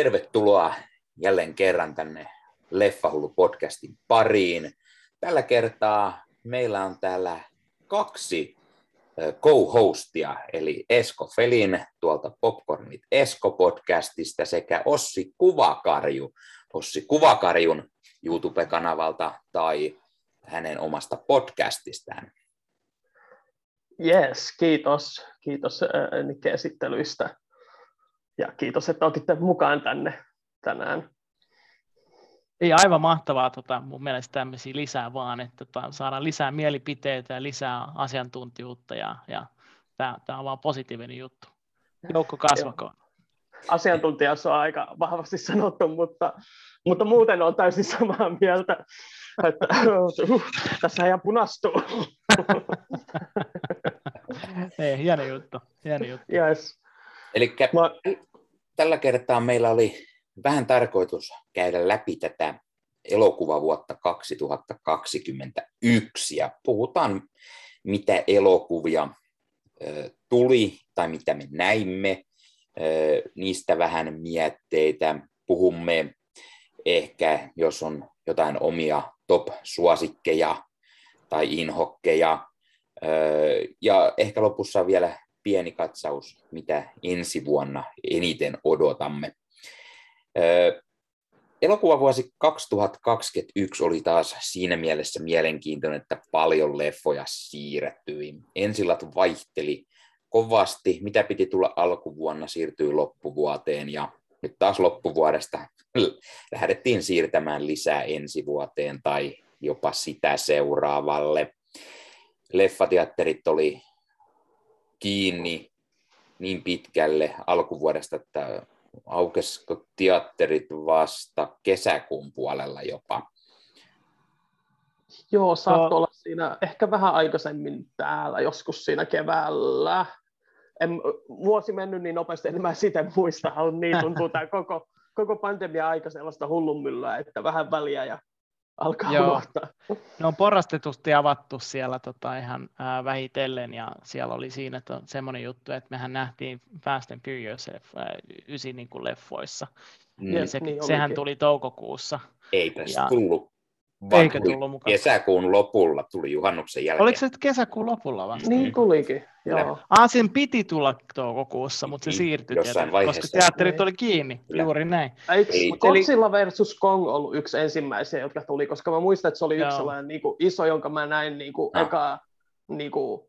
Tervetuloa jälleen kerran tänne Leffahullu-podcastin pariin. Tällä kertaa meillä on täällä kaksi co-hostia, eli Esko Felin tuolta Popcornit Esko-podcastista sekä Ossi Kuvakarju, Ossi Kuvakarjun YouTube-kanavalta tai hänen omasta podcastistaan. Yes, kiitos. Kiitos Nikke esittelyistä. Ja kiitos, että otitte mukaan tänne tänään. Ei aivan mahtavaa tota, mun mielestä tämmöisiä lisää vaan, että tota, saadaan lisää mielipiteitä ja lisää asiantuntijuutta ja, ja tämä on vaan positiivinen juttu. Joukko kasvakoon. Asiantuntija on aika vahvasti sanottu, mutta, mutta muuten on täysin samaa mieltä, että uh, tässä ihan punastuu. Ei, hieno juttu. Hieno juttu. Yes. Eli Mä... tällä kertaa meillä oli vähän tarkoitus käydä läpi tätä elokuvavuotta 2021 ja puhutaan, mitä elokuvia tuli tai mitä me näimme, niistä vähän mietteitä. Puhumme ehkä, jos on jotain omia top-suosikkeja tai inhokkeja. Ja ehkä lopussa vielä pieni katsaus, mitä ensi vuonna eniten odotamme. Elokuvavuosi 2021 oli taas siinä mielessä mielenkiintoinen, että paljon leffoja siirrettyi. Ensilat vaihteli kovasti, mitä piti tulla alkuvuonna, siirtyi loppuvuoteen ja nyt taas loppuvuodesta lähdettiin siirtämään lisää ensi vuoteen tai jopa sitä seuraavalle. Leffateatterit oli kiinni niin pitkälle alkuvuodesta, että aukesiko teatterit vasta kesäkuun puolella jopa? Joo, saattoi olla siinä ehkä vähän aikaisemmin täällä, joskus siinä keväällä. En, vuosi mennyt niin nopeasti, että mä sitä muista. Niin tuntuu tämä koko, koko pandemia aika sellaista hullunmyllyä, että vähän väliä ja alkaa Joo. unohtaa. Ne on porrastetusti avattu siellä tota, ihan ää, vähitellen ja siellä oli siinä to, semmoinen juttu, että mehän nähtiin Fast and Furious ää, ysi niin kuin leffoissa. Mm. Ja se, niin sehän tuli toukokuussa. Eipä ja, tullut Eikö tullut mukaan? Kesäkuun lopulla tuli juhannuksen jälkeen. Oliko se kesäkuun lopulla vasta? Niin tulikin, joo. Ah, sen piti tulla toukokuussa, mutta se niin, siirtyi, Jossain vaiheessa. koska teatterit niin. oli kiinni, Kyllä. juuri näin. Eikö Godzilla versus Kong ollut yksi ensimmäisiä, jotka tuli, koska mä muistan, että se oli joo. yksi sellainen niin kuin, iso, jonka mä näin niin kuin, no. eka, niin kuin,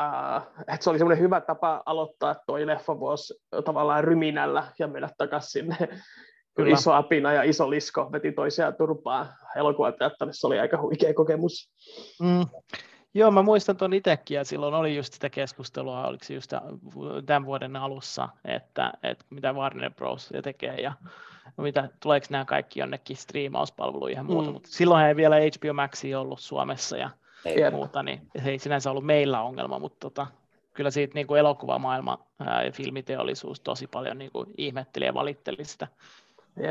Uh, että se oli semmoinen hyvä tapa aloittaa toi leffavuosi tavallaan ryminällä ja mennä takaisin sinne Kyllä. iso apina ja iso lisko veti toisiaan turpaa elokuvateatterissa, oli aika huikea kokemus. Mm. Joo, mä muistan tuon itsekin, ja silloin oli just sitä keskustelua, oliko se just tämän vuoden alussa, että, että mitä Warner Bros. tekee, ja mitä, tuleeko nämä kaikki jonnekin striimauspalveluihin ja muuta, mm. mutta silloin ei vielä HBO Max ollut Suomessa ja ei. muuta, niin se ei sinänsä ollut meillä ongelma, mutta tota, kyllä siitä niin kuin elokuvamaailma ja filmiteollisuus tosi paljon niin kuin ihmetteli ja valitteli sitä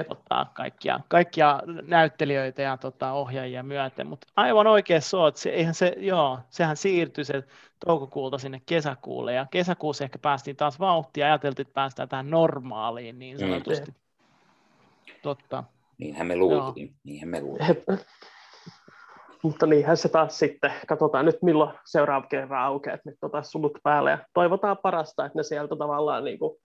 Tota, kaikkia, kaikkia näyttelijöitä ja tota, ohjaajia myöten, mutta aivan oikein se on, se, eihän se, joo, sehän siirtyi se toukokuulta sinne kesäkuulle, ja kesäkuussa ehkä päästiin taas vauhtia, ajateltiin, että päästään tähän normaaliin niin mm. sanotusti. Mm. Totta. Niinhän me luultiin, niinhän me luultiin. Mutta niinhän se taas sitten, katsotaan nyt milloin seuraava kerran aukeaa, että nyt tota sulut päälle ja toivotaan parasta, että ne sieltä tavallaan niin kuin,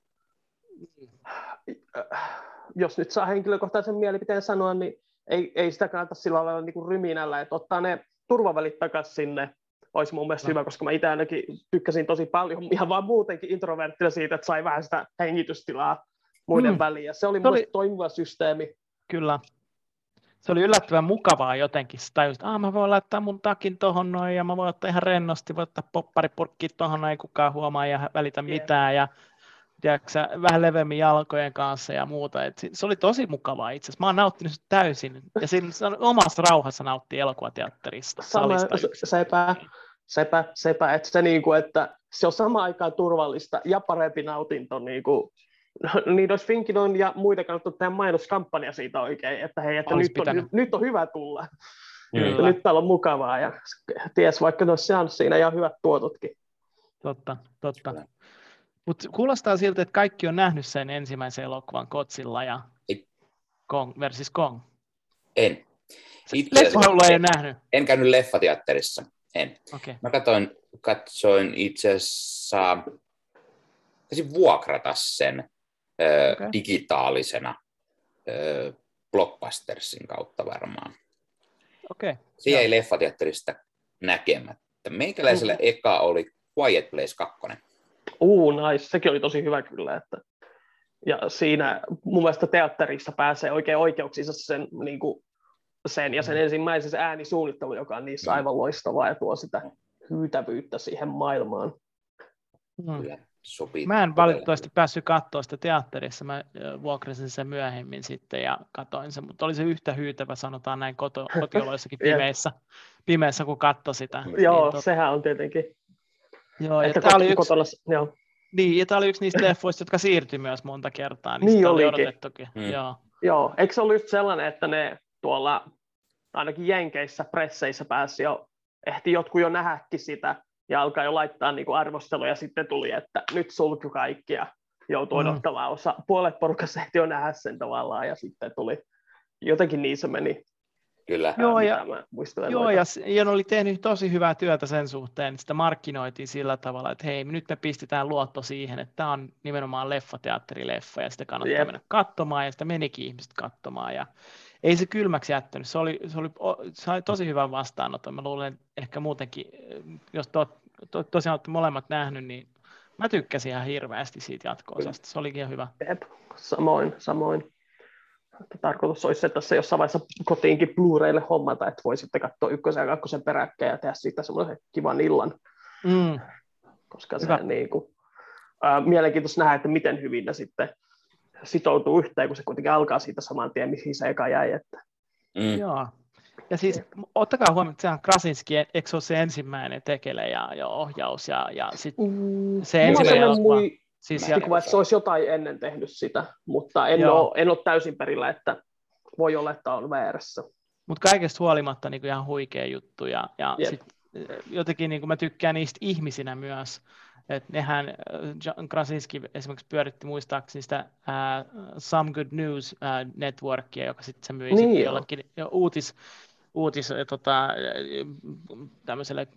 jos nyt saa henkilökohtaisen mielipiteen sanoa, niin ei, ei sitä kannata sillä lailla niin kuin ryminällä, että ottaa ne turvavälit takaisin sinne, olisi mun mielestä no. hyvä, koska mä itse ainakin tykkäsin tosi paljon ihan vaan muutenkin introverttina siitä, että sai vähän sitä hengitystilaa muiden mm. väliin, ja se oli, se oli... toimiva systeemi. Kyllä. Se oli yllättävän mukavaa jotenkin. Sitä just, ah, mä voin laittaa mun takin tohon noin, ja mä voin ottaa ihan rennosti, voin ottaa popparipurkki tohon, ei kukaan huomaa ja välitä yeah. mitään, ja tiedätkö, vähän leveämmin jalkojen kanssa ja muuta. Et se oli tosi mukavaa itse asiassa. Mä oon nauttinut täysin. Ja siinä omassa rauhassa nauttii elokuvateatterista. Sama, sepä, sepä, sepä, että se, niinku, että se on sama aikaan turvallista ja parempi nautinto niinku, niin olisi Finkinon ja muita kannattaa tehdä mainoskampanja siitä oikein, että hei, että nyt on, nyt on hyvä tulla. Kyllä. Nyt täällä on mukavaa ja ties vaikka ne olisi siinä ihan hyvät tuototkin. Totta, totta. Kyllä. Mutta kuulostaa siltä, että kaikki on nähnyt sen ensimmäisen elokuvan Kotsilla ja Kong versus Kong. En. Leffa ei nähnyt. En käynyt leffateatterissa. En. Okay. Mä katsoin, katsoin itse asiassa, taisin vuokrata sen ö, okay. digitaalisena ö, Blockbustersin kautta varmaan. Okay. Se jäi leffateatterista näkemättä. Meikäläisellä mm. eka oli Quiet Place 2. Uu, nice. Sekin oli tosi hyvä kyllä. Että... Ja siinä mun mielestä teatterissa pääsee oikein oikeuksiinsa sen, niin kuin, sen ja sen mm. ensimmäisen se äänisuunnittelu, joka on niissä mm. aivan loistavaa ja tuo sitä hyytävyyttä siihen maailmaan. Mm. Kyllä sopii. Mä en valitettavasti päässyt katsoa sitä teatterissa, mä vuokrasin sen myöhemmin sitten ja katoin sen, mutta oli se yhtä hyytävä, sanotaan näin, koto, kotioloissakin pimeissä, pimeissä, kun katsoi sitä. Joo, niin, sehän on tietenkin. Joo, ja tämä oli yksi... Joo. Niin, ja tämä oli yksi niistä leffoista, jotka siirtyi myös monta kertaa, niin, niin oli odotettukin. Mm. Joo. Joo, eikö se ollut just sellainen, että ne tuolla ainakin Jenkeissä, presseissä pääsi jo, ehti jotkut jo nähäkin sitä, ja alkaa jo laittaa niin kuin arvosteluja, ja sitten tuli, että nyt sulku kaikki, ja joutui mm. odottamaan osa. Puolet porukasta ehti jo nähdä sen tavallaan, ja sitten tuli, jotenkin niin se meni. Kyllä. Joo, ja, joo ja, ja oli tehnyt tosi hyvää työtä sen suhteen, sitä markkinoitiin sillä tavalla, että hei, nyt me pistetään luotto siihen, että tämä on nimenomaan leffateatterileffa, ja sitä kannattaa yep. mennä katsomaan, ja sitä menikin ihmiset katsomaan, ja ei se kylmäksi jättänyt, se oli, se oli, se oli tosi hyvän vastaanoton. Mä luulen, että ehkä muutenkin, jos to, to, tosiaan olette molemmat nähnyt, niin mä tykkäsin ihan hirveästi siitä jatko-osasta. Se olikin ihan hyvä. Jep, samoin, samoin. Että tarkoitus olisi, että tässä jossain vaiheessa kotiinkin Blu-raylle hommata, että voi sitten katsoa ykkösen ja kakkosen peräkkäin ja tehdä siitä semmoisen kivan illan. Mm. Koska se niin kuin, äh, mielenkiintoista nähdä, että miten hyvin ne sitten sitoutuu yhteen, kun se kuitenkin alkaa siitä saman tien, mihin se eka jäi. Että. Mm. Joo. Ja siis ottakaa huomioon, että sehän Krasinski, eikö se ole se ensimmäinen tekele ja, ja ohjaus ja, ja sit mm. se ensimmäinen elokuva. Mui... Siis ja... että se olisi jotain ennen tehnyt sitä, mutta en, ole, en ole täysin perillä, että voi olla, että on väärässä. Mutta kaikesta huolimatta niin ihan huikea juttu ja, ja sit, jotenkin niin mä tykkään niistä ihmisinä myös, että nehän, äh, John Krasinski esimerkiksi pyöritti muistaakseni sitä uh, Some Good News uh, Networkia, joka sitten se myi niin sitten jollekin uutis, uutis tota, tämmöiselle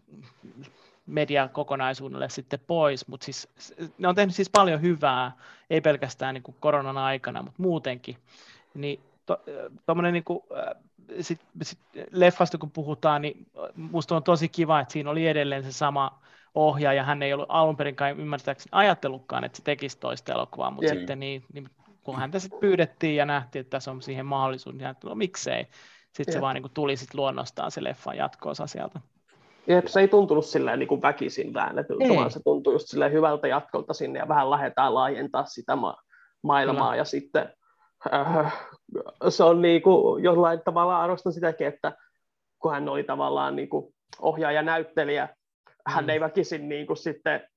mediakokonaisuudelle sitten pois, mutta siis ne on tehnyt siis paljon hyvää, ei pelkästään niin kuin koronan aikana, mutta muutenkin. Niin tuommoinen to, niin sit, sit leffasta kun puhutaan, niin musta on tosi kiva, että siinä oli edelleen se sama ohjaaja, hän ei ollut alun perin ymmärtääkseni ajatellutkaan, että se tekisi toista elokuvaa, mutta yeah. sitten niin, niin, kun häntä sitten pyydettiin ja nähtiin, että tässä on siihen mahdollisuus, niin hän no miksei. Sitten yeah. se vaan niin kuin, tuli sit luonnostaan se leffan jatkoosa sieltä. Jep, se ei tuntunut silleen niin kuin väkisin väännetyltä, vaan se tuntui just silleen hyvältä jatkolta sinne ja vähän lähdetään laajentaa sitä ma- maailmaa Kyllä. ja sitten äh, se on niin kuin, jollain tavalla arvostan sitäkin, että kun hän oli tavallaan niin kuin ohjaaja näyttelijä, hän mm. ei väkisin niin kuin sitten,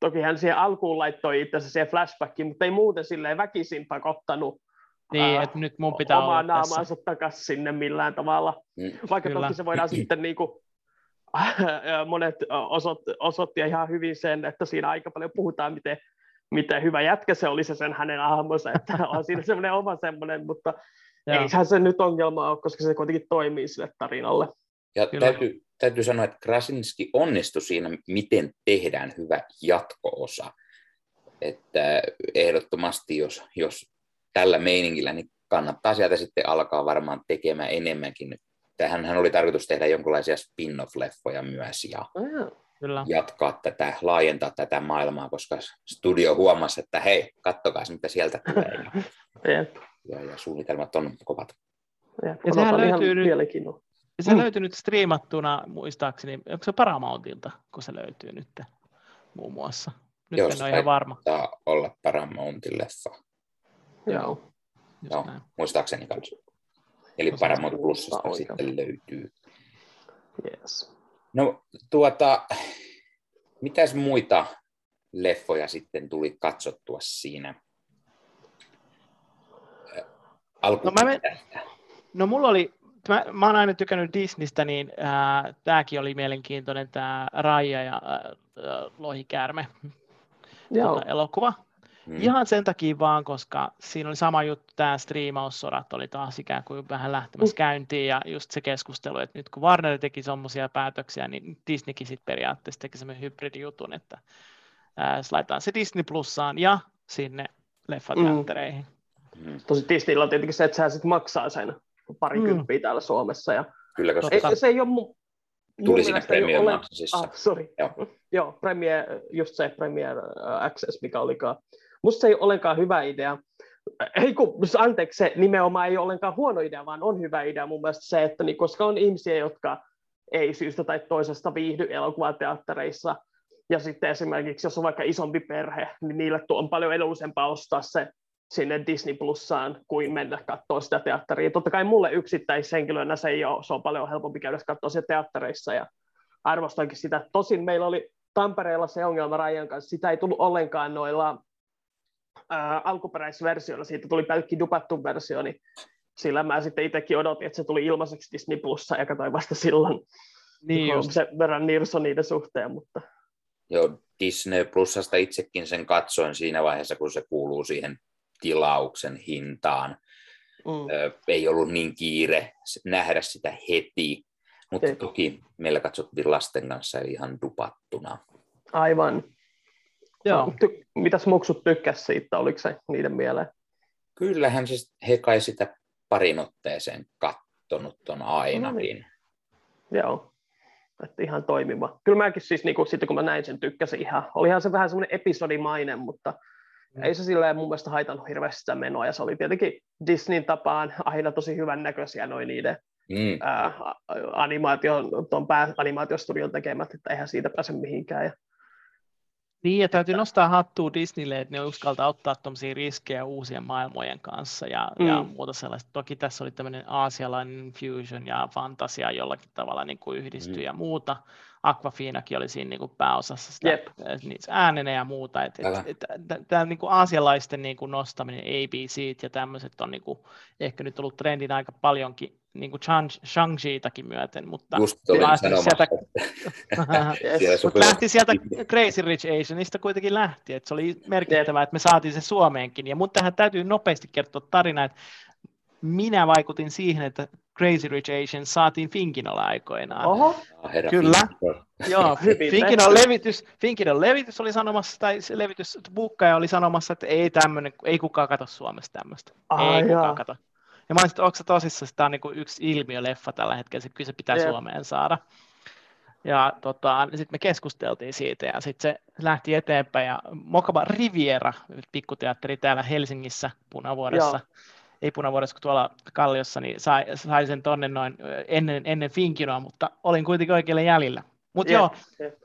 toki hän siihen alkuun laittoi itse asiassa siihen flashbackiin, mutta ei muuten silleen väkisin pakottanut niin, ää, että nyt mun pitää omaa olla naamaansa takaisin sinne millään tavalla. Mm. Vaikka Kyllä. toki se voidaan sitten niin kuin, monet osoitti, osoitti ihan hyvin sen, että siinä aika paljon puhutaan, miten, miten hyvä jätkä se oli se sen hänen ahmonsa, että on siinä semmoinen oma semmoinen, mutta ei se nyt ongelma ole, koska se kuitenkin toimii sille tarinalle. Ja täytyy, täytyy sanoa, että Krasinski onnistui siinä, miten tehdään hyvä jatkoosa. Että ehdottomasti, jos, jos tällä meiningillä, niin kannattaa sieltä sitten alkaa varmaan tekemään enemmänkin. Tähän hän oli tarkoitus tehdä jonkinlaisia spin-off-leffoja myös ja Kyllä. jatkaa tätä, laajentaa tätä maailmaa, koska studio huomasi, että hei, kattokaa mitä sieltä tulee. Ja, ja, ja suunnitelmat on kovat. Ja, ja sehän löytyy nyt, se mm. löytyy nyt striimattuna, muistaakseni, onko se Paramountilta, kun se löytyy nyt muun muassa? Nyt Joo, en ole ihan varma. olla Paramountin leffa. Joo. Joo, muistaakseni kanssa. Eli Paramount Plusista sitten löytyy. Yes. No tuota, mitäs muita leffoja sitten tuli katsottua siinä? Alku no, mä men... no mulla oli mä, mä oon aina tykännyt Disneystä, niin tämäkin oli mielenkiintoinen, tämä Raija ja ää, Lohikäärme. Tuota, elokuva. Hmm. Ihan sen takia vaan, koska siinä oli sama juttu, tämä striimaussodat oli taas ikään kuin vähän lähtemässä mm. käyntiin, ja just se keskustelu, että nyt kun Warner teki semmoisia päätöksiä, niin Disneykin sitten periaatteessa teki semmoinen hybridijutun, että ää, laitetaan se Disney Plussaan ja sinne leffateattereihin. Mm. Tosi Disneyllä on tietenkin se, että sehän sitten maksaa sen parikymppiä mm. täällä Suomessa. Ja Kyllä, koska ei, se ei ole mu- tuli siinä Premium ole... Ah, sorry. Joo. Joo, Premiere, just se Premiere uh, Access, mikä olikaan. Musta se ei ollenkaan hyvä idea. Ei kun, anteeksi, se nimenomaan ei ollenkaan huono idea, vaan on hyvä idea mun mielestä se, että niin, koska on ihmisiä, jotka ei syystä tai toisesta viihdy elokuvateattereissa, ja sitten esimerkiksi, jos on vaikka isompi perhe, niin niille on paljon edullisempaa ostaa se sinne Disney Plussaan kuin mennä katsoa sitä teatteria. Totta kai mulle yksittäishenkilönä se ei ole, se on paljon helpompi käydä katsoa sitä teattereissa ja arvostankin sitä. Tosin meillä oli Tampereella se ongelma Rajan kanssa, sitä ei tullut ollenkaan noilla ää, alkuperäisversioilla, siitä tuli pelkki dupattu versio, niin sillä mä sitten itsekin odotin, että se tuli ilmaiseksi Disney Plussa ja katsoin vasta silloin. Niin just. Se verran nirso niiden suhteen, mutta... Joo, Disney Plusasta itsekin sen katsoin siinä vaiheessa, kun se kuuluu siihen tilauksen hintaan. Mm. Ö, ei ollut niin kiire nähdä sitä heti, mutta Eikö. toki meillä katsottiin lasten kanssa ihan dupattuna. Aivan. Joo. Ty- mitäs muksut tykkäs siitä, oliko se niiden mieleen? Kyllähän siis he kai sitä parin otteeseen kattonut on ainakin. No niin. Joo, että ihan toimiva. Kyllä mäkin siis, niin kun, sitten kun mä näin sen, tykkäsin ihan. Olihan se vähän semmoinen episodimainen, mutta Mm. Ei se silleen mun mielestä haitannut hirveästi sitä menoa, ja se oli tietenkin Disneyn tapaan aina tosi hyvän näköisiä noin niiden mm. ää, animaatio, tuon pääanimaatiostudion tekemät, että eihän siitä pääse mihinkään. Ja... Niin, ja täytyy nostaa hattua Disneylle, että ne uskaltaa ottaa tuommoisia riskejä uusien maailmojen kanssa ja, mm. ja muuta sellaista. Toki tässä oli tämmöinen aasialainen fusion ja fantasia jollakin tavalla niin kuin yhdistyi mm. ja muuta. Aquafinakin oli siinä niin kuin pääosassa sitä, yep. äänenä ja muuta. Et, et, et, Tämä niin kuin aasialaisten niin kuin nostaminen, ABC ja tämmöiset on niin kuin, ehkä nyt ollut trendin aika paljonkin niin kuin Shang-Chiitakin myöten, mutta lähti sieltä, yes. lähti sieltä Crazy Rich Asianista kuitenkin lähti, että se oli merkittävää, että me saatiin se Suomeenkin, ja mutta tähän täytyy nopeasti kertoa tarina, että minä vaikutin siihen, että Crazy Rich Asian saatiin Finkinolla aikoinaan. Oho. Ah, herra Kyllä. Joo, Finkinon levitys, Finkinon levitys oli sanomassa, tai se levitys, buukkaja oli sanomassa, että ei tämmöinen, ei kukaan kato Suomessa tämmöistä. Ah, ei kukaan kato. Ja mä olisin, että onko se tosissaan, että tämä on niin yksi ilmiöleffa tällä hetkellä, että kyllä se pitää yeah. Suomeen saada. Ja tota, sitten me keskusteltiin siitä ja sitten se lähti eteenpäin ja Mokaba Riviera, pikkuteatteri täällä Helsingissä Punavuoressa, Joo ei punavuodessa kuin tuolla Kalliossa, niin sai, sai sen tonne noin ennen, ennen Finkinoa, mutta olin kuitenkin oikealle jäljellä. Mutta joo,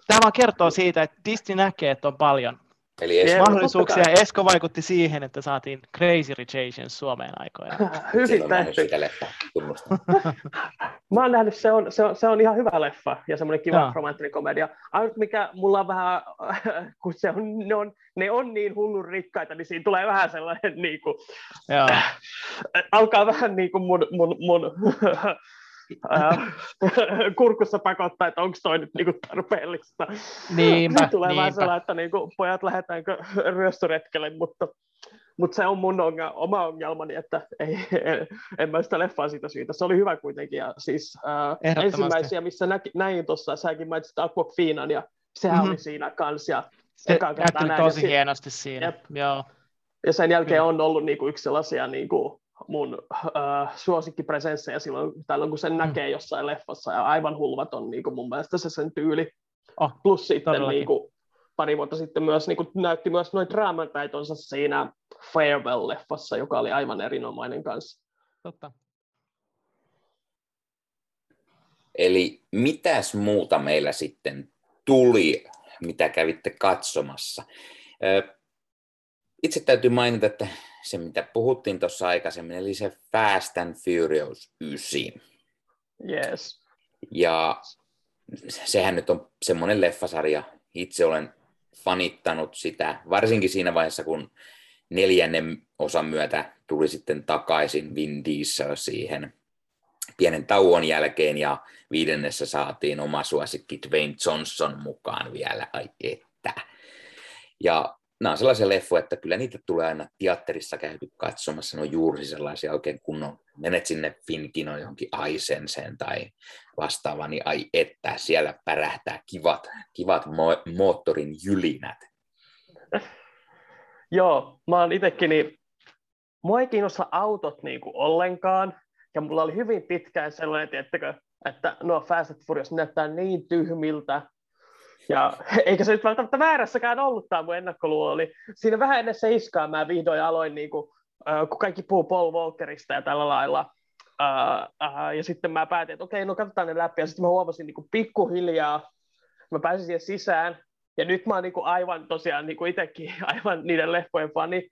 tämä vaan kertoo siitä, että Disney näkee, että on paljon Eli Esko, mahdollisuuksia. Esko vaikutti siihen, että saatiin Crazy Rich Asians Suomeen aikoina. Hyvin nähty. Mä oon nähnyt, se on, se on, se on ihan hyvä leffa ja semmoinen kiva Joo. romanttinen komedia. Ainut mikä mulla on vähän, kun se on, ne, on, ne on niin hullun rikkaita, niin siinä tulee vähän sellainen niin kuin, Joo. alkaa vähän niin kuin mun, mun, mun kurkussa pakottaa, että onko toi nyt niinku tarpeellista. Niinpä, Tulee niinpä. vähän sellainen, että niinku, pojat lähdetäänkö ryöstöretkelle, mutta, mutta se on mun ongelma, oma ongelmani, että ei, en, en mä sitä leffaa siitä syytä. Se oli hyvä kuitenkin. Ja siis, äh, ensimmäisiä, missä näki, näin tuossa, säkin mainitsit Aquafinan, ja sehän mm-hmm. oli siinä kanssa. Ja se näytteli tosi ja hienosti siinä. Jep. Joo. Ja sen jälkeen on ollut niinku yksi sellaisia niinku, mun äh, suosikkipresenssejä silloin, tällöin, kun sen mm. näkee jossain leffassa, ja aivan hulvaton niin kuin mun mielestä se sen tyyli. Oh, Plus sitten niin kuin, pari vuotta sitten myös niin kuin, näytti myös noin draamataitonsa siinä Farewell-leffassa, joka oli aivan erinomainen kanssa. Totta. Eli mitäs muuta meillä sitten tuli, mitä kävitte katsomassa? Itse täytyy mainita, että se, mitä puhuttiin tuossa aikaisemmin, eli se Fast and Furious 9. Yes. Ja sehän nyt on semmoinen leffasarja, itse olen fanittanut sitä, varsinkin siinä vaiheessa, kun neljännen osan myötä tuli sitten takaisin Vin Diesel siihen pienen tauon jälkeen, ja viidennessä saatiin oma suosikki Dwayne Johnson mukaan vielä, ai että. Ja nämä on sellaisia leffoja, että kyllä niitä tulee aina teatterissa käyty katsomassa, ne on juuri sellaisia oikein kunnon, menet sinne Finkino johonkin Aisenseen tai vastaavaan, niin ai että, siellä pärähtää kivat, kivat mo- moottorin jylinät. Joo, mä oon itekin, niin mua ei kiinnosta autot niin kuin ollenkaan, ja mulla oli hyvin pitkään sellainen, tiettäkö, että nuo Fast Furious näyttää niin tyhmiltä, ja eikä se nyt välttämättä väärässäkään ollut tämä mun ennakkoluulo. Oli. Siinä vähän ennen seiskaa mä vihdoin aloin, niin kuin, kun kaikki puhuu Paul Walkerista ja tällä lailla. Uh, uh, ja sitten mä päätin, että okei, no katsotaan ne läpi. Ja sitten mä huomasin niin kuin pikkuhiljaa, mä pääsin siihen sisään. Ja nyt mä oon niin kuin aivan tosiaan niin kuin itsekin aivan niiden leffojen fani.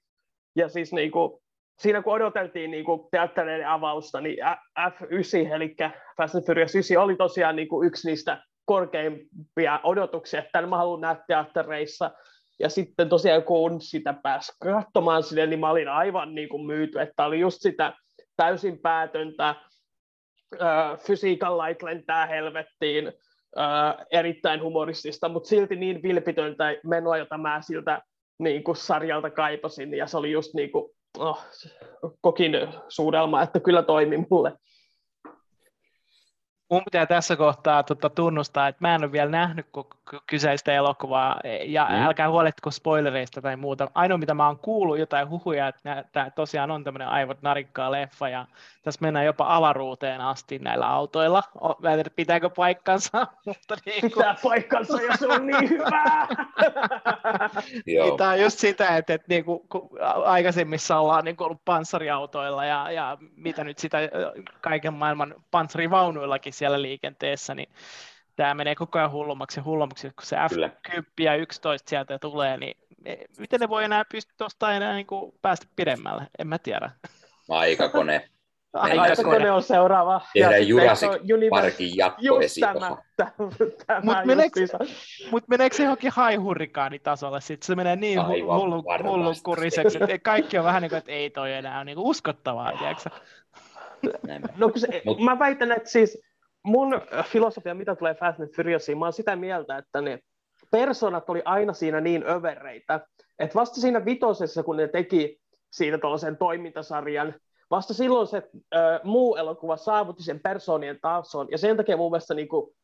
Ja siis niin kuin, siinä kun odoteltiin niin kuin teattereiden avausta, niin F9, eli Fast and Furious 9 oli tosiaan niin kuin yksi niistä korkeimpia odotuksia, että mä haluan nähdä teattereissa. Ja sitten tosiaan kun sitä pääsi katsomaan sinne, niin mä olin aivan niin kuin myyty, että oli just sitä täysin päätöntä, fysiikan lait lentää helvettiin, erittäin humoristista, mutta silti niin vilpitöntä menoa, jota mä siltä niin kuin sarjalta kaipasin, ja se oli just niin kuin, oh, kokin suudelma, että kyllä toimi mulle mun pitää tässä kohtaa tota, tunnustaa, että mä en ole vielä nähnyt kyseistä elokuvaa, ja mm. älkää huolehtiko spoilereista tai muuta. Ainoa, mitä mä oon kuullut jotain huhuja, että tämä tosiaan on tämmöinen aivot narikkaa leffa, ja tässä mennään jopa avaruuteen asti näillä autoilla. Mä en tiedä, pitääkö paikkansa, mutta niin kuin... Pitää paikkansa, ja se on niin hyvää! Niin, tämä on just sitä, että, että niin kuin, aikaisemmissa ollaan niin kuin ollut panssariautoilla, ja, ja mitä nyt sitä kaiken maailman panssarivaunuillakin siellä liikenteessä, niin tämä menee koko ajan hullummaksi ja hullummaksi, kun se F10 ja 11 sieltä tulee, niin miten ne voi enää pystyä tuosta enää niin kuin päästä pidemmälle, en mä tiedä. Aikakone. Aikakone on seuraava. Tehdään Jurassic Parkin jatkoesiosa. Mutta meneekö, mut meneekö se johonkin haihurrikaanitasolle sitten? Se menee niin hullu, hullukuriseksi, että kaikki on vähän niin kuin, että ei toi enää niin kuin uskottavaa, tiedätkö? No, se, Mut... Mä väitän, että siis mun filosofia, mitä tulee Fast and Furiousiin, mä oon sitä mieltä, että ne personat oli aina siinä niin övereitä, että vasta siinä vitosessa, kun ne teki siitä tuollaisen toimintasarjan, vasta silloin se äh, muu elokuva saavutti sen persoonien tason, ja sen takia mun mielestä niin kuin,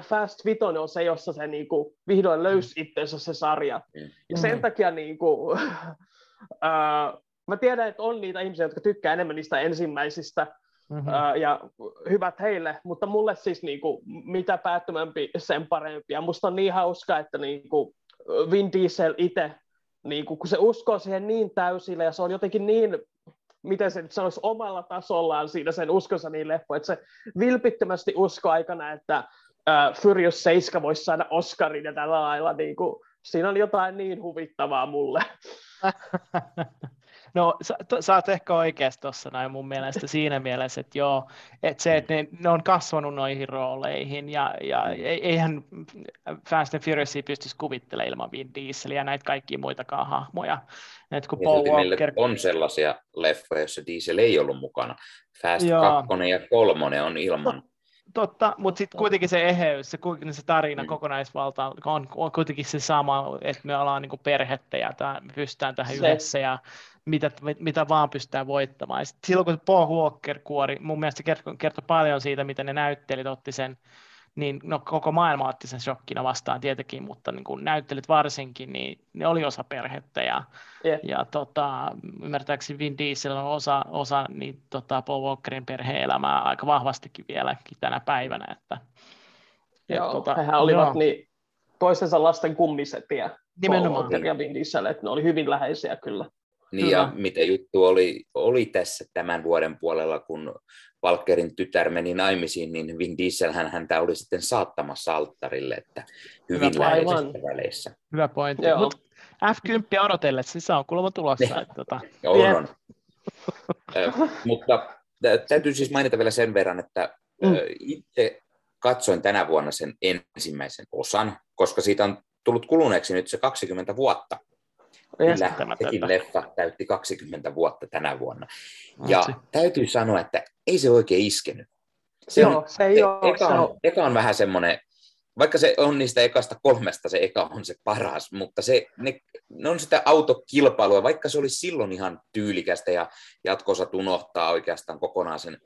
Fast Vitoinen on se, jossa se niin kuin, vihdoin löysi mm. itsensä se sarja. Mm. Ja sen mm. takia niin kuin, äh, mä tiedän, että on niitä ihmisiä, jotka tykkää enemmän niistä ensimmäisistä, mm-hmm. ää, ja hyvät heille, mutta mulle siis niin kuin, mitä päättömämpi, sen parempi. Ja musta on niin hauska, että niin kuin Vin Diesel itse, niin kuin, kun se uskoo siihen niin täysille, ja se on jotenkin niin miten se nyt sanoisi, omalla tasollaan siinä sen uskonsa niin leppo, että se vilpittömästi usko aikana, että äh, Furious 7 voisi saada Oscarin ja tällä lailla, niin kuin, siinä on jotain niin huvittavaa mulle. No sä, to, sä oot ehkä oikeassa tuossa näin mun mielestä siinä mielessä, että joo, että se, että ne, ne on kasvanut noihin rooleihin ja, ja eihän Fast and Furiousia pystyisi kuvittelemaan ilman Vin Dieselia ja näitä kaikkia muitakaan hahmoja. Et kun Paul Walker... on sellaisia leffoja, joissa Diesel ei ollut mukana. Fast 2 ja 3 on ilman Totta, mutta sitten kuitenkin se eheys, se, se tarina mm. kokonaisvalta on, on kuitenkin se sama, että me ollaan niin perhettä ja tämä, me pystytään tähän se. yhdessä ja mitä, mitä vaan pystytään voittamaan. Ja silloin kun Paul Walker kuori, mun mielestä kertoi, kertoi paljon siitä, miten ne näyttelijät otti sen, niin no, koko maailma otti sen shokkina vastaan tietenkin, mutta niin kun näyttelijät varsinkin, niin ne oli osa perhettä ja, yeah. ja tota, ymmärtääkseni Vin Diesel on osa, osa niin, tota, Paul Walkerin perhe-elämää aika vahvastikin vieläkin tänä päivänä. Että, Joo, et, tota, hehän olivat joo. niin toisensa lasten kummisetiä. Nimenomaan. Paul Walker ja Vin Diesel, että ne oli hyvin läheisiä kyllä. Niin Hyvä. ja miten juttu oli, oli tässä tämän vuoden puolella, kun Valkerin tytär meni naimisiin, niin Vin Diesel hän häntä oli sitten saattamassa alttarille, että hyvin Hyvä läheisissä väleissä. Hyvä pointti. Mut F10 odotellessa, siis on kuulemma tulossa. Että, tota. on, on. mutta täytyy siis mainita vielä sen verran, että mm. itse katsoin tänä vuonna sen ensimmäisen osan, koska siitä on tullut kuluneeksi nyt se 20 vuotta. Kyllä, sekin leffa täytti 20 vuotta tänä vuonna. Ja Atsi. täytyy sanoa, että ei se oikein iskenyt. Se Joo, on, se ei ole. Eka on, eka on vähän semmoinen vaikka se on niistä ekasta kolmesta, se eka on se paras, mutta se, ne, ne on sitä autokilpailua, vaikka se oli silloin ihan tyylikästä ja jatkossa unohtaa oikeastaan kokonaan sen,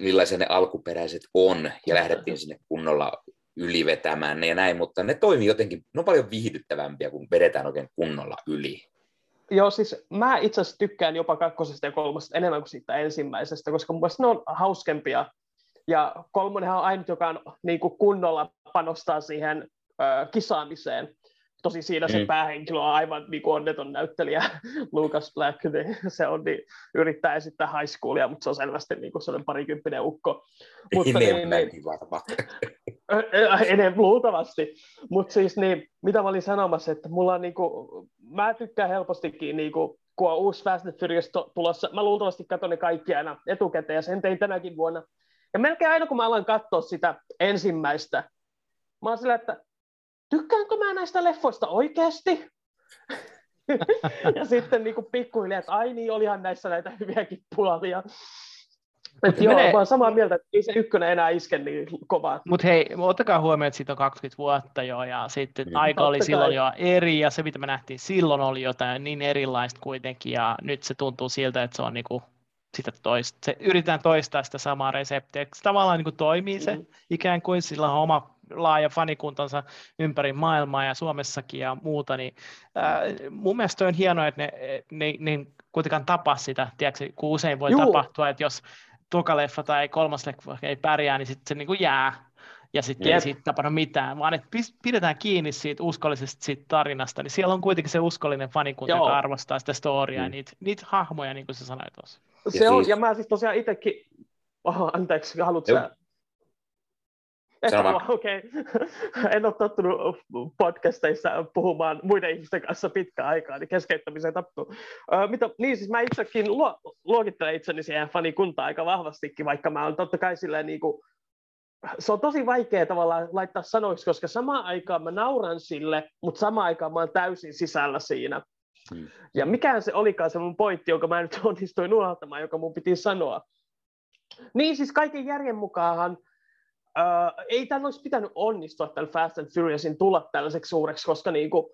millaisia ne alkuperäiset on, ja lähdettiin sinne kunnolla ylivetämään ne ja näin, mutta ne toimii jotenkin, ne on paljon viihdyttävämpiä, kun vedetään oikein kunnolla yli. Joo, siis mä itse asiassa tykkään jopa kakkosesta ja kolmosesta enemmän kuin siitä ensimmäisestä, koska mun ne on hauskempia. Ja kolmonenhan on ainut, joka on niin kuin kunnolla panostaa siihen ö, kisaamiseen. Tosi siinä se mm. päähenkilö on aivan niin kuin onneton näyttelijä, Lucas Black, niin se on, niin, yrittää esittää high schoolia, mutta se on selvästi niin kuin sellainen parikymppinen ukko. Mutta niin, niin, varmaan. enemmän luultavasti. Mutta siis niin, mitä mä olin sanomassa, että mulla on niinku, mä tykkään helpostikin niinku, kun on uusi Fast and Furious tulossa, mä luultavasti katson ne kaikki aina etukäteen, ja sen tein tänäkin vuonna. Ja melkein aina kun mä alan katsoa sitä ensimmäistä, mä oon sillä, että tykkäänkö mä näistä leffoista oikeasti? ja sitten niin pikkuhiljaa, että ai niin, olihan näissä näitä hyviäkin puolia. Et joo, menee... vaan samaa mieltä, että ei se ykkönen enää iske niin kovaa. Mutta hei, ottakaa huomioon, että siitä on 20 vuotta jo, ja sitten mm. aika oli silloin jo eri, ja se mitä me nähtiin silloin oli jotain niin erilaista kuitenkin, ja nyt se tuntuu siltä, että se on niinku sitä toista, se, yritetään toistaa sitä samaa reseptiä. Se tavallaan niin kuin toimii se, mm. ikään kuin sillä on oma laaja fanikuntansa ympäri maailmaa ja Suomessakin ja muuta, niin ää, mun mielestä on hienoa, että ne, ne, ne kuitenkaan tapaa sitä, tiedätkö, kun usein voi Juu. tapahtua, että jos toka leffa tai kolmas leffa ei pärjää, niin sitten se niin kuin jää ja sitten yep. ei siitä tapahdu mitään, vaan että pidetään kiinni siitä uskollisesta siitä tarinasta, niin siellä on kuitenkin se uskollinen fanikunta, joka arvostaa sitä storya mm. ja niitä, niitä hahmoja, niin kuin sä sanoit tuossa. Se ja on, siis... ja mä siis tosiaan itsekin, oh, anteeksi, haluatko sä okei. Okay. en ole tottunut podcasteissa puhumaan muiden ihmisten kanssa pitkä aikaa, niin keskeyttämiseen taptuu. Uh, mitä, niin siis mä itsekin luo, luokittelen itseni siihen fanikuntaan aika vahvastikin, vaikka mä oon totta kai silleen niin kuin, se on tosi vaikea tavallaan laittaa sanoiksi, koska samaan aikaan mä nauran sille, mutta samaan aikaan mä oon täysin sisällä siinä. Hmm. Ja mikään se olikaan se mun pointti, jonka mä nyt onnistuin unohtamaan, joka mun piti sanoa. Niin siis kaiken järjen mukaanhan Uh, ei tämän olisi pitänyt onnistua tällä Fast and Furiousin tulla tällaiseksi suureksi, koska niin kuin,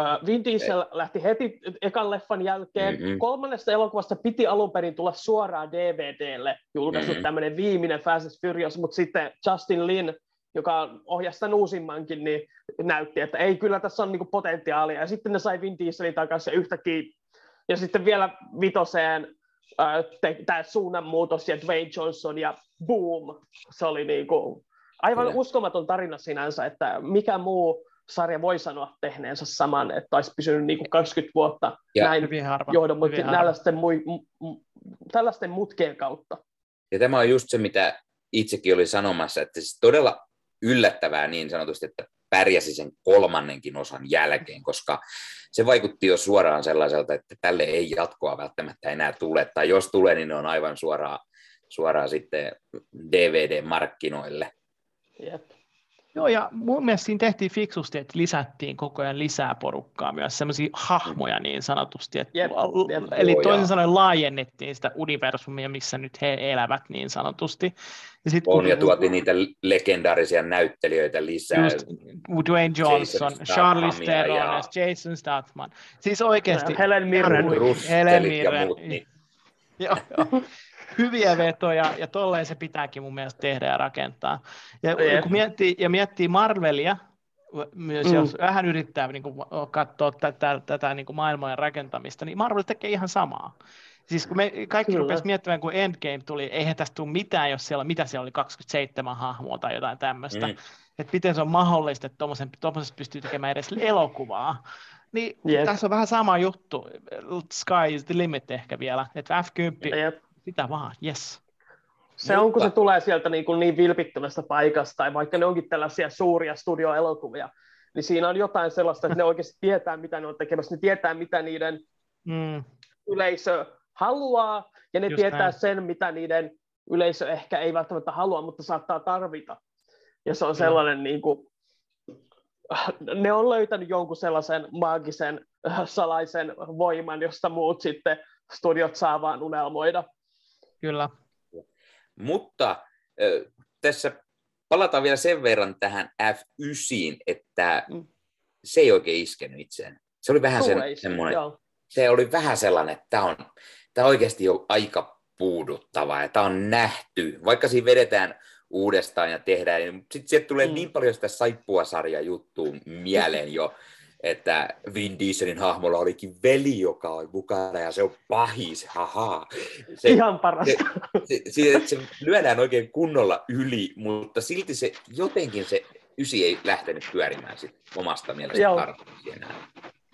uh, Vin Diesel ei. lähti heti ekan leffan jälkeen. Mm-hmm. Kolmannesta elokuvasta piti alun perin tulla suoraan DVDlle julkaistu mm-hmm. tämmöinen viimeinen Fast and Furious, mutta sitten Justin Lin, joka ohjasi tämän uusimmankin, niin näytti, että ei kyllä tässä on niin potentiaalia. Ja sitten ne sai Vin Dieselin takaisin yhtäkkiä. Ja sitten vielä vitoseen tämä suunnanmuutos ja Dwayne Johnson ja boom, se oli niin kuin aivan Kyllä. uskomaton tarina sinänsä, että mikä muu sarja voi sanoa tehneensä saman, että olisi pysynyt niin kuin 20 vuotta ja näin johdonmukaisesti tällaisten, tällaisten mutkien kautta. Ja tämä on just se, mitä itsekin oli sanomassa, että siis todella yllättävää niin sanotusti, että pärjäsi sen kolmannenkin osan jälkeen, koska se vaikutti jo suoraan sellaiselta, että tälle ei jatkoa välttämättä enää tule, tai jos tulee, niin ne on aivan suoraan, suoraan sitten DVD-markkinoille. Jep. Joo, ja mun mielestä siinä tehtiin fiksusti, että lisättiin koko ajan lisää porukkaa, myös sellaisia hahmoja niin sanotusti. Että, jep, jep. Eli toisin sanoen laajennettiin sitä universumia, missä nyt he elävät niin sanotusti. Ja sit, on, kun, ja tuotiin niitä legendaarisia näyttelijöitä lisää. Just, Dwayne Johnson, Charles Theron, ja... Jason Statham. Siis oikeasti. Helen Mirren. Helen Mirren. Ja muut, niin. joo, joo hyviä vetoja, ja tolleen se pitääkin mun mielestä tehdä ja rakentaa. Ja kun miettii, ja miettii Marvelia, myös mm. jos vähän yrittää niin kuin, katsoa tätä, tätä niin kuin maailmojen rakentamista, niin Marvel tekee ihan samaa. Siis kun me kaikki rupesivat miettimään, kun Endgame tuli, eihän tästä tule mitään, jos siellä, mitä siellä oli, 27 hahmoa tai jotain tämmöistä. Mm. Että miten se on mahdollista, että tuommoisesta pystyy tekemään edes elokuvaa. Niin yep. tässä on vähän sama juttu. Sky is the limit ehkä vielä. Että F10 yep sitä vaan, yes. Se on, kun se tulee sieltä niin, kuin niin vilpittömästä paikasta, tai vaikka ne onkin tällaisia suuria studioelokuvia, niin siinä on jotain sellaista, että ne oikeasti tietää, mitä ne on tekemässä, ne tietää, mitä niiden mm. yleisö haluaa, ja ne Just tietää näin. sen, mitä niiden yleisö ehkä ei välttämättä halua, mutta saattaa tarvita. Ja se on sellainen, mm. niin kuin, ne on löytänyt jonkun sellaisen maagisen, salaisen voiman, josta muut sitten studiot saa vaan unelmoida. Kyllä. Mutta tässä palataan vielä sen verran tähän F9, että mm. se ei oikein iskenyt itseään. Se oli vähän sen, semmoinen, se oli vähän sellainen, että tämä on, tämä on oikeasti jo aika puuduttava ja tämä on nähty. Vaikka siinä vedetään uudestaan ja tehdään, niin sitten sieltä tulee mm. niin paljon sitä saippua-sarja juttua mieleen jo, että Vin Dieselin hahmolla olikin veli, joka on mukana ja se on pahis, haha. Se, Ihan parasta. Se, se, se, se lyödään oikein kunnolla yli, mutta silti se jotenkin se ysi ei lähtenyt pyörimään sit omasta mielestä tarpeeksi enää.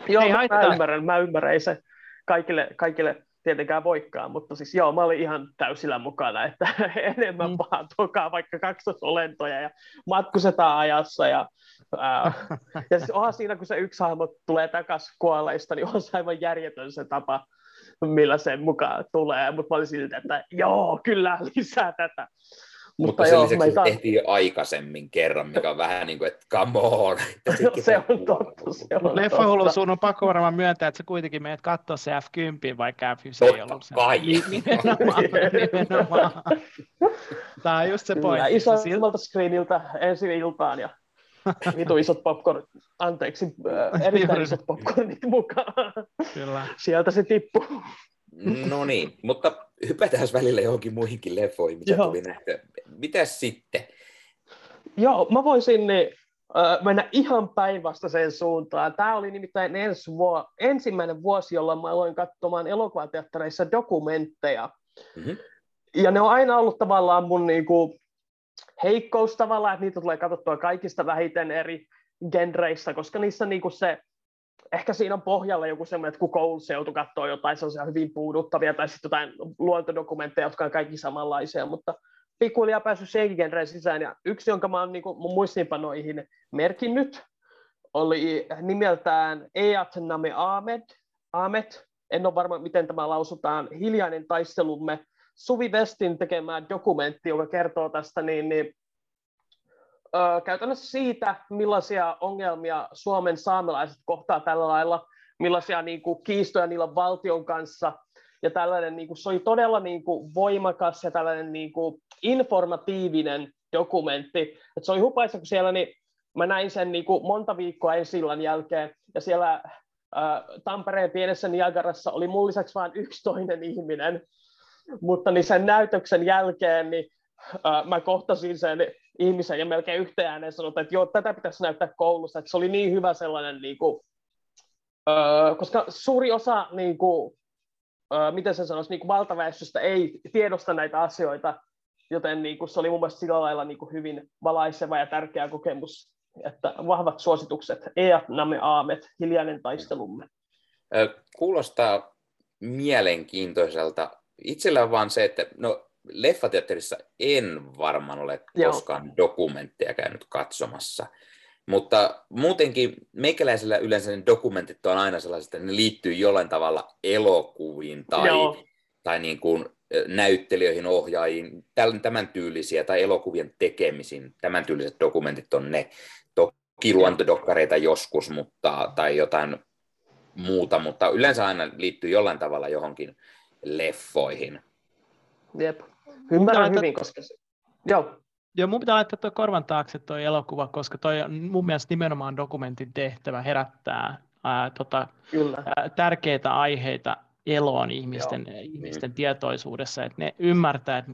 Joo, ei mä, mä ymmärrän, mä ymmärrän, ei se kaikille, kaikille tietenkään voikkaan, mutta siis joo, mä olin ihan täysillä mukana, että enemmän mm. vaan tuokaa vaikka kaksosolentoja ja matkustetaan ajassa ja ää, ja siis onhan siinä, kun se yksi hahmo tulee takaisin kuolleista, niin on se aivan järjetön se tapa, millä se mukaan tulee, mutta mä olin siltä, että joo, kyllä lisää tätä. Mutta, mutta sen lisäksi meitä... tehtiin jo aikaisemmin kerran, mikä on vähän niin kuin, että come on. se on totta. Se on Leffa sun on pakko varmaan myöntää, että se kuitenkin menet katsoa se F10, vaikka F9 ei ollut se. kai. Nimenomaan, nimenomaan. Tämä on just se pointti. Isolta screeniltä ensi iltaan ja vitu isot popcorn, anteeksi, äh, erittäin isot popcornit mukaan. Kyllä. Sieltä se tippuu. No niin, mutta hypätään välillä johonkin muihinkin leffoihin, mitä Joo. tuli nähtyä. Mitäs sitten? Joo, mä voisin niin, äh, mennä ihan päinvastaiseen suuntaan. Tämä oli nimittäin ensi vuo, ensimmäinen vuosi, jolloin mä aloin katsomaan elokuvateattereissa dokumentteja. Mm-hmm. Ja ne on aina ollut tavallaan mun niin kuin, heikkous tavallaan, että niitä tulee katsottua kaikista vähiten eri genreissa, koska niissä niin kuin se ehkä siinä on pohjalla joku semmoinen, että kun koulussa joutuu katsoa jotain sellaisia hyvin puuduttavia tai sitten jotain luontodokumentteja, jotka on kaikki samanlaisia, mutta pikkuhiljaa päässyt senkin genreen sisään. Ja yksi, jonka mä oon niin mun muistiinpanoihin merkinnyt, oli nimeltään Eat Name Ahmed. Ahmed. En ole varma, miten tämä lausutaan. Hiljainen taistelumme. Suvi Vestin tekemä dokumentti, joka kertoo tästä niin, niin ö, käytännössä siitä, millaisia ongelmia Suomen saamelaiset kohtaa tällä lailla, millaisia niin kuin, kiistoja niillä on valtion kanssa, ja tällainen, niin kuin, se oli todella niin kuin, voimakas ja tällainen niin kuin, informatiivinen dokumentti. Et se oli hupaisa, kun siellä niin, mä näin sen niin kuin, monta viikkoa ensi jälkeen, ja siellä Tampereen pienessä Niagarassa oli mun lisäksi vain yksi toinen ihminen, mutta niin sen näytöksen jälkeen niin, mä kohtasin sen ihmisen ja melkein yhteen ääneen sanotaan, että joo, tätä pitäisi näyttää koulussa, että se oli niin hyvä sellainen, niin kuin, koska suuri osa, niin kuin, miten se sanoisi, niin kuin valtaväestöstä ei tiedosta näitä asioita, joten niin kuin, se oli mun mielestä sillä lailla niin kuin, hyvin valaiseva ja tärkeä kokemus, että vahvat suositukset, Eat Name Aamet, hiljainen taistelumme. Kuulostaa mielenkiintoiselta. Itsellä on vaan se, että no, leffateatterissa en varmaan ole Joo. koskaan dokumentteja käynyt katsomassa. Mutta muutenkin meikäläisellä yleensä ne dokumentit on aina sellaiset, että ne liittyy jollain tavalla elokuviin tai, tai niin kuin näyttelijöihin, ohjaajiin, tämän tyylisiä tai elokuvien tekemisiin. Tämän tyyliset dokumentit on ne. Toki luontodokkareita joskus mutta, tai jotain muuta, mutta yleensä aina liittyy jollain tavalla johonkin leffoihin. Jep. Ymmärrän hyvin, koska se... Joo. Joo, mun pitää laittaa tuo korvan taakse tuo elokuva, koska toi on mun mielestä nimenomaan dokumentin tehtävä herättää ää, tota. Ää, tärkeitä aiheita eloon ihmisten, Joo. ihmisten mm. tietoisuudessa, että ne ymmärtää,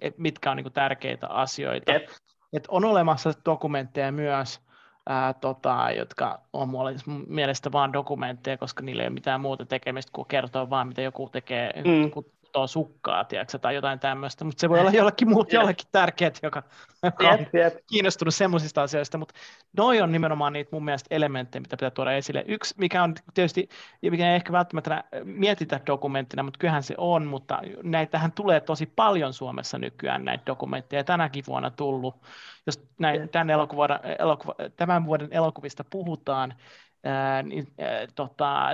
että mitkä on niin tärkeitä asioita. Et. Et on olemassa dokumentteja myös, ää, tota, jotka on mun mielestä vain dokumentteja, koska niillä ei ole mitään muuta tekemistä kuin kertoa vaan, mitä joku tekee, mm kutoo sukkaa, tiedätkö, tai jotain tämmöistä, mutta se voi olla jollekin muut, jollekin tärkeät, joka, joka on kiinnostunut semmoisista asioista, mutta noi on nimenomaan niitä mun mielestä elementtejä, mitä pitää tuoda esille. Yksi, mikä on tietysti, mikä ei ehkä välttämättä mietitä dokumenttina, mutta kyllähän se on, mutta näitähän tulee tosi paljon Suomessa nykyään näitä dokumentteja, tänäkin vuonna tullut. Jos näin, tämän, elokuva, elokuva, tämän vuoden elokuvista puhutaan, niin, tota,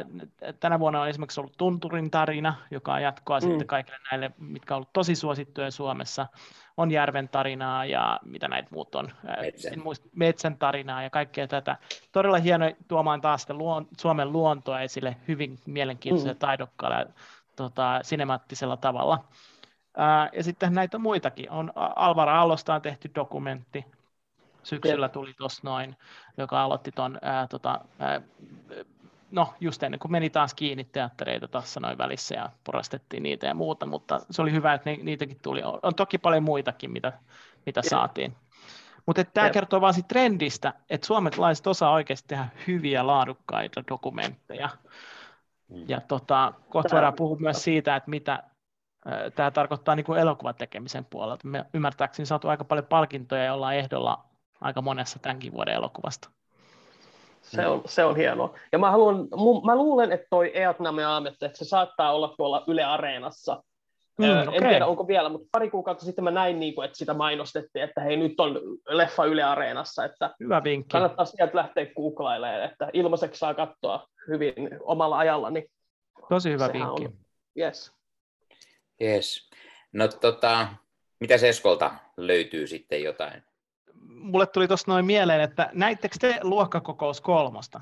tänä vuonna on esimerkiksi ollut Tunturin tarina, joka on jatkoa mm. sitten kaikille näille, mitkä on ollut tosi suosittuja Suomessa. On Järven tarinaa ja mitä näitä muut on, Metsän, muista, Metsän tarinaa ja kaikkea tätä. Todella hieno tuomaan taas sitä luon, Suomen luontoa esille hyvin mielenkiintoisella, mm. taidokkaalla ja tota, sinemaattisella tavalla. Ää, ja sitten näitä muitakin. On Alvara Allosta on tehty dokumentti, syksyllä tuli tuossa noin, joka aloitti tuon, tota, no just ennen kuin meni taas kiinni teattereita tuossa noin välissä ja porastettiin niitä ja muuta, mutta se oli hyvä, että ne, niitäkin tuli. On toki paljon muitakin, mitä, mitä saatiin. Mutta tämä kertoo vain siitä trendistä, että suomalaiset osaa oikeasti tehdä hyviä, laadukkaita dokumentteja. Mm. Ja tota, kohta voidaan puhua myös siitä, että mitä tämä tarkoittaa niin kuin elokuvan tekemisen puolelta. Me ymmärtääkseni saatu aika paljon palkintoja ja ollaan ehdolla aika monessa tämänkin vuoden elokuvasta. Se on, se on hienoa. Ja mä, haluan, mä luulen, että toi Eatname Aamet, että se saattaa olla tuolla Yle Areenassa. Mm, en okay. tiedä, onko vielä, mutta pari kuukautta sitten mä näin, niin kuin, että sitä mainostettiin, että hei, nyt on leffa Yle Areenassa. Että Hyvä vinkki. Kannattaa sieltä lähteä googlailemaan, että ilmaiseksi saa katsoa hyvin omalla ajalla. Niin Tosi hyvä vinkki. On, yes. Yes. No tota, mitä Eskolta löytyy sitten jotain? Mulle tuli tuossa noin mieleen, että näittekö te luokkakokous kolmosta?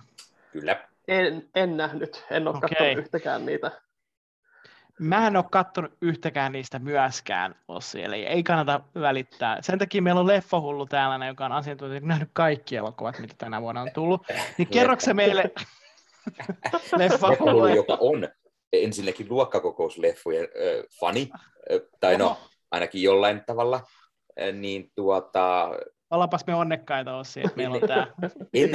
Kyllä. En, en nähnyt, en ole okay. katsonut yhtäkään niitä. Mä en ole katsonut yhtäkään niistä myöskään, Ossi, eli ei kannata välittää. Sen takia meillä on Leffahullu täällä, joka on asiantuntija, nähnyt kaikki elokuvat, mitä tänä vuonna on tullut. Niin kerroksä meille Leffahullu, joka on ensinnäkin luokkakokousleffojen äh, fani, äh, tai no ainakin jollain tavalla, äh, niin tuota... Ollaanpas me onnekkaita Ossi, että meillä on tämä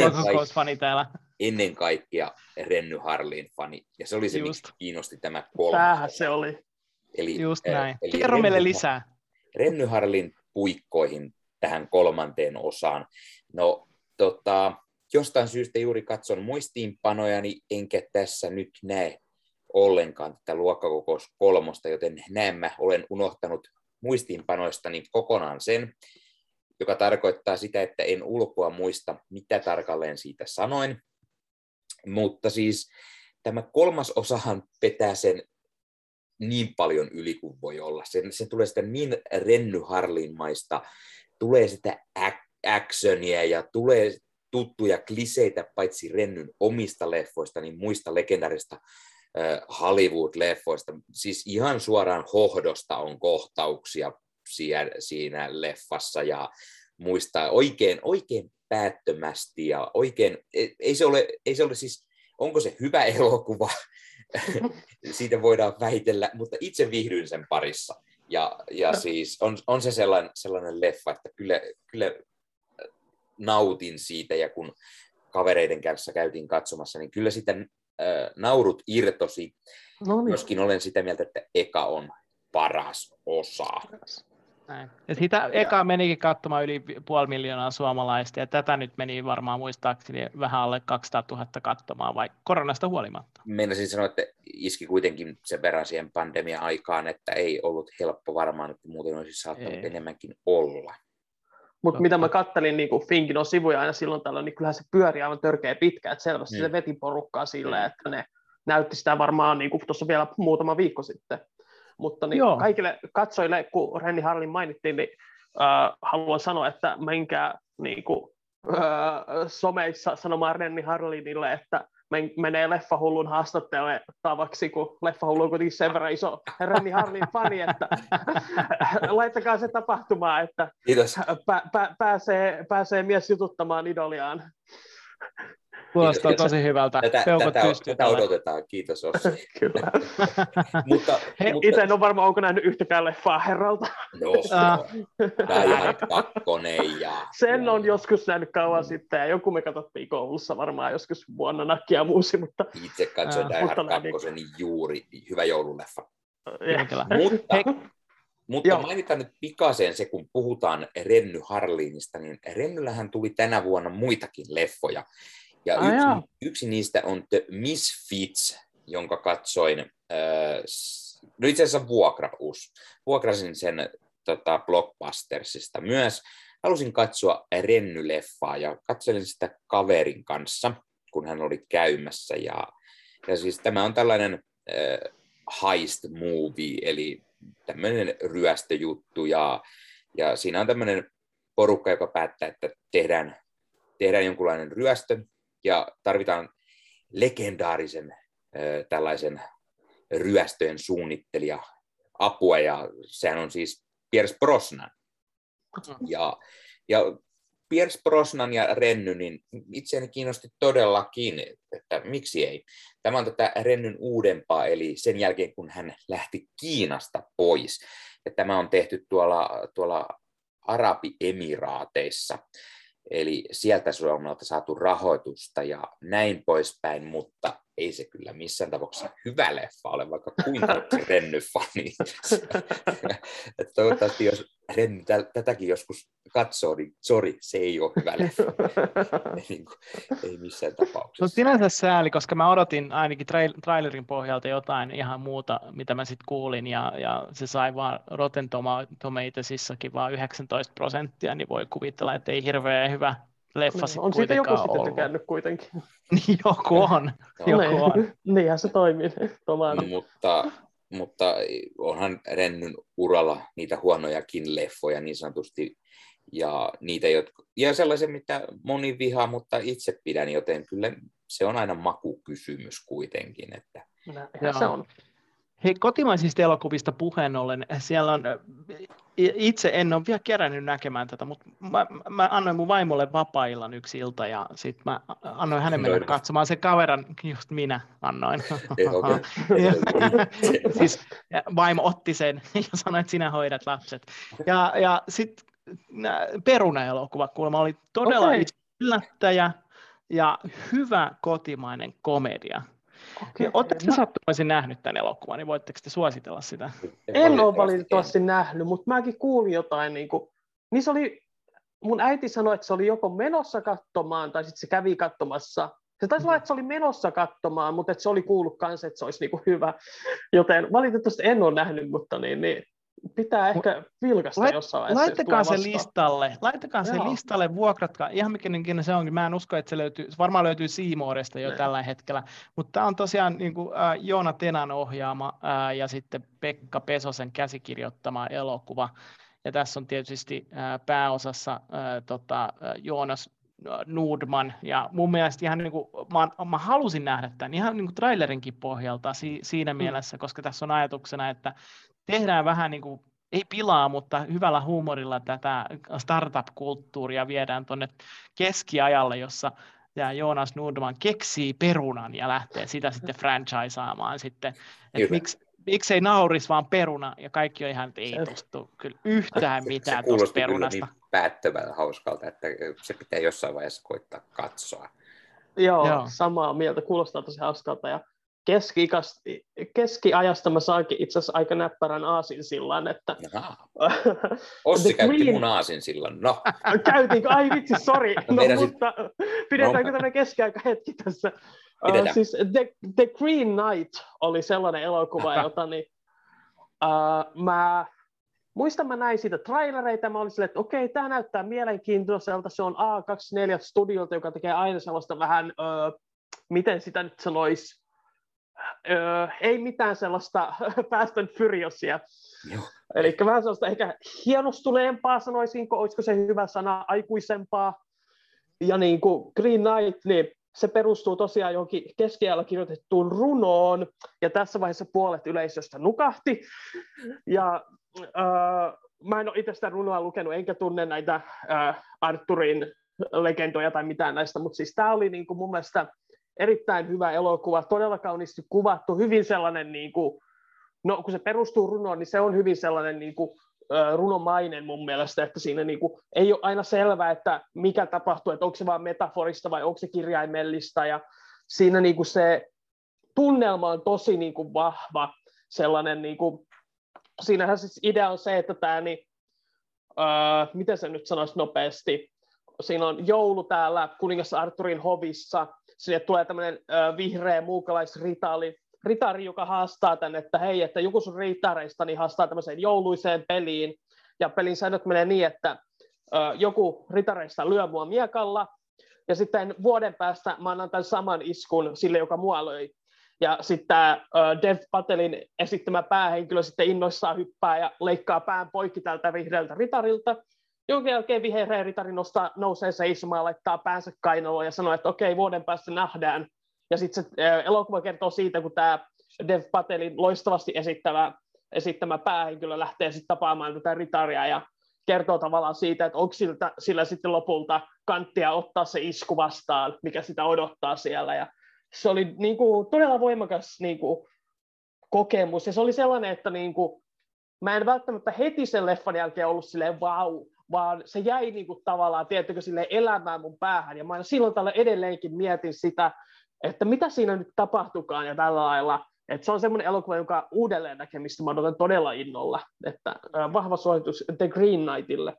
luokkakokousfani täällä. Ennen kaikkea Renny Harlin fani, ja se oli se, Just. miksi kiinnosti tämä kolmas. Tämähän se oli. Eli, Just näin. Eli Kerro Renny, meille lisää. Renny Harlin puikkoihin tähän kolmanteen osaan. No, tota, jostain syystä juuri katson muistiinpanojani, enkä tässä nyt näe ollenkaan tätä luokkakokous kolmosta, joten näin mä olen unohtanut muistiinpanoistani kokonaan sen, joka tarkoittaa sitä, että en ulkoa muista, mitä tarkalleen siitä sanoin. Mutta siis tämä kolmas osahan petää sen niin paljon yli kuin voi olla. Se, se tulee sitä niin Renny Harlin-maista, tulee sitä actionia ja tulee tuttuja kliseitä paitsi Rennyn omista leffoista, niin muista legendarista Hollywood-leffoista. Siis ihan suoraan hohdosta on kohtauksia siinä leffassa ja muistaa oikein, oikein päättömästi ja oikein, e, ei se ole, ei se ole siis, onko se hyvä elokuva, siitä voidaan väitellä, mutta itse viihdyin sen parissa. Ja, ja siis on, on se sellainen, sellainen leffa, että kyllä, kyllä nautin siitä ja kun kavereiden kanssa käytiin katsomassa, niin kyllä sitä naurut irtosi. No niin. Joskin olen sitä mieltä, että eka on paras osa. Näin. Ja sitä eka menikin katsomaan yli puoli miljoonaa suomalaista, ja tätä nyt meni varmaan muistaakseni vähän alle 200 000 katsomaan, vai koronasta huolimatta? Meinasin sanoa, että iski kuitenkin sen verran siihen pandemia-aikaan, että ei ollut helppo varmaan, että muuten olisi saattanut ei. enemmänkin olla. Mutta mitä mä kattelin niin Finkinon sivuja aina silloin tällöin, niin kyllähän se pyöri aivan törkeä pitkä, että selvästi mm. se veti porukkaa silleen, mm. että ne näytti sitä varmaan niin tuossa vielä muutama viikko sitten. Mutta niin kaikille katsojille, kun Renni Harlin mainittiin, niin äh, haluan sanoa, että menkää niin kuin, äh, someissa sanomaan Renni Harlinille, että men, menee leffahullun haastattelevaksi, kun leffahullu on kuitenkin sen verran iso Renni Harlin fani, että laittakaa se tapahtumaan, että Kiitos. Pä, pä, pääsee, pääsee mies jututtamaan idoliaan. Kuulostaa tosi hyvältä. Tätä, tätä, tätä odotetaan, kiitos Ossi. Kyllä. mutta, He, mutta... Itse en ole varma, onko nähnyt yhtäkään leffaa herralta. No, Diehard kakkonen ja... Sen on joskus nähnyt kauan mm. sitten, ja joku me katsottiin koulussa varmaan joskus vuonna nakkia muusi, mutta... Itse katsoin Diehard kakkosen niin juuri hyvä joululeffa. mutta, mutta Joo. mainitaan nyt pikaisen se, kun puhutaan Renny Harlinista, niin Rennyllähän tuli tänä vuonna muitakin leffoja. Ja ah, yksi, yksi niistä on The Misfits, jonka katsoin, äh, no itse asiassa vuokraus. Vuokrasin sen tota, Blockbustersista myös. Halusin katsoa Renny-leffaa ja katselin sitä kaverin kanssa, kun hän oli käymässä. Ja, ja siis tämä on tällainen äh, heist movie, eli tämmöinen ryöstöjuttu. Ja, ja siinä on tämmöinen porukka, joka päättää, että tehdään, tehdään jonkunlainen ryöstö, ja tarvitaan legendaarisen tällaisen ryöstöjen suunnittelija apua, ja sehän on siis Piers Brosnan. Mm. Ja, ja Pierce Brosnan ja Renny, niin itseäni kiinnosti todellakin, että miksi ei. Tämä on tätä Rennyn uudempaa, eli sen jälkeen kun hän lähti Kiinasta pois. Ja tämä on tehty tuolla, tuolla Arabiemiraateissa. Eli sieltä Suomelta saatu rahoitusta ja näin poispäin, mutta ei se kyllä missään tapauksessa hyvä leffa ole, vaikka kuinka Renny-fani. toivottavasti jos Renny tätäkin joskus katsoo, niin sori, se ei ole hyvä leffa. ei, ei missään tapauksessa. Se on sinänsä sääli, koska mä odotin ainakin trail- trailerin pohjalta jotain ihan muuta, mitä mä sitten kuulin, ja, ja se sai vaan Rotten Tomatoesissakin vaan 19 prosenttia, niin voi kuvitella, että ei hirveän hyvä leffa niin, On siitä joku sitten tykännyt kuitenkin. niin joku on. joku niin, on. Niinhän se toimii. No, mutta, mutta onhan Rennyn uralla niitä huonojakin leffoja niin sanotusti, ja, niitä, jotka, ja sellaisia, mitä moni vihaa, mutta itse pidän, joten kyllä se on aina makukysymys kuitenkin. Että... No, se on. Hei, kotimaisista elokuvista puheen ollen, siellä on, itse en ole vielä kerännyt näkemään tätä, mutta mä, mä annoin mun vaimolle vapaa-illan yksi ilta ja sitten mä annoin hänen mennä katsomaan se kaveran, just minä annoin. siis vaimo otti sen ja sanoi, että sinä hoidat lapset. Ja, ja sitten Peruna-elokuva kuulemma oli todella okay. yllättäjä ja hyvä kotimainen komedia. Okay. Oletteko sattumoisin nähnyt tämän elokuvan, niin voitteko te suositella sitä? En ole valitettavasti nähnyt, mutta mäkin kuulin jotain, niin, kuin, niin se oli, mun äiti sanoi, että se oli joko menossa katsomaan, tai sitten se kävi katsomassa. Se taisi olla, että se oli menossa katsomaan, mutta että se oli kuullut kanssa, että se olisi niin kuin hyvä. Joten valitettavasti en ole nähnyt, mutta niin, niin pitää ehkä vilkasta Lait, jossain vaiheessa. Laittakaa se listalle, laittakaa se listalle, vuokratkaa, ihan mikä se onkin, mä en usko, että se löytyy, se varmaan löytyy Seamoresta jo ne. tällä hetkellä, mutta tämä on tosiaan niin kuin, äh, Joona Tenan ohjaama äh, ja sitten Pekka Pesosen käsikirjoittama elokuva, ja tässä on tietysti äh, pääosassa äh, tota, äh, Joonas Nordman, ja mun mielestä ihan niin kuin, mä, mä halusin nähdä tämän ihan niin kuin trailerinkin pohjalta si, siinä mm. mielessä, koska tässä on ajatuksena, että tehdään vähän niin kuin, ei pilaa, mutta hyvällä huumorilla tätä startup-kulttuuria viedään tuonne keskiajalle, jossa ja Joonas Nordman keksii perunan ja lähtee sitä sitten franchisaamaan sitten. Että miksi, miksei nauris vaan peruna, ja kaikki on ihan, että ei tostu kyllä yhtään mitään tuosta perunasta. Niin päättävällä hauskalta, että se pitää jossain vaiheessa koittaa katsoa. Joo, Joo. samaa mieltä, kuulostaa tosi hauskalta, ja keskiajasta mä saankin itse asiassa aika näppärän aasinsillan, että... Ossi käytti Green... mun aasinsillan, no. Käytiinkö? Ai vitsi, sori. No, no mutta sit... pidetäänkö no. tämmöinen keskiaika hetki tässä? Uh, siis The, The Green Knight oli sellainen elokuva, jota niin, uh, mä muistan, mä näin siitä trailereita, mä olin silleen, että okei, tämä näyttää mielenkiintoiselta, se on A24 studiolta, joka tekee aina sellaista vähän, uh, miten sitä nyt sanoisi, öö, ei mitään sellaista Fast and Furiousia. Eli vähän sellaista ehkä hienostuneempaa, sanoisinko, olisiko se hyvä sana, aikuisempaa. Ja niin kuin Green Knight, niin se perustuu tosiaan johonkin keskiajalla kirjoitettuun runoon, ja tässä vaiheessa puolet yleisöstä nukahti. Ja äh, mä en ole itse sitä runoa lukenut, enkä tunne näitä äh, Arturin legendoja tai mitään näistä, mutta siis tämä oli niin kuin mun mielestä erittäin hyvä elokuva, todella kauniisti kuvattu, hyvin sellainen, niin kuin, no kun se perustuu runoon, niin se on hyvin sellainen niin kuin, runomainen mun mielestä, että siinä niin kuin, ei ole aina selvää, että mikä tapahtuu, että onko se vain metaforista vai onko se kirjaimellista, ja siinä niin kuin se tunnelma on tosi niin kuin vahva, sellainen, niin kuin, siinähän siis idea on se, että tämä, niin, uh, miten se nyt sanoisi nopeasti, siinä on joulu täällä kuningas Arturin hovissa, sinne tulee tämmöinen vihreä muukalaisritari, ritari, joka haastaa tänne, että hei, että joku sun ritareista niin haastaa tämmöiseen jouluiseen peliin, ja pelin säännöt menee niin, että joku ritareista lyö mua miekalla, ja sitten vuoden päästä mä annan tämän saman iskun sille, joka mua löi. Ja sitten tämä Dev Patelin esittämä päähenkilö sitten innoissaan hyppää ja leikkaa pään poikki tältä vihreältä ritarilta, jonka jälkeen vihreä ritari nostaa, nousee seisomaan, laittaa päänsä kainaloon ja sanoo, että okei, vuoden päästä nähdään. Ja sitten se elokuva kertoo siitä, kun tämä Dev Patelin loistavasti esittävä, esittämä päähenkilö lähtee sitten tapaamaan tätä ritaria ja kertoo tavallaan siitä, että onko sillä, sillä sitten lopulta kanttia ottaa se isku vastaan, mikä sitä odottaa siellä. Ja se oli niin kuin, todella voimakas niin kuin, kokemus. Ja se oli sellainen, että niin kuin, mä en välttämättä heti sen leffan jälkeen ollut silleen vau, vaan se jäi niin kuin, tavallaan, tiettykö, sille elämään mun päähän. Ja mä silloin tällä edelleenkin mietin sitä, että mitä siinä nyt tapahtukaan ja tällä lailla. Että se on semmoinen elokuva, joka uudelleen näkemistä mä odotan todella innolla. Että äh, vahva suositus The Green Knightille.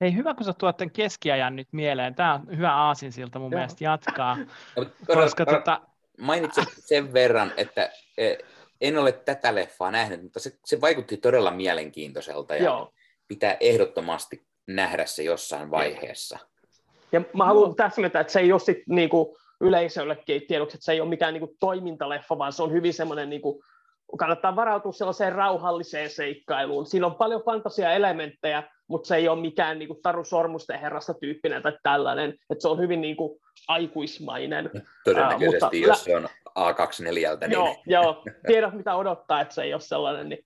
Hei, hyvä kun sä tuot tämän keskiajan nyt mieleen. Tämä on hyvä aasinsilta mun Joo. mielestä jatkaa. Koska, tota... Mainitsin sen verran, että e, en ole tätä leffaa nähnyt, mutta se, se vaikutti todella mielenkiintoiselta ja Joo. Pitää ehdottomasti nähdä se jossain vaiheessa. Ja mä haluan täsmätä, että se ei ole sit niinku yleisöllekin tiedoksi, että se ei ole mikään niinku toimintaleffa, vaan se on hyvin semmoinen, niinku, kannattaa varautua sellaiseen rauhalliseen seikkailuun. Siinä on paljon fantasia-elementtejä, mutta se ei ole mikään niinku Taru Sormusten herrasta tyyppinen tai tällainen, että se on hyvin niinku aikuismainen. Todennäköisesti, uh, mutta, jos se on A24. Niin... Joo, joo, tiedät mitä odottaa, että se ei ole sellainen niin,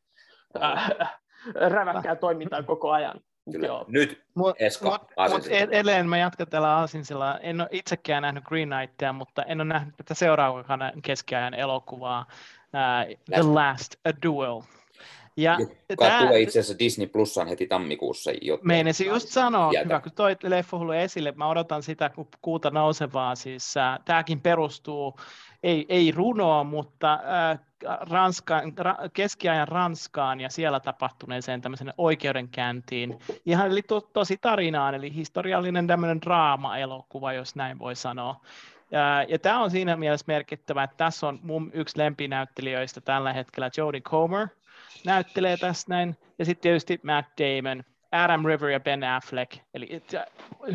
äh, räväkkää toimintaa koko ajan. Kyllä. Joo. Nyt Esko, mut, mut e- edelleen mä jatkan tällä Aasinsilla. En ole itsekään nähnyt Green Knightia, mutta en ole nähnyt tätä seuraavaa keskiajan elokuvaa, uh, The Last A Duel. Ja Joka tämä, tulee itse asiassa Disney Plusaan heti tammikuussa. Meinasin just sanoa, jätä. hyvä kun toi leffa esille, mä odotan sitä kuuta nousevaa. Siis, uh, tämäkin perustuu, ei, ei runoa, mutta uh, Ranskaan, ra, keskiajan Ranskaan ja siellä tapahtuneeseen tämmöisen oikeudenkäyntiin. Ihan eli to, tosi tarinaan, eli historiallinen tämmöinen draama-elokuva, jos näin voi sanoa. Ja, ja tämä on siinä mielessä merkittävä, että tässä on mun yksi lempinäyttelijöistä tällä hetkellä, Jodie Comer, näyttelee tässä näin, ja sitten tietysti Matt Damon, Adam River ja Ben Affleck, eli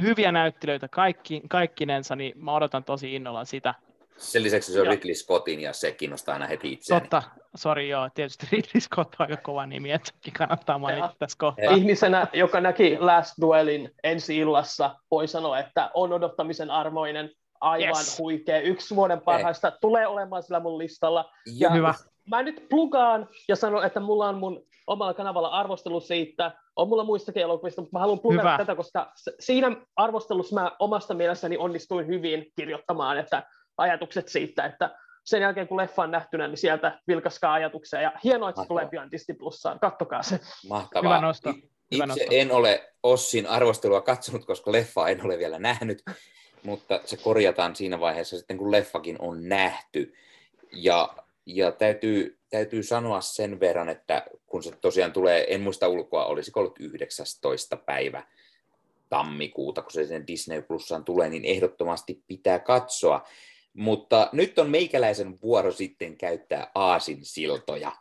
hyviä näyttelijöitä kaikki, kaikkinensa, niin mä odotan tosi innolla sitä, sen lisäksi se on Ridley Scottin ja se kiinnostaa aina heti itseäni. Totta, sori joo, tietysti Ridley Scott on aika kova nimi, että sekin kannattaa mainita ja. tässä kohtaa. Ihmisenä, joka näki Last Duelin ensi illassa, voi sanoa, että on odottamisen armoinen, aivan yes. huikea. Yksi vuoden parhaista Ei. tulee olemaan sillä mun listalla. Ja Hyvä. Mä nyt plugaan ja sanon, että mulla on mun omalla kanavalla arvostelu siitä. On mulla muistakin elokuvista, mutta mä haluan plugata tätä, koska siinä arvostelussa mä omasta mielestäni onnistuin hyvin kirjoittamaan, että ajatukset siitä, että sen jälkeen kun leffa on nähtynä, niin sieltä vilkaskaa ajatuksia. Ja hienoa, että se tulee pian Disney Plussaan. Kattokaa se. Mahtavaa. Hyvä nosto. Hyvä Itse nosto. en ole Ossin arvostelua katsonut, koska leffaa en ole vielä nähnyt, mutta se korjataan siinä vaiheessa sitten, kun leffakin on nähty. Ja, ja täytyy, täytyy sanoa sen verran, että kun se tosiaan tulee, en muista ulkoa, olisiko ollut 19. päivä tammikuuta, kun se sen Disney Plussaan tulee, niin ehdottomasti pitää katsoa. Mutta nyt on meikäläisen vuoro sitten käyttää aasin siltoja.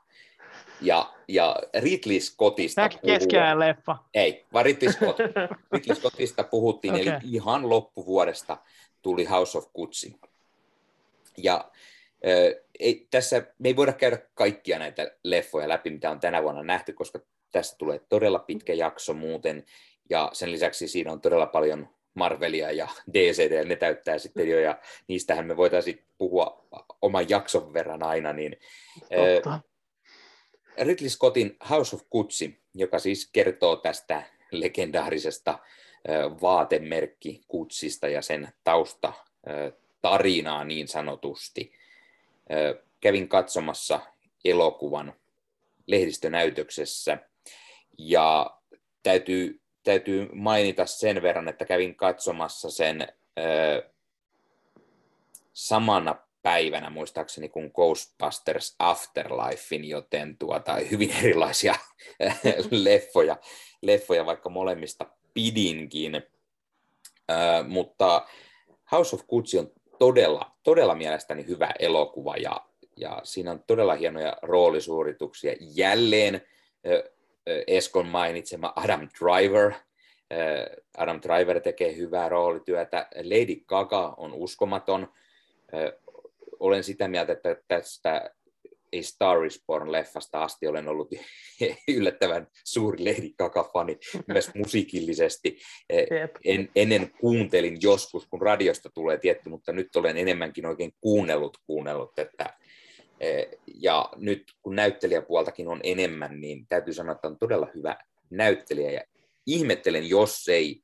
Ja, ja Ridley Scottista puhuu... leffa. Ei, vaan Ridley, Scott. Ridley Scottista puhuttiin, okay. eli ihan loppuvuodesta tuli House of Gucci. Ja äh, ei, tässä me ei voida käydä kaikkia näitä leffoja läpi, mitä on tänä vuonna nähty, koska tästä tulee todella pitkä jakso muuten, ja sen lisäksi siinä on todella paljon Marvelia ja DCD, ja ne täyttää sitten jo, ja niistähän me voitaisiin puhua oman jakson verran aina, niin Totta. Ridley Scottin House of Gucci, joka siis kertoo tästä legendaarisesta vaatemerkki Gucciista ja sen tausta tarinaa niin sanotusti. Kävin katsomassa elokuvan lehdistönäytöksessä ja täytyy täytyy mainita sen verran, että kävin katsomassa sen ö, samana päivänä muistaakseni kuin Ghostbusters Afterlifein, joten tuota, hyvin erilaisia leffoja, leffoja, vaikka molemmista pidinkin. Ö, mutta House of Gucci on todella, todella mielestäni hyvä elokuva ja, ja siinä on todella hienoja roolisuorituksia. Jälleen Eskon mainitsema Adam Driver. Adam Driver tekee hyvää roolityötä. Lady Gaga on uskomaton. Olen sitä mieltä, että tästä A Star is Born-leffasta asti olen ollut yllättävän suuri Lady Gaga-fani myös musiikillisesti. En, ennen kuuntelin joskus, kun radiosta tulee tietty, mutta nyt olen enemmänkin oikein kuunnellut, kuunnellut, että ja nyt kun näyttelijäpuoltakin on enemmän, niin täytyy sanoa, että on todella hyvä näyttelijä ja ihmettelen, jos ei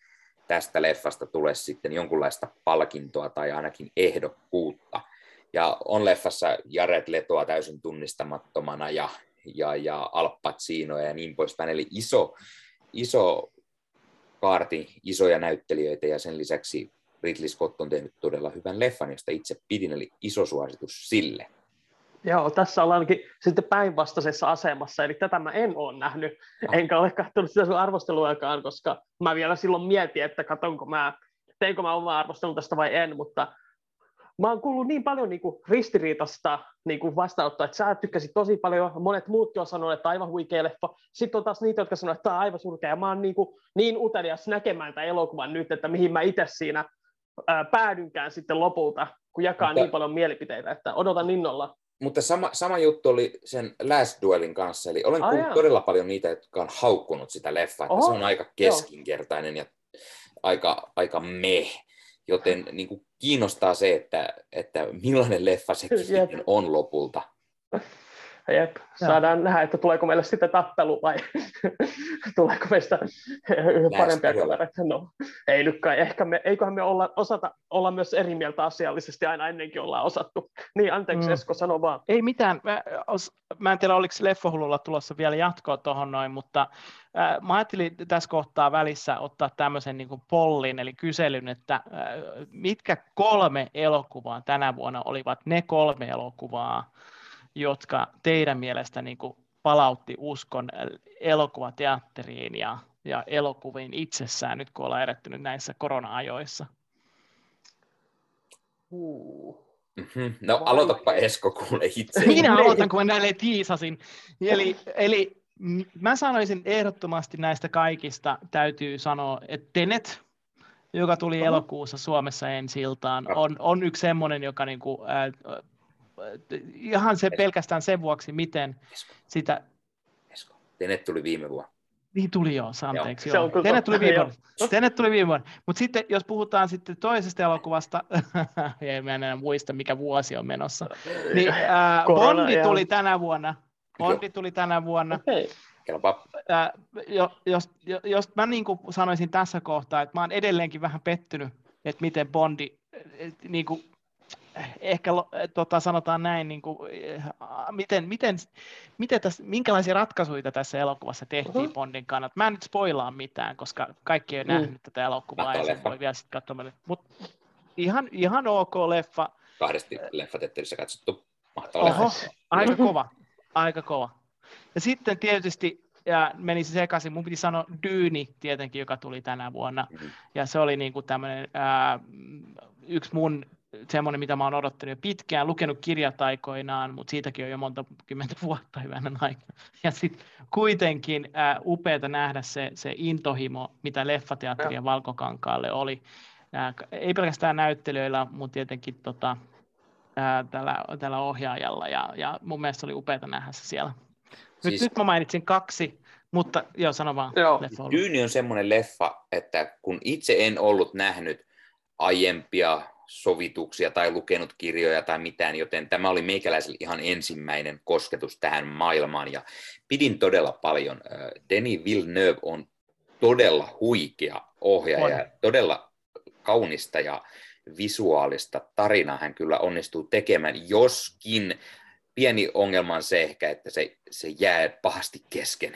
tästä leffasta tule sitten jonkunlaista palkintoa tai ainakin ehdokkuutta. Ja on leffassa Jared Letoa täysin tunnistamattomana ja, ja, ja Al Pacinoa ja niin poispäin. Eli iso, iso kaarti, isoja näyttelijöitä ja sen lisäksi Ridley Scott on tehnyt todella hyvän leffan, josta itse pidin, eli iso suositus sille. Joo, tässä ollaankin sitten päinvastaisessa asemassa, eli tätä mä en ole nähnyt, ah. enkä ole katsonut sitä sun arvosteluakaan, koska mä vielä silloin mietin, että katsonko mä, teinkö mä oma arvostelu tästä vai en, mutta mä oon kuullut niin paljon niin kuin ristiriitasta niin kuin vastaanottoa, että sä tykkäsit tosi paljon, monet muutkin on sanonut, että aivan huikea leffa. Sitten on taas niitä, jotka sanoo, että tämä on aivan surkea. Ja mä oon niin, kuin, niin utelias näkemään tämän elokuvan nyt, että mihin mä itse siinä ää, päädynkään sitten lopulta, kun jakaa Mutta... niin paljon mielipiteitä, että odotan innolla mutta sama, sama juttu oli sen Last Duelin kanssa, eli olen kuullut todella paljon niitä, jotka on haukkunut sitä leffaa, että se on aika keskinkertainen joo. ja aika, aika meh, joten niin kuin kiinnostaa se, että, että millainen leffa se sitten on lopulta. Jep, saadaan nähdä, että tuleeko meille sitten tappelu vai tuleeko meistä parempia kavereita. No, ei nyt kai. Ehkä me, eiköhän me olla, osata olla myös eri mieltä asiallisesti, aina ennenkin ollaan osattu. Niin, anteeksi mm. Esko, sano vaan. Ei mitään. Mä, os, mä en tiedä, oliko Leffohululla tulossa vielä jatkoa tuohon noin, mutta äh, mä ajattelin tässä kohtaa välissä ottaa tämmöisen niin pollin, eli kyselyn, että äh, mitkä kolme elokuvaa tänä vuonna olivat ne kolme elokuvaa, jotka teidän mielestä niin kuin palautti uskon elokuvateatteriin ja, ja elokuviin itsessään, nyt kun ollaan erettynyt näissä korona-ajoissa? Uh. Mm-hmm. No aloitapa Esko kuule itse. Minä aloitan, kun mä näille tiisasin. Eli, eli mä sanoisin ehdottomasti näistä kaikista, täytyy sanoa, että Tenet, joka tuli elokuussa Suomessa ensi iltaan, on, on yksi semmoinen, joka niinku, äh, ihan se pelkästään sen vuoksi, miten Esko. sitä... Esko. Tenet tuli viime vuonna. Niin tuli jo, anteeksi. Joo. joo. Tenet tuli viime vuonna. Tenet tuli viime vuonna. Mutta sitten jos puhutaan sitten toisesta elokuvasta, ei mä enää muista mikä vuosi on menossa, niin äh, Bondi tuli tänä vuonna. Bondi tuli tänä vuonna. Okay. Äh, jos, jos, jos mä niin kuin sanoisin tässä kohtaa, että mä oon edelleenkin vähän pettynyt, että miten Bondi niin kuin ehkä tota, sanotaan näin, niin kuin, miten, miten, miten tässä, minkälaisia ratkaisuja tässä elokuvassa tehtiin uh-huh. Bondin kannalta. Mä en nyt spoilaa mitään, koska kaikki ei ole mm. nähnyt tätä elokuvaa ja sen voi vielä sitten katsoa. Mutta ihan, ihan ok leffa. Kahdesti leffateatterissa katsottu. Mahtava Oho, leffa. aika kova, aika kova. Ja sitten tietysti ja menisi sekaisin. Mun piti sanoa Dyyni tietenkin, joka tuli tänä vuonna. Mm-hmm. Ja se oli niin kuin tämmöinen, ää, yksi mun semmoinen, mitä mä oon odottanut jo pitkään, lukenut kirjat aikoinaan, mutta siitäkin on jo monta kymmentä vuotta hyvänä aikana. Ja sitten kuitenkin äh, upeata nähdä se, se intohimo, mitä leffateatteri ja Valkokankaalle oli. Äh, ei pelkästään näyttelijöillä, mutta tietenkin tota, äh, tällä, tällä ohjaajalla, ja, ja mun mielestä oli upeata nähdä se siellä. Nyt, siis... nyt mä mainitsin kaksi, mutta joo, sano vaan. Joo. Dyyni on semmoinen leffa, että kun itse en ollut nähnyt aiempia sovituksia tai lukenut kirjoja tai mitään, joten tämä oli meikäläiselle ihan ensimmäinen kosketus tähän maailmaan ja pidin todella paljon. Denis Villeneuve on todella huikea ohjaaja, on. todella kaunista ja visuaalista tarinaa hän kyllä onnistuu tekemään, joskin pieni ongelma on se ehkä, että se, se jää pahasti kesken.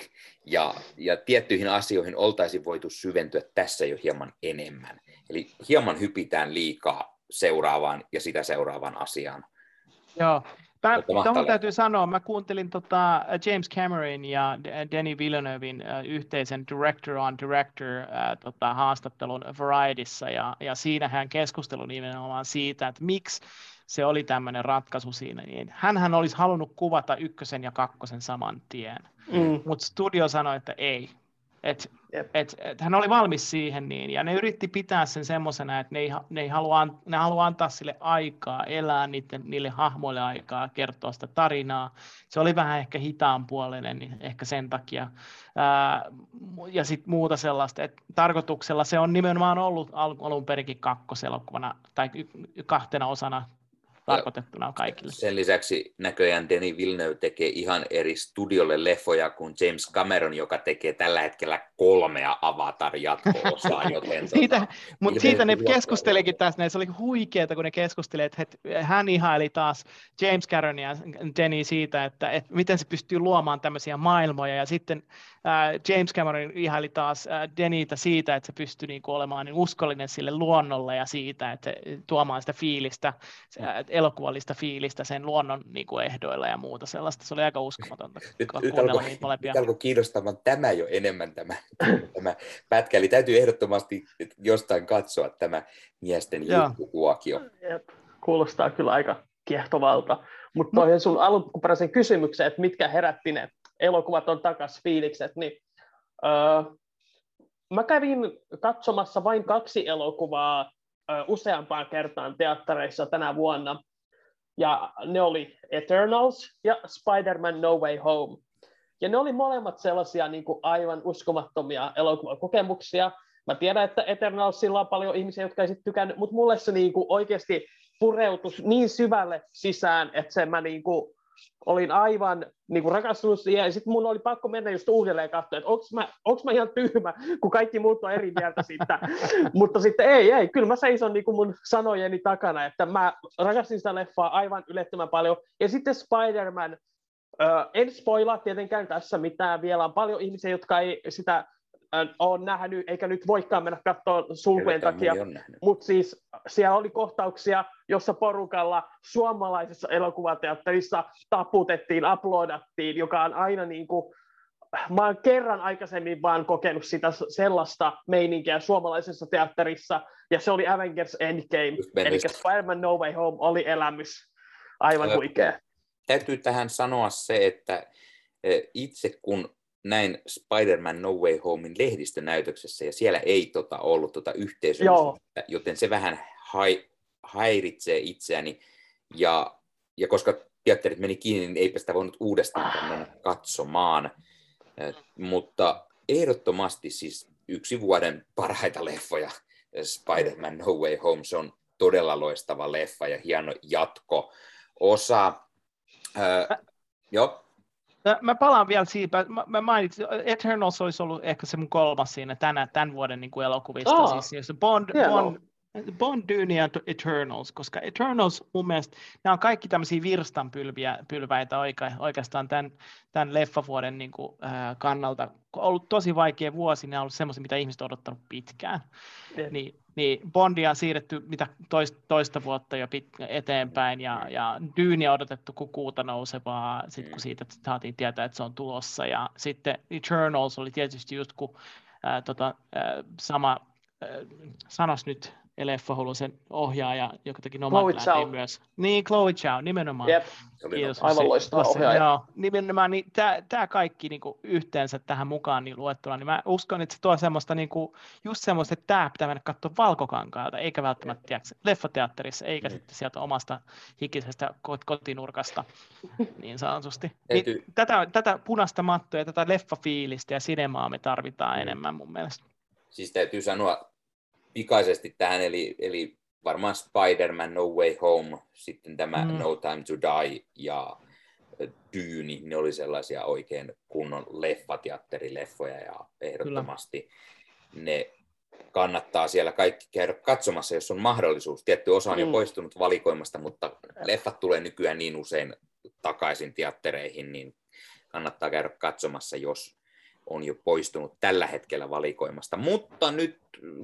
Ja, ja tiettyihin asioihin oltaisiin voitu syventyä tässä jo hieman enemmän. Eli hieman hypitään liikaa seuraavaan ja sitä seuraavaan asiaan. Joo. Tuohon täytyy sanoa, mä kuuntelin tota James Cameron ja Danny Villeneuvein uh, yhteisen Director on Director tota, haastattelun Varietyssä, ja, ja siinä hän keskustelu nimenomaan siitä, että miksi se oli tämmöinen ratkaisu siinä, niin hän olisi halunnut kuvata ykkösen ja kakkosen saman tien, mm. mutta studio sanoi, että ei, et, et, et hän oli valmis siihen niin, ja ne yritti pitää sen semmoisena, että ne ei, ne, ei halua, ne halua antaa sille aikaa, elää niiden, niille hahmoille aikaa, kertoa sitä tarinaa. Se oli vähän ehkä hitaan niin ehkä sen takia. Ää, ja sitten muuta sellaista, että tarkoituksella se on nimenomaan ollut alun perinkin kakkoselokuvana, tai kahtena osana tarkoitettuna kaikille. Sen lisäksi näköjään Denis Villeneuve tekee ihan eri studiolle leffoja kuin James Cameron, joka tekee tällä hetkellä kolmea Avatar-jatko-osaa. Joten siitä, tota, mutta siitä ne keskustelikin tässä, se oli huikeaa, kun ne keskustelivat, että hän ihaili taas James Cameron ja Denis siitä, että, että miten se pystyy luomaan tämmöisiä maailmoja, ja sitten James Cameron ihaili taas äh, Denitä siitä, että se pystyy niinku olemaan niin uskollinen sille luonnolle ja siitä, että tuomaan sitä fiilistä, mm. elokuvallista fiilistä sen luonnon niin kuin ehdoilla ja muuta sellaista. Se oli aika uskomatonta nyt, nyt alkoi, Nyt alkoi kiinnostamaan tämä jo enemmän tämä, tämä pätkä. Eli täytyy ehdottomasti jostain katsoa tämä miesten juttukuokio. Kuulostaa kyllä aika kiehtovalta. Mutta no. sun alkuperäisen kysymyksen, että mitkä herätti ne elokuvat on takas fiilikset, niin öö, mä kävin katsomassa vain kaksi elokuvaa useampaan kertaan teattereissa tänä vuonna. Ja ne oli Eternals ja Spider-Man No Way Home. Ja ne oli molemmat sellaisia niin kuin aivan uskomattomia elokuvakokemuksia. Mä tiedän, että Eternalsilla on paljon ihmisiä, jotka ei sitten tykännyt, mutta mulle se niin kuin oikeasti pureutus niin syvälle sisään, että se mä niin kuin olin aivan niin kuin rakastunut siihen, ja sitten mun oli pakko mennä just uudelleen katsoa, että onko mä, onks mä ihan tyhmä, kun kaikki muut on eri mieltä siitä. Mutta sitten ei, ei, kyllä mä seison niin kuin mun sanojeni takana, että mä rakastin sitä leffaa aivan ylettömän paljon. Ja sitten Spider-Man, en spoilaa tietenkään tässä mitään, vielä on paljon ihmisiä, jotka ei sitä ole nähnyt, eikä nyt voikaan mennä katsoa sulkujen takia, mutta siis siellä oli kohtauksia, jossa porukalla suomalaisessa elokuvateatterissa taputettiin, aplodattiin, joka on aina niin kuin, mä oon kerran aikaisemmin vaan kokenut sitä sellaista meininkiä suomalaisessa teatterissa, ja se oli Avengers Endgame, eli Spider-Man No Way Home oli elämys. Aivan huikea. Täytyy tähän sanoa se, että itse kun näin Spider-Man No Way Homein lehdistönäytöksessä, ja siellä ei tota ollut tota yhteisöllisyyttä, joten se vähän hai, häiritsee itseäni, ja, ja koska teatterit meni kiinni, niin eipä sitä voinut uudestaan mennä katsomaan. mutta ehdottomasti siis yksi vuoden parhaita leffoja, Spider-Man No Way Home, se on todella loistava leffa ja hieno jatko. Osa, äh, joo. Mä palaan vielä siitä, mä, mä mainitsin, Eternals olisi ollut ehkä se mun kolmas siinä tänä, tämän vuoden niin kuin elokuvista, oh, siis Bond, Bond, Bond, Dune ja Eternals, koska Eternals mun mielestä, nämä on kaikki tämmöisiä virstanpylviä pylväitä oika, oikeastaan tämän, tämän leffavuoden niin kuin, äh, kannalta. On ollut tosi vaikea vuosi, ne on ollut semmoisia, mitä ihmiset on odottanut pitkään. Yeah. Niin, niin Bondia on siirretty mitä toista, toista vuotta jo pit, eteenpäin, ja, ja Dune on odotettu kukuuta nousevaa, sit kun siitä saatiin tietää, että se on tulossa, ja sitten Eternals oli tietysti just kun äh, tota, äh, sama, äh, sanos nyt leffahullusen ohjaaja, joka teki Nomadlandin myös. Niin, Chloe Chow, nimenomaan. Yep. Kiitos. Aivan loistava ohjaaja. Joo, nimenomaan niin tämä kaikki niin kuin, yhteensä tähän mukaan niin luettuna, niin mä uskon, että se tuo semmoista, niin kuin, just semmoista, että tämä pitää mennä katsoa valkokankaalta, eikä välttämättä tiedätkö, leffateatterissa, eikä mm. sitten sieltä omasta hikisestä kotinurkasta, niin sanotusti. Niin, tätä, tätä punaista mattoa ja tätä leffafiilistä ja sinemaa me tarvitaan mm. enemmän mun mielestä. Siis täytyy sanoa, pikaisesti tähän, eli, eli varmaan Spider-Man No Way Home, sitten tämä mm. No Time to Die ja Dyyni, ne oli sellaisia oikein kunnon leffateatterileffoja ja ehdottomasti Kyllä. ne kannattaa siellä kaikki käydä katsomassa, jos on mahdollisuus. Tietty osa on mm. jo poistunut valikoimasta, mutta leffat tulee nykyään niin usein takaisin teattereihin, niin kannattaa käydä katsomassa, jos on jo poistunut tällä hetkellä valikoimasta. Mutta nyt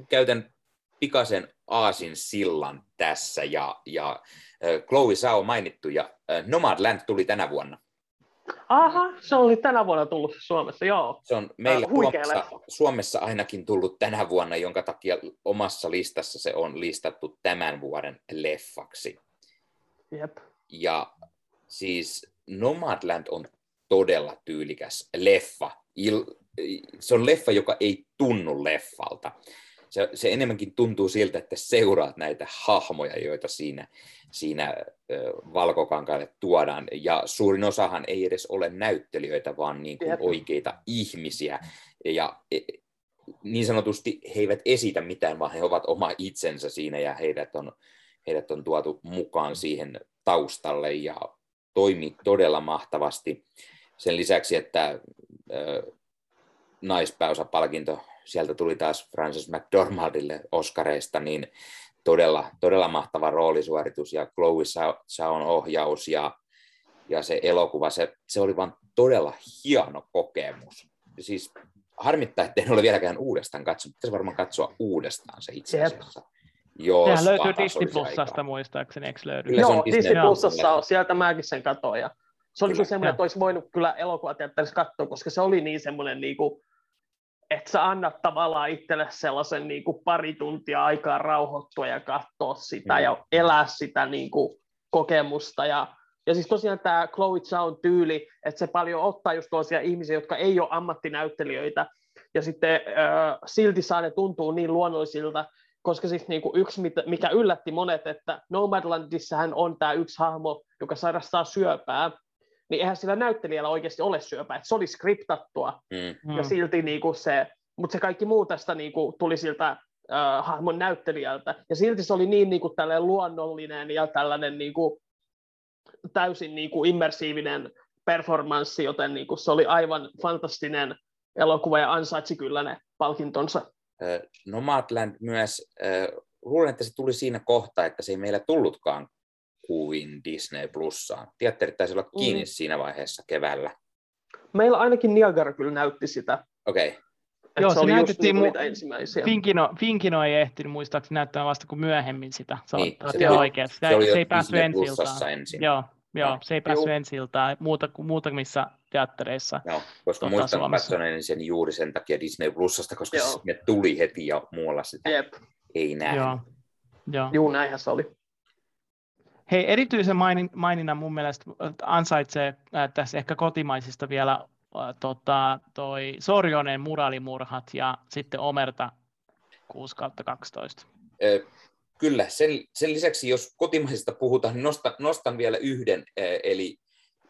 käytän pikaisen aasin sillan tässä ja, ja Chloe Sao mainittu ja Nomadland tuli tänä vuonna. Aha, se oli tänä vuonna tullut Suomessa, joo. Se on meillä Suomessa, Suomessa ainakin tullut tänä vuonna, jonka takia omassa listassa se on listattu tämän vuoden leffaksi. Jep. Ja siis Nomadland on todella tyylikäs leffa. Il, se on leffa, joka ei tunnu leffalta se, se enemmänkin tuntuu siltä, että seuraat näitä hahmoja, joita siinä, siinä valkokankaalle tuodaan. Ja suurin osahan ei edes ole näyttelijöitä, vaan niin kuin oikeita ihmisiä. Ja e, niin sanotusti he eivät esitä mitään, vaan he ovat oma itsensä siinä ja heidät on, heidät on tuotu mukaan siihen taustalle ja toimi todella mahtavasti. Sen lisäksi, että naispääosapalkinto sieltä tuli taas Frances McDormandille Oscareista, niin todella, todella mahtava roolisuoritus ja Chloe Shaon ohjaus ja, ja se elokuva, se, se oli vaan todella hieno kokemus. Siis harmittaa, että en ole vieläkään uudestaan katsonut. Pitäisi varmaan katsoa uudestaan se itse asiassa. Jos Sehän löytyy Disney Plusasta muistaakseni, eikö löydy? Kyllä Joo, Disney, Disney Plusassa on, sieltä mäkin sen katoin. Ja se oli kyllä, semmoinen, että olisi voinut kyllä elokuvateatterissa katsoa, koska se oli niin semmoinen, niin kuin, että sä annat tavallaan itselle sellaisen niin kuin pari tuntia aikaa rauhoittua ja katsoa sitä mm. ja elää sitä niin kuin, kokemusta. Ja, ja siis tosiaan tämä Chloe Zhaon tyyli, että se paljon ottaa just tuollaisia ihmisiä, jotka ei ole ammattinäyttelijöitä, ja sitten äh, silti saa ne tuntuu niin luonnollisilta, koska siis niin kuin yksi, mikä yllätti monet, että Nomadlandissahan on tämä yksi hahmo, joka sairastaa syöpää, niin eihän sillä näyttelijällä oikeasti ole syöpää, että se oli skriptattua, mm. ja mm. silti niin kuin se, mutta se kaikki muu tästä niin kuin tuli siltä äh, hahmon näyttelijältä, ja silti se oli niin, niin kuin luonnollinen ja tällainen niin kuin, täysin niin kuin immersiivinen performanssi, joten niin kuin se oli aivan fantastinen elokuva ja ansaitsi kyllä ne palkintonsa. Nomadland myös, luulen, että se tuli siinä kohtaa, että se ei meillä tullutkaan kuin Disney Plussaan. Teatterit taisi olla kiinni mm. siinä vaiheessa keväällä. Meillä ainakin Niagara kyllä näytti sitä. Okei. Okay. Joo, se, se näytettiin mu- ensimmäisiä. Finkino, Finkino ei ehtinyt muistaakseni näyttämään vasta kuin myöhemmin sitä. Se, niin, se, se, oikein. Se, se, se ei päässyt ensi ensin. Joo, joo, se ei päässyt ensi muuta, muutamissa teattereissa. Joo, koska tota, muistan katsoneeni sen juuri sen takia Disney Plusasta, koska Joo. se tuli heti ja muualla sitä Jep. ei näe. Joo. Joo. Juu, näinhän se oli. Hei, erityisen mainin, maininnan mun mielestä ansaitsee äh, tässä ehkä kotimaisista vielä äh, tota, toi Sorjonen muralimurhat ja sitten Omerta 6 12. Ö, kyllä, sen, sen lisäksi jos kotimaisista puhutaan, niin nostan, nostan vielä yhden, eli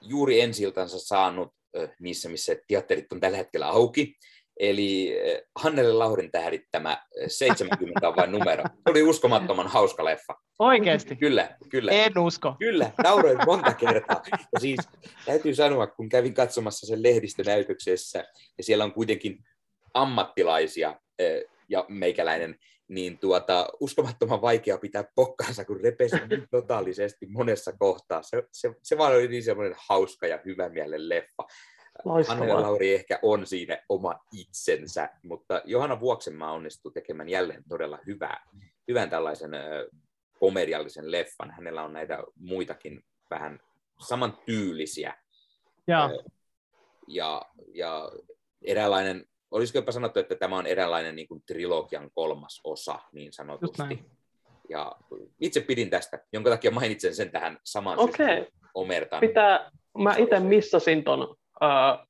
juuri ensiltansa saanut niissä, missä teatterit on tällä hetkellä auki. Eli Hannele Laurin tähdittämä 70 on vain numero. Oli uskomattoman hauska leffa. Oikeasti? Kyllä, kyllä. En usko. Kyllä, nauroin monta kertaa. Ja siis täytyy sanoa, kun kävin katsomassa sen lehdistönäytöksessä, ja siellä on kuitenkin ammattilaisia, ja meikäläinen niin tuota, uskomattoman vaikea pitää pokkansa, kun repesi niin totaalisesti monessa kohtaa. Se, se, se vaan oli niin semmoinen hauska ja hyvä mielen leffa. Anne Lauri ehkä on siinä oma itsensä, mutta Johanna Vuoksenmaa onnistuu tekemään jälleen todella hyvää, hyvän tällaisen komediallisen leffan. Hänellä on näitä muitakin vähän samantyylisiä. Ja, ja, ja eräänlainen olisiko jopa sanottu, että tämä on eräänlainen niin kuin trilogian kolmas osa, niin sanotusti. Ja itse pidin tästä, jonka takia mainitsen sen tähän samaan okay. Omertan. Pitää, mä itse missasin ton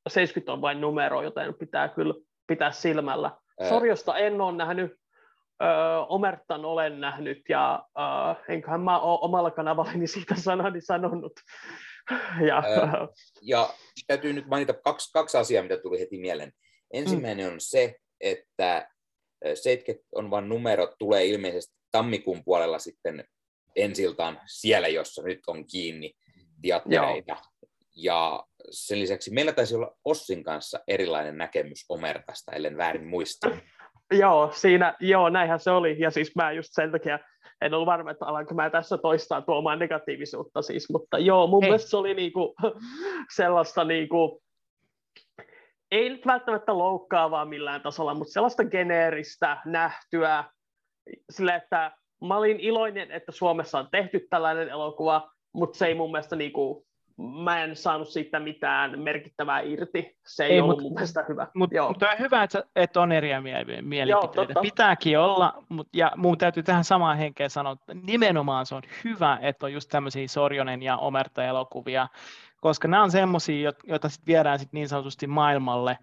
70 on vain numero, joten pitää kyllä pitää silmällä. Ää... Sorjosta en ole nähnyt, Omertan olen nähnyt, ja uh, enköhän mä ole omalla kanavallani siitä sanani sanonut. ja, ää, ja täytyy nyt mainita kaksi, kaksi asiaa, mitä tuli heti mieleen. Ensimmäinen mm. on se, että 70 on vain numero, tulee ilmeisesti tammikuun puolella sitten ensiltaan siellä, jossa nyt on kiinni teattereita. Joo. Ja sen lisäksi meillä taisi olla Ossin kanssa erilainen näkemys Omertasta, ellen väärin muista. Joo, siinä, joo, näinhän se oli. Ja siis mä just sen takia en ollut varma, että alanko mä tässä toistaa tuomaan negatiivisuutta siis, mutta joo, mun Ei. mielestä se oli niinku sellaista niinku, ei nyt välttämättä loukkaavaa millään tasolla, mutta sellaista geneeristä nähtyä, sille, että mä olin iloinen, että Suomessa on tehty tällainen elokuva, mutta se ei mun mielestä niinku, mä en saanut siitä mitään merkittävää irti. Se ei, ei ollut mut, mun mielestä hyvä. Mutta mut on hyvä, että, että on eri mielipiteitä. Joo, Pitääkin olla, mut, ja mun täytyy tähän samaan henkeen sanoa, että nimenomaan se on hyvä, että on just tämmöisiä Sorjonen ja Omerta-elokuvia, koska nämä on semmoisia, joita sitten viedään sit niin sanotusti maailmalle,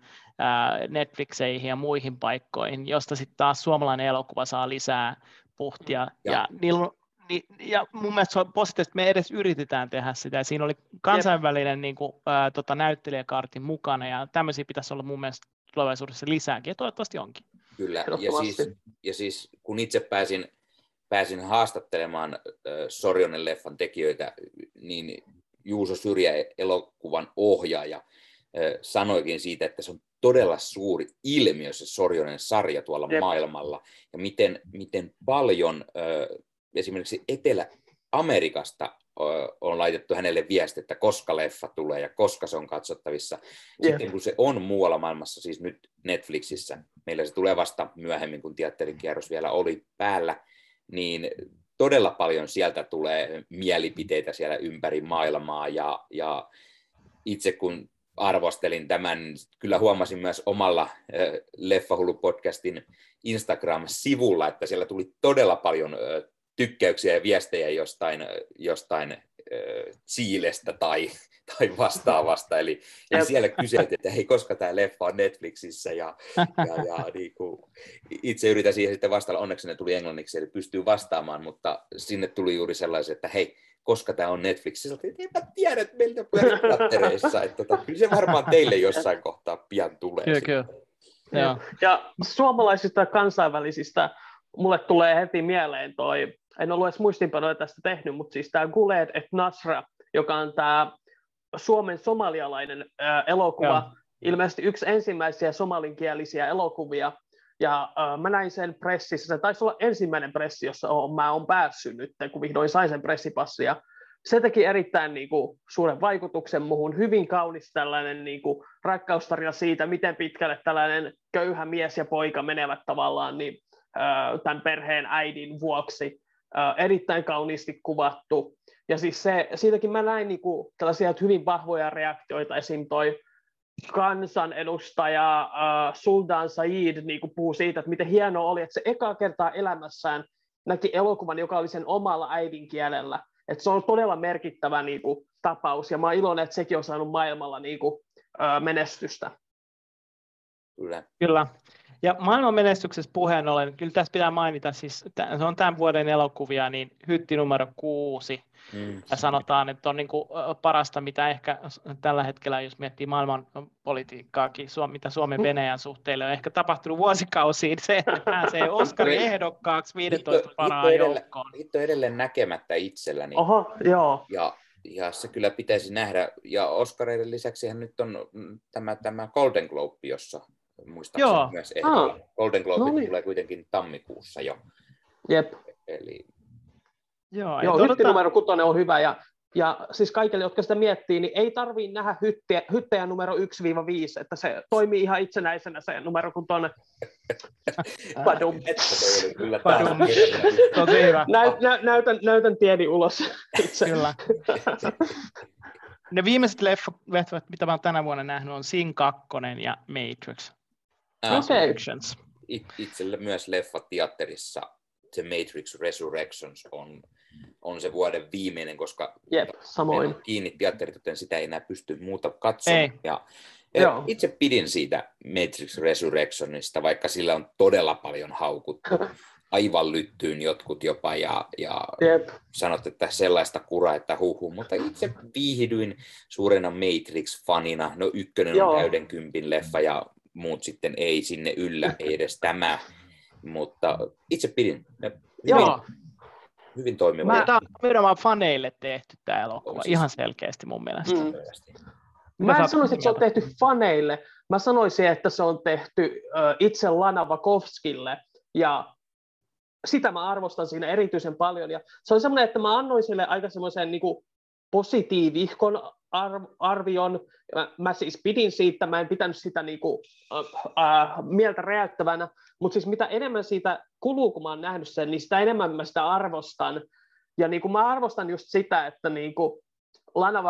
Netflixeihin ja muihin paikkoihin, josta sitten taas suomalainen elokuva saa lisää puhtia. Ja, ja, niillä, ni, ja mun mielestä se on positiivista, että me edes yritetään tehdä sitä. Ja siinä oli kansainvälinen niin kuin, ää, tota, näyttelijäkaartin mukana, ja tämmöisiä pitäisi olla mun mielestä tulevaisuudessa lisääkin, ja toivottavasti onkin. Kyllä, ja siis, ja siis kun itse pääsin pääsin haastattelemaan Sorjonen-leffan tekijöitä niin Juuso Syrjä, elokuvan ohjaaja, sanoikin siitä, että se on todella suuri ilmiö se Sorjonen sarja tuolla Jep. maailmalla, ja miten, miten paljon esimerkiksi Etelä-Amerikasta on laitettu hänelle viesti, että koska leffa tulee ja koska se on katsottavissa. Sitten kun se on muualla maailmassa, siis nyt Netflixissä, meillä se tulee vasta myöhemmin, kun teatterikierros vielä oli päällä, niin todella paljon sieltä tulee mielipiteitä siellä ympäri maailmaa ja, ja itse kun arvostelin tämän, kyllä huomasin myös omalla Leffahullu-podcastin Instagram-sivulla, että siellä tuli todella paljon tykkäyksiä ja viestejä jostain, jostain Chiilestä tai, tai vastaavasta. Eli ja siellä kyseltiin, että hei, koska tämä leffa on Netflixissä. Ja, ja, ja niin kuin, itse yritän siihen sitten vastailla. Onneksi ne tuli englanniksi, eli pystyy vastaamaan, mutta sinne tuli juuri sellaiset, että hei, koska tämä on Netflixissä. Että enpä tiedä, että meiltä pyörii Että, tota, kyllä se varmaan teille jossain kohtaa pian tulee. Kyllä, kyllä. Ja, ja suomalaisista kansainvälisistä mulle tulee heti mieleen toi en ollut edes muistinpanoja tästä tehnyt, mutta siis tämä Guled et Nasra, joka on tämä Suomen somalialainen äh, elokuva, Joo. ilmeisesti yksi ensimmäisiä somalinkielisiä elokuvia, ja äh, mä näin sen pressissä, se taisi olla ensimmäinen pressi, jossa on, mä oon päässyt nyt, kun vihdoin sain sen pressipassia. Se teki erittäin niin kuin, suuren vaikutuksen muhun, hyvin kaunis tällainen niin kuin, rakkaustarina siitä, miten pitkälle tällainen köyhä mies ja poika menevät tavallaan niin, äh, tämän perheen äidin vuoksi erittäin kauniisti kuvattu. Ja siis se, siitäkin mä näin niinku tällaisia hyvin vahvoja reaktioita, esim. toi kansanedustaja äh, Sultan Said niin puhuu siitä, että miten hienoa oli, että se ekaa kertaa elämässään näki elokuvan, joka oli sen omalla äidinkielellä. Että se on todella merkittävä niin kuin, tapaus, ja mä oon iloinen, että sekin on saanut maailmalla niin kuin, menestystä. Kyllä. Kyllä. Ja maailman menestyksessä puheen ollen, kyllä tässä pitää mainita, siis se on tämän vuoden elokuvia, niin hytti numero kuusi. Mm. Ja sanotaan, että on niin kuin parasta, mitä ehkä tällä hetkellä, jos miettii maailman politiikkaakin, mitä Suomen Venäjän suhteille on ehkä tapahtunut vuosikausiin, se, että pääsee Oscarin ehdokkaaksi 15 parhaan joukkoon. Hitto edelleen näkemättä itselläni. Oho, joo. Ja, ja se kyllä pitäisi nähdä. Ja Oscareiden lisäksi nyt on tämä, tämä Golden Globe, jossa muistaakseni Joo. myös ehdolla. Ah. Golden Globe no niin. tulee kuitenkin tammikuussa jo. Jep. Eli... Joo, Joo hytti numero kutonen on hyvä ja, ja siis kaikille, jotka sitä miettii, niin ei tarvii nähdä hyttejä, hyttejä numero 1-5, että se toimii ihan itsenäisenä se numero kutonen. Padum. Kyllä Padum. Näy, nä, näytän, näytän tieni ulos itse. Kyllä. Ne viimeiset leffat, leffat, mitä mä oon tänä vuonna nähnyt, on Sin 2 ja Matrix. Okay. itselle myös leffa teatterissa The Matrix Resurrections on, on se vuoden viimeinen, koska Jep, samoin. kiinni teatterit, joten sitä ei enää pysty muuta katsomaan. Ei. Ja, ja itse pidin siitä Matrix Resurrectionista, vaikka sillä on todella paljon haukuttu. aivan lyttyyn jotkut jopa ja, ja yep. sanot, että sellaista kuraa, että huhu, mutta itse viihdyin suurena Matrix-fanina. No ykkönen Joo. on täyden kympin leffa ja muut sitten ei sinne yllä, ei edes tämä, mutta itse pidin. Hyvin, Joo. hyvin toimiva. Mä, tämä on nimenomaan faneille tehty tämä elokuva, siis... ihan selkeästi mun mielestä. Mm. Mä en sanoisi, että se on tehty faneille. Mä sanoisin, että se on tehty itse Lana Vakovskille. Ja sitä mä arvostan siinä erityisen paljon. Ja se on semmoinen, että mä annoin sille aika semmoisen niin positiivihkon arvion. Mä, mä siis pidin siitä, mä en pitänyt sitä niin kuin, äh, äh, mieltä räjäyttävänä, mutta siis mitä enemmän siitä kuluu, kun mä oon nähnyt sen, niin sitä enemmän mä sitä arvostan. Ja niin kuin mä arvostan just sitä, että niin kuin Lana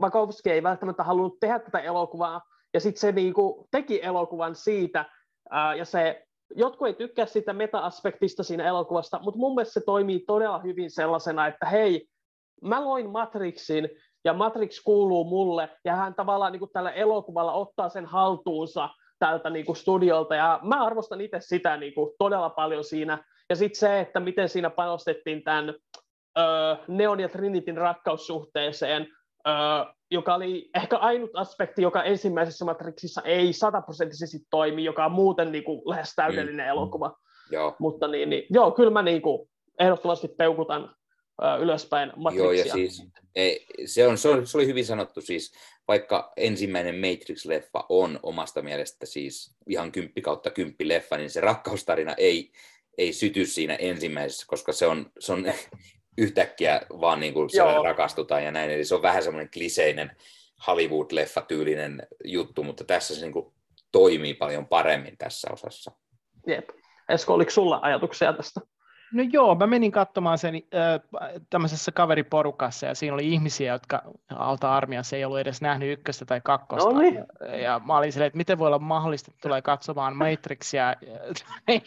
Vakovski ei välttämättä halunnut tehdä tätä elokuvaa, ja sitten se niin kuin teki elokuvan siitä, ää, ja se jotkut ei tykkää siitä meta-aspektista siinä elokuvasta, mutta mun mielestä se toimii todella hyvin sellaisena, että hei, mä loin Matrixin, ja Matrix kuuluu mulle, ja hän tavallaan niin kuin tällä elokuvalla ottaa sen haltuunsa tältä niin kuin studiolta, ja mä arvostan itse sitä niin kuin todella paljon siinä, ja sitten se, että miten siinä panostettiin tämän ö, Neon ja Trinitin rakkaussuhteeseen, ö, joka oli ehkä ainut aspekti, joka ensimmäisessä Matrixissa ei sataprosenttisesti toimi, joka on muuten niin kuin lähes täydellinen mm. elokuva. Joo. Mutta niin, niin, joo, kyllä mä niin kuin ehdottomasti peukutan ylöspäin Matrixia. Joo, ja siis ei, se, on, se, on, se oli hyvin sanottu siis, vaikka ensimmäinen Matrix-leffa on omasta mielestä siis ihan kymppi kautta kymppi leffa, niin se rakkaustarina ei, ei syty siinä ensimmäisessä, koska se on, se on yhtäkkiä vaan niin kuin rakastutaan ja näin, eli se on vähän semmoinen kliseinen Hollywood-leffa-tyylinen juttu, mutta tässä se niin kuin toimii paljon paremmin tässä osassa. Jep. Esko, oliko sulla ajatuksia tästä? No joo, mä menin katsomaan sen äh, tämmöisessä kaveriporukassa ja siinä oli ihmisiä, jotka alta armiassa ei ollut edes nähnyt ykköstä tai kakkosta. No niin. Ja mä olin silleen, että miten voi olla mahdollista, että tulee katsomaan Matrixia, ei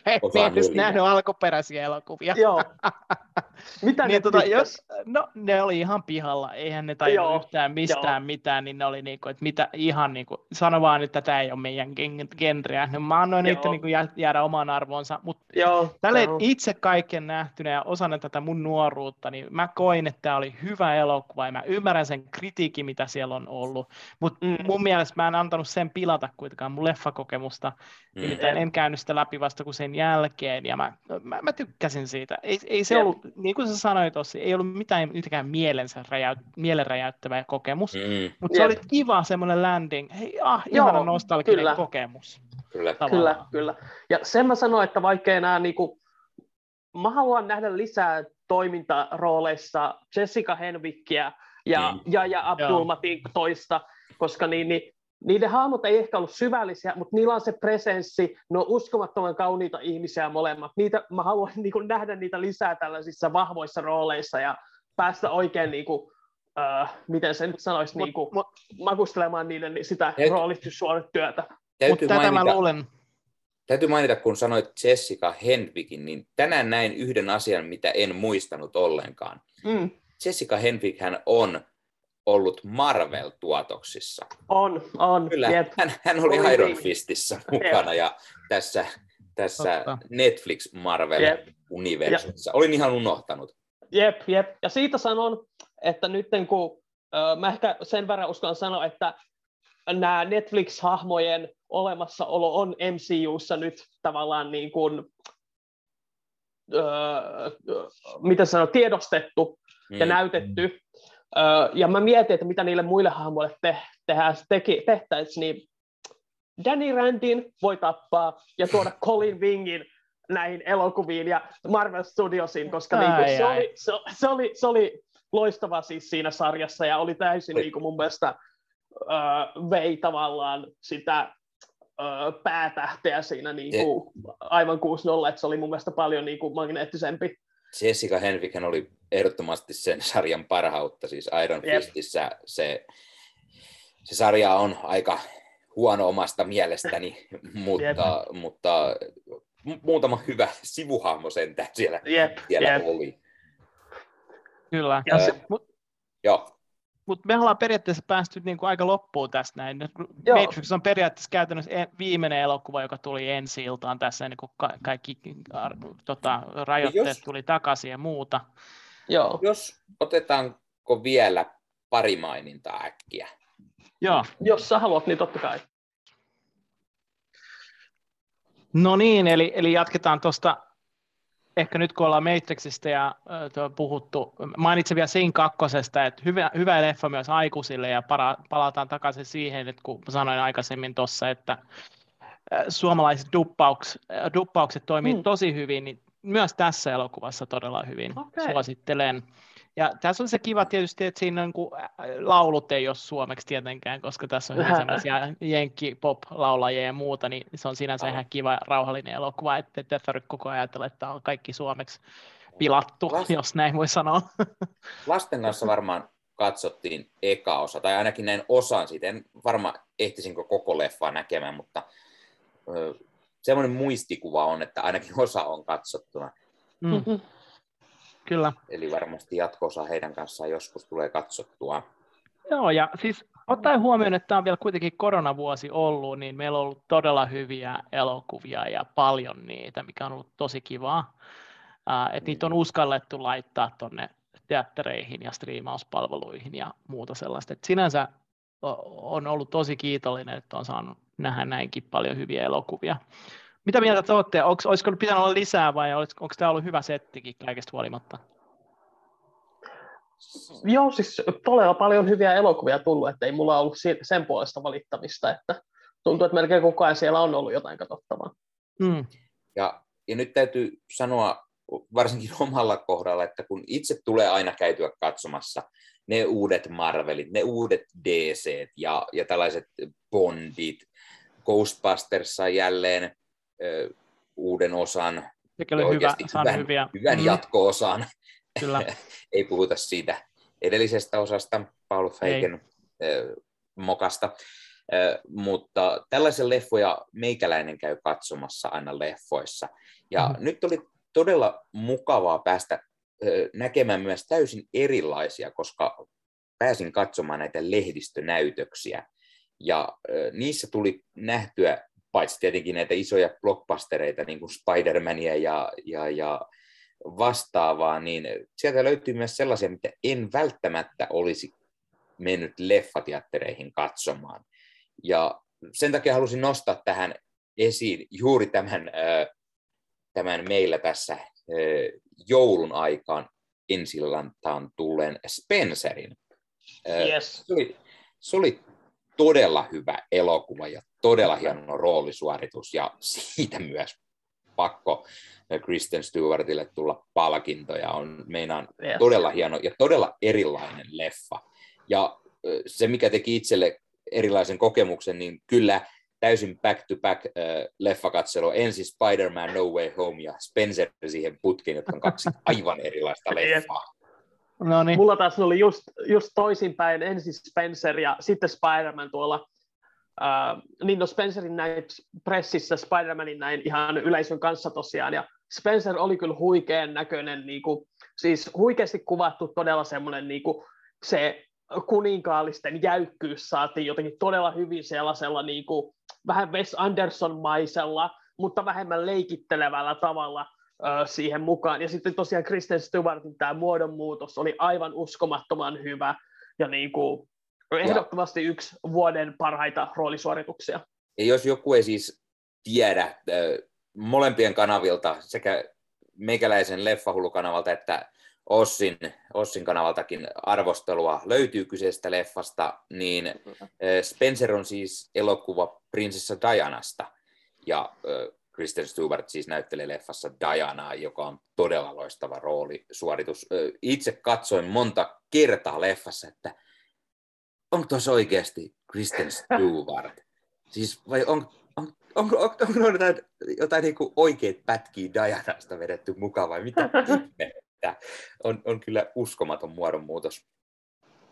edes nähnyt alkuperäisiä elokuvia. Joo. Mitä niin, tota, jos, No ne oli ihan pihalla, eihän ne tajunnut yhtään mistään joo. mitään, niin ne oli niinku, että mitä ihan niinku, sano vaan, että tämä ei ole meidän genreä. No, mä annoin niitä niinku jäädä omaan arvoonsa, mutta tälle itse kaiken nähtynä ja osana tätä mun nuoruutta, niin mä koin, että tämä oli hyvä elokuva ja mä ymmärrän sen kritiikin, mitä siellä on ollut, mutta mm. mun mielestä mä en antanut sen pilata kuitenkaan mun leffakokemusta, mm. en käynyt sitä läpi vasta kuin sen jälkeen ja mä, mä, mä tykkäsin siitä. Ei, ei se ollut, niin kuin sä sanoit tosi, ei ollut mitään yhtäkään mielensä räjäyt, mielenräjäyttävä kokemus, mm. mutta se oli kiva semmoinen landing, hei ah, ihana nostalginen kyllä. kokemus. Kyllä. kyllä, kyllä. Ja sen mä sanoin, että vaikka enää niinku mä haluan nähdä lisää toimintarooleissa Jessica Henwickia ja, mm. ja, ja Abdul Matin toista, koska niin, niin, niiden hahmot ei ehkä ollut syvällisiä, mutta niillä on se presenssi, ne on uskomattoman kauniita ihmisiä molemmat. Niitä, mä haluan niin kuin, nähdä niitä lisää tällaisissa vahvoissa rooleissa ja päästä oikein, niin kuin, uh, miten se nyt sanoisi, mut, niin kuin, mut, makustelemaan niiden sitä roolistysuonetyötä. Mutta tätä mä luulen, Täytyy mainita, kun sanoit Jessica Henwickin, niin tänään näin yhden asian, mitä en muistanut ollenkaan. Mm. Jessica Henwick hän on ollut Marvel-tuotoksissa. On, on. Kyllä, yep. hän, hän oli Oli Iron niin. Fistissä mukana ja tässä, tässä Netflix Marvel-universumissa. Yep. Olin ihan unohtanut. Jep, jep. Ja siitä sanon, että nyt kun, äh, mä ehkä sen verran uskallan sanoa, että nämä Netflix-hahmojen olemassaolo on MCUssa nyt tavallaan niin kuin, öö, mitä sanoo, tiedostettu mm. ja näytetty. Öö, ja mä mietin, että mitä niille muille hahmoille te, tehdään, teki, tehtäisiin, niin Danny Randin voi tappaa ja tuoda Colin Wingin näihin elokuviin ja Marvel Studiosiin, koska ai, niin kuin, se, oli, se, se, oli, se oli loistava siis siinä sarjassa ja oli täysin niin kuin mun mielestä uh, vei tavallaan sitä uh, päätähteä siinä niin kuin, aivan 6-0, että se oli mun mielestä paljon niin kuin, magneettisempi. Jessica Henwick oli ehdottomasti sen sarjan parhautta, siis Iron yep. Fistissä se, se sarja on aika huono omasta mielestäni, mutta, yep. mutta muutama hyvä sivuhahmo sentään siellä, yep. siellä yep. oli. Kyllä. Ja se, joo mutta me ollaan periaatteessa päästy niin kuin aika loppuun tästä näin. Joo. Matrix on periaatteessa käytännössä viimeinen elokuva, joka tuli ensi iltaan tässä, ennen kuin ka- kaikki tota, rajoitteet jos, tuli takaisin ja muuta. Joo. Jos otetaanko vielä pari mainintaa äkkiä? Joo. Jos sä haluat, niin totta kai. No niin, eli, eli jatketaan tuosta ehkä nyt kun ollaan Matrixista ja äh, puhuttu, mainitsen vielä siinä kakkosesta, että hyvä, hyvä leffa myös aikuisille ja para, palataan takaisin siihen, että kun sanoin aikaisemmin tuossa, että suomalaiset duppauks, duppaukset toimii hmm. tosi hyvin, niin myös tässä elokuvassa todella hyvin okay. suosittelen. Ja tässä on se kiva tietysti, että siinä on, kun laulut ei ole suomeksi tietenkään, koska tässä on ihan sellaisia jenkki-pop-laulajia ja muuta, niin se on sinänsä ihan kiva rauhallinen elokuva, että ette tarvitse koko ajan ajatella, että on kaikki suomeksi pilattu, Lasten, jos näin voi sanoa. Lasten kanssa varmaan katsottiin eka osa, tai ainakin näin osan siitä. En varma ehtisinkö koko leffaa näkemään, mutta semmoinen muistikuva on, että ainakin osa on katsottuna. Mm-hmm. Kyllä. Eli varmasti jatkoosa heidän kanssaan joskus tulee katsottua. Joo, ja siis ottaen huomioon, että tämä on vielä kuitenkin koronavuosi ollut, niin meillä on ollut todella hyviä elokuvia ja paljon niitä, mikä on ollut tosi kivaa. Uh, että niitä on uskallettu laittaa tuonne teattereihin ja striimauspalveluihin ja muuta sellaista. Et sinänsä on ollut tosi kiitollinen, että on saanut nähdä näinkin paljon hyviä elokuvia. Mitä mieltä te olette? Onko, olisiko pitänyt olla lisää vai onko tämä ollut hyvä settikin kaikesta huolimatta? Joo, siis todella paljon hyviä elokuvia tullut, että ei mulla ollut sen puolesta valittamista, että tuntuu, että melkein koko ajan siellä on ollut jotain katsottavaa. Mm. Ja, ja nyt täytyy sanoa varsinkin omalla kohdalla, että kun itse tulee aina käytyä katsomassa ne uudet Marvelit, ne uudet DC ja, ja tällaiset Bondit, Ghostbusters jälleen uuden osan, hyvä, hyvän, hyviä. hyvän mm. jatko-osan. Kyllä. Ei puhuta siitä edellisestä osasta, Paul Feigen mokasta. mutta tällaisen leffoja meikäläinen käy katsomassa aina leffoissa. Ja mm. nyt oli todella mukavaa päästä näkemään myös täysin erilaisia, koska pääsin katsomaan näitä lehdistönäytöksiä. Ja niissä tuli nähtyä paitsi tietenkin näitä isoja blockbustereita, niin kuin Spider-Mania ja, ja, ja vastaavaa, niin sieltä löytyy myös sellaisia, mitä en välttämättä olisi mennyt leffateattereihin katsomaan. Ja sen takia halusin nostaa tähän esiin juuri tämän, tämän meillä tässä joulun aikaan ensillantaan tulleen Spencerin. Yes. Se, oli, se oli todella hyvä elokuva ja todella hieno roolisuoritus ja siitä myös pakko Kristen Stewartille tulla palkintoja. On meinaan yes. todella hieno ja todella erilainen leffa. Ja se, mikä teki itselle erilaisen kokemuksen, niin kyllä täysin back-to-back äh, leffakatselu. Ensin Spider-Man No Way Home ja Spencer siihen putkeen, jotka on kaksi aivan erilaista leffaa. No niin. Mulla taas oli just, just toisinpäin, ensin Spencer ja sitten Spider-Man tuolla Uh, niin no Spencerin näin pressissä Spider-Manin näin ihan yleisön kanssa tosiaan, ja Spencer oli kyllä huikean näköinen, niin kuin, siis huikeasti kuvattu todella semmoinen niin kuin, se kuninkaallisten jäykkyys saatiin jotenkin todella hyvin sellaisella niin kuin, vähän Wes Anderson-maisella, mutta vähemmän leikittelevällä tavalla siihen mukaan. Ja sitten tosiaan Kristen Stewartin tämä muodonmuutos oli aivan uskomattoman hyvä, ja niin kuin, ehdottomasti yksi vuoden parhaita roolisuorituksia. Ja jos joku ei siis tiedä molempien kanavilta, sekä meikäläisen leffahulukanavalta että Ossin, Ossin kanavaltakin arvostelua löytyy kyseisestä leffasta, niin Spencer on siis elokuva prinsessa Dianasta, ja Kristen Stewart siis näyttelee leffassa Dianaa, joka on todella loistava roolisuoritus. Itse katsoin monta kertaa leffassa, että onko tuossa oikeasti Kristen Stewart? Siis vai on, on, on, on, on, on jotain, jotain niin oikeat pätkiä Dianasta vedetty mukaan vai mitä ihmettä? On, on kyllä uskomaton muodonmuutos.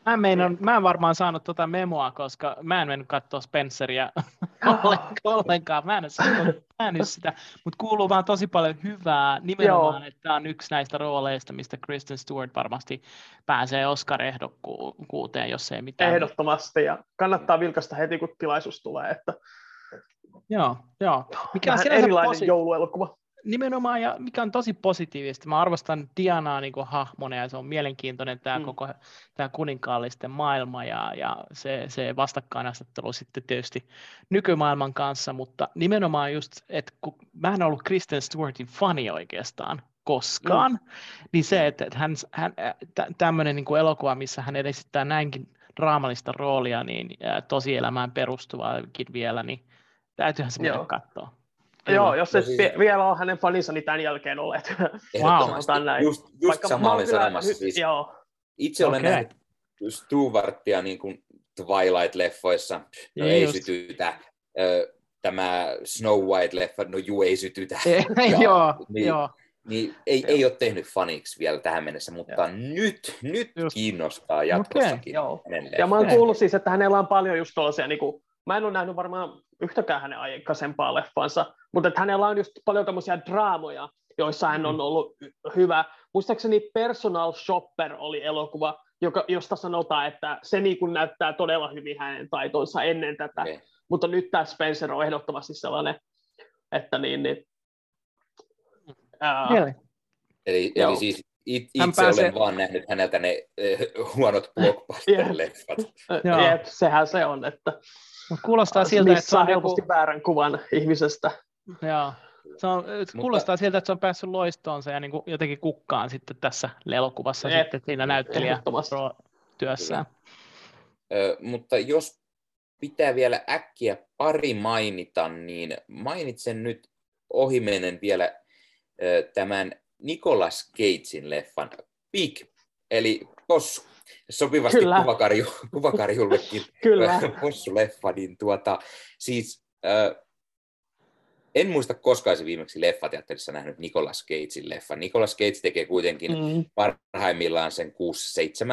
Mä, meinan, mä en varmaan saanut tuota memoa, koska mä en mennyt katsoa Spenceria ollenkaan. Mä en, nähnyt sitä, mutta kuuluu vaan tosi paljon hyvää nimenomaan, Joo. että tämä on yksi näistä rooleista, mistä Kristen Stewart varmasti pääsee Oscar-ehdokkuuteen, jos ei mitään. Ehdottomasti, ja kannattaa vilkasta heti, kun tilaisuus tulee. Että... Joo, joo. Mikä on erilainen posi- jouluelokuva nimenomaan, ja mikä on tosi positiivista, mä arvostan Dianaa niin hahmona, ja se on mielenkiintoinen tämä mm. koko tämä kuninkaallisten maailma, ja, ja se, se vastakkainasettelu sitten tietysti nykymaailman kanssa, mutta nimenomaan just, että kun mä en ollut Kristen Stewartin fani oikeastaan, koskaan, mm. niin se, että, hän, hän, tämmöinen niin elokuva, missä hän esittää näinkin draamallista roolia, niin tosielämään perustuvaakin vielä, niin täytyyhän se mennä katsoa. Joo, jos et siis... vielä ole hänen faninsa, niin tämän jälkeen olet. Wow. näin. Just, just Vaikka sama olin sanomassa. Siis joo. Itse olen okay. nähnyt Stewartia niin kuin Twilight-leffoissa, no ei just. sytytä. Tämä Snow White-leffa, no juu, ei sytytä. ja, joo, niin, joo. Niin ei, ei ole tehnyt faniksi vielä tähän mennessä, mutta joo. nyt, nyt just. kiinnostaa jatkossakin. Okay, ja mä oon kuullut siis, että hänellä on paljon just tuollaisia niin kuin mä en ole nähnyt varmaan yhtäkään hänen aikaisempaa leffansa, mutta että hänellä on just paljon tämmöisiä draamoja, joissa hän on mm. ollut hyvä. Muistaakseni Personal Shopper oli elokuva, joka, josta sanotaan, että se niin kuin näyttää todella hyvin hänen taitonsa ennen tätä, okay. mutta nyt tämä Spencer on ehdottomasti sellainen, että niin, niin ää, eli, eli siis it, itse pääsee... olen vaan nähnyt häneltä ne äh, huonot blockbuster-leffat. Jep, sehän se on, että Mut kuulostaa siltä, että saa helposti joku... väärän kuvan ihmisestä. Joo. Se on, kuulostaa siltä, että se on päässyt loistoonsa ja niin kuin jotenkin kukkaan sitten tässä elokuvassa et, sitten siinä näyttelijä työssään. Ö, mutta jos pitää vielä äkkiä pari mainita, niin mainitsen nyt ohimennen vielä ö, tämän Nicolas Cagein leffan Big, eli Possu. Sopivasti Kyllä. kuvakarju, kuvakarjullekin Kyllä. Possu-leffa, niin tuota, siis ö, en muista koskaan se viimeksi leffateatterissa nähnyt Nicolas Cagein leffa. Nicolas Cage tekee kuitenkin mm. parhaimmillaan sen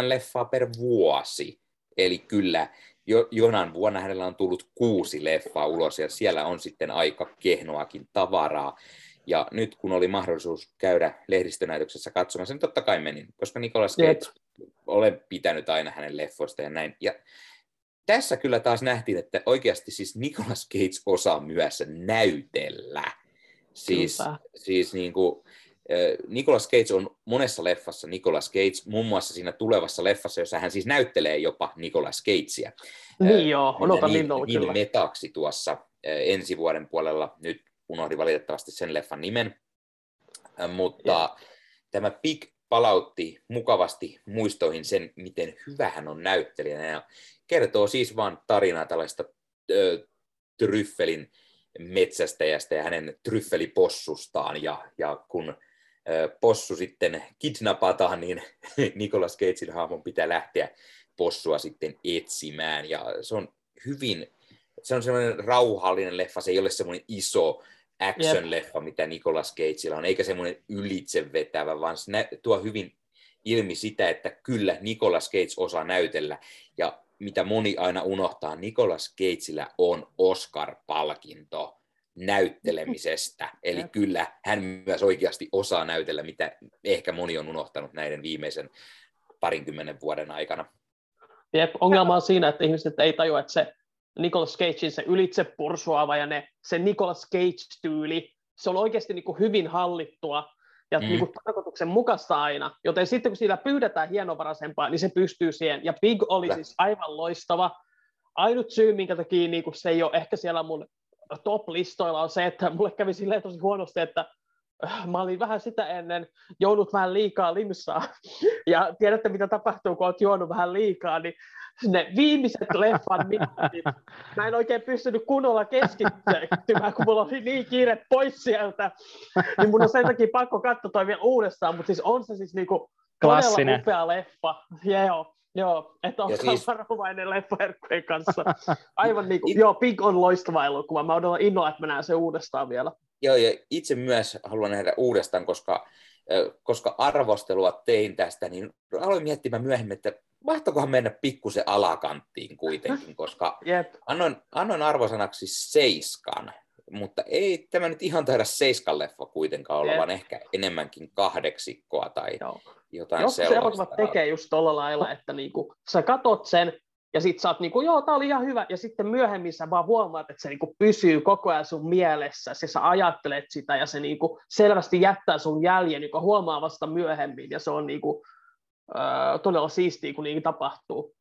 6-7 leffaa per vuosi. Eli kyllä jo, jonan vuonna hänellä on tullut kuusi leffaa ulos ja siellä on sitten aika kehnoakin tavaraa. Ja nyt kun oli mahdollisuus käydä lehdistönäytöksessä katsomassa, niin totta kai menin, koska Nicolas Cage, Jep. olen pitänyt aina hänen leffoista ja näin. Ja tässä kyllä taas nähtiin, että oikeasti siis Nicolas Cage osaa myös näytellä. Siis, siis niin kuin, Nicolas Cage on monessa leffassa Nicolas Cage, muun muassa siinä tulevassa leffassa, jossa hän siis näyttelee jopa Nicolas Cagea. Niin joo, odotan niin, niin, niin metaksi tuossa ensi vuoden puolella. Nyt unohdin valitettavasti sen leffan nimen. Mutta yeah. tämä Big palautti mukavasti muistoihin sen, miten hyvä hän on näyttelijänä. Kertoo siis vain tarinaa tällaista ö, tryffelin metsästäjästä ja hänen tryffelipossustaan. Ja, ja kun ö, possu sitten kidnapataan, niin Nicolas Cagein hahmon pitää lähteä possua sitten etsimään. Ja se on hyvin, se on semmoinen rauhallinen leffa, se ei ole semmoinen iso action-leffa, mitä Nicolas Cageilla on, eikä semmoinen ylitsevetävä, vaan se tuo hyvin ilmi sitä, että kyllä Nicolas Cage osaa näytellä, ja mitä moni aina unohtaa, Nicolas Cageillä on Oscar-palkinto näyttelemisestä. Eli Jep. kyllä hän myös oikeasti osaa näytellä, mitä ehkä moni on unohtanut näiden viimeisen parinkymmenen vuoden aikana. Jep, ongelma on siinä, että ihmiset ei tajua, että se Nicolas Cagein se ylitse pursuava ja ne, se Nicolas Cage-tyyli, se on oikeasti niin kuin hyvin hallittua ja mm. niin kuin tarkoituksen mukaista aina. Joten sitten kun siitä pyydetään hienovaraisempaa, niin se pystyy siihen. Ja Big oli siis aivan loistava. Ainut syy, minkä takia niin kuin se ei ole ehkä siellä mun top-listoilla, on se, että mulle kävi silleen tosi huonosti, että mä olin vähän sitä ennen joudut vähän liikaa limsaa. Ja tiedätte, mitä tapahtuu, kun olet juonut vähän liikaa, niin ne viimeiset leffan minuutit, mä en oikein pystynyt kunnolla keskittymään, kun mulla oli niin kiire pois sieltä, niin mun on sen takia pakko katsoa toi vielä uudestaan, mutta siis on se siis niinku todella upea leffa. Joo, joo, että on siis... varovainen leffaherkkujen kanssa. Aivan niin kuin, joo, Pig on loistava elokuva. Mä odotan innolla, että mä näen sen uudestaan vielä. Joo, ja itse myös haluan nähdä uudestaan, koska koska arvostelua tein tästä, niin aloin miettimään myöhemmin, että mahtokohan mennä pikkusen alakanttiin kuitenkin, koska yep. annoin, annoin arvosanaksi seiskan, mutta ei tämä nyt ihan taida seiskan leffa kuitenkaan olla, vaan ehkä enemmänkin kahdeksikkoa tai Joo. jotain Joskus sellaista. Joskus tekee just tuolla lailla, että niinku, sä katot sen, ja sit sä oot niinku, joo, tää oli ihan hyvä, ja sitten myöhemmin sä vaan huomaat, että se niinku pysyy koko ajan sun mielessä, ja sä ajattelet sitä, ja se niinku selvästi jättää sun jäljen, joka huomaa vasta myöhemmin, ja se on niinku, äh, todella siistiä, kun niin tapahtuu.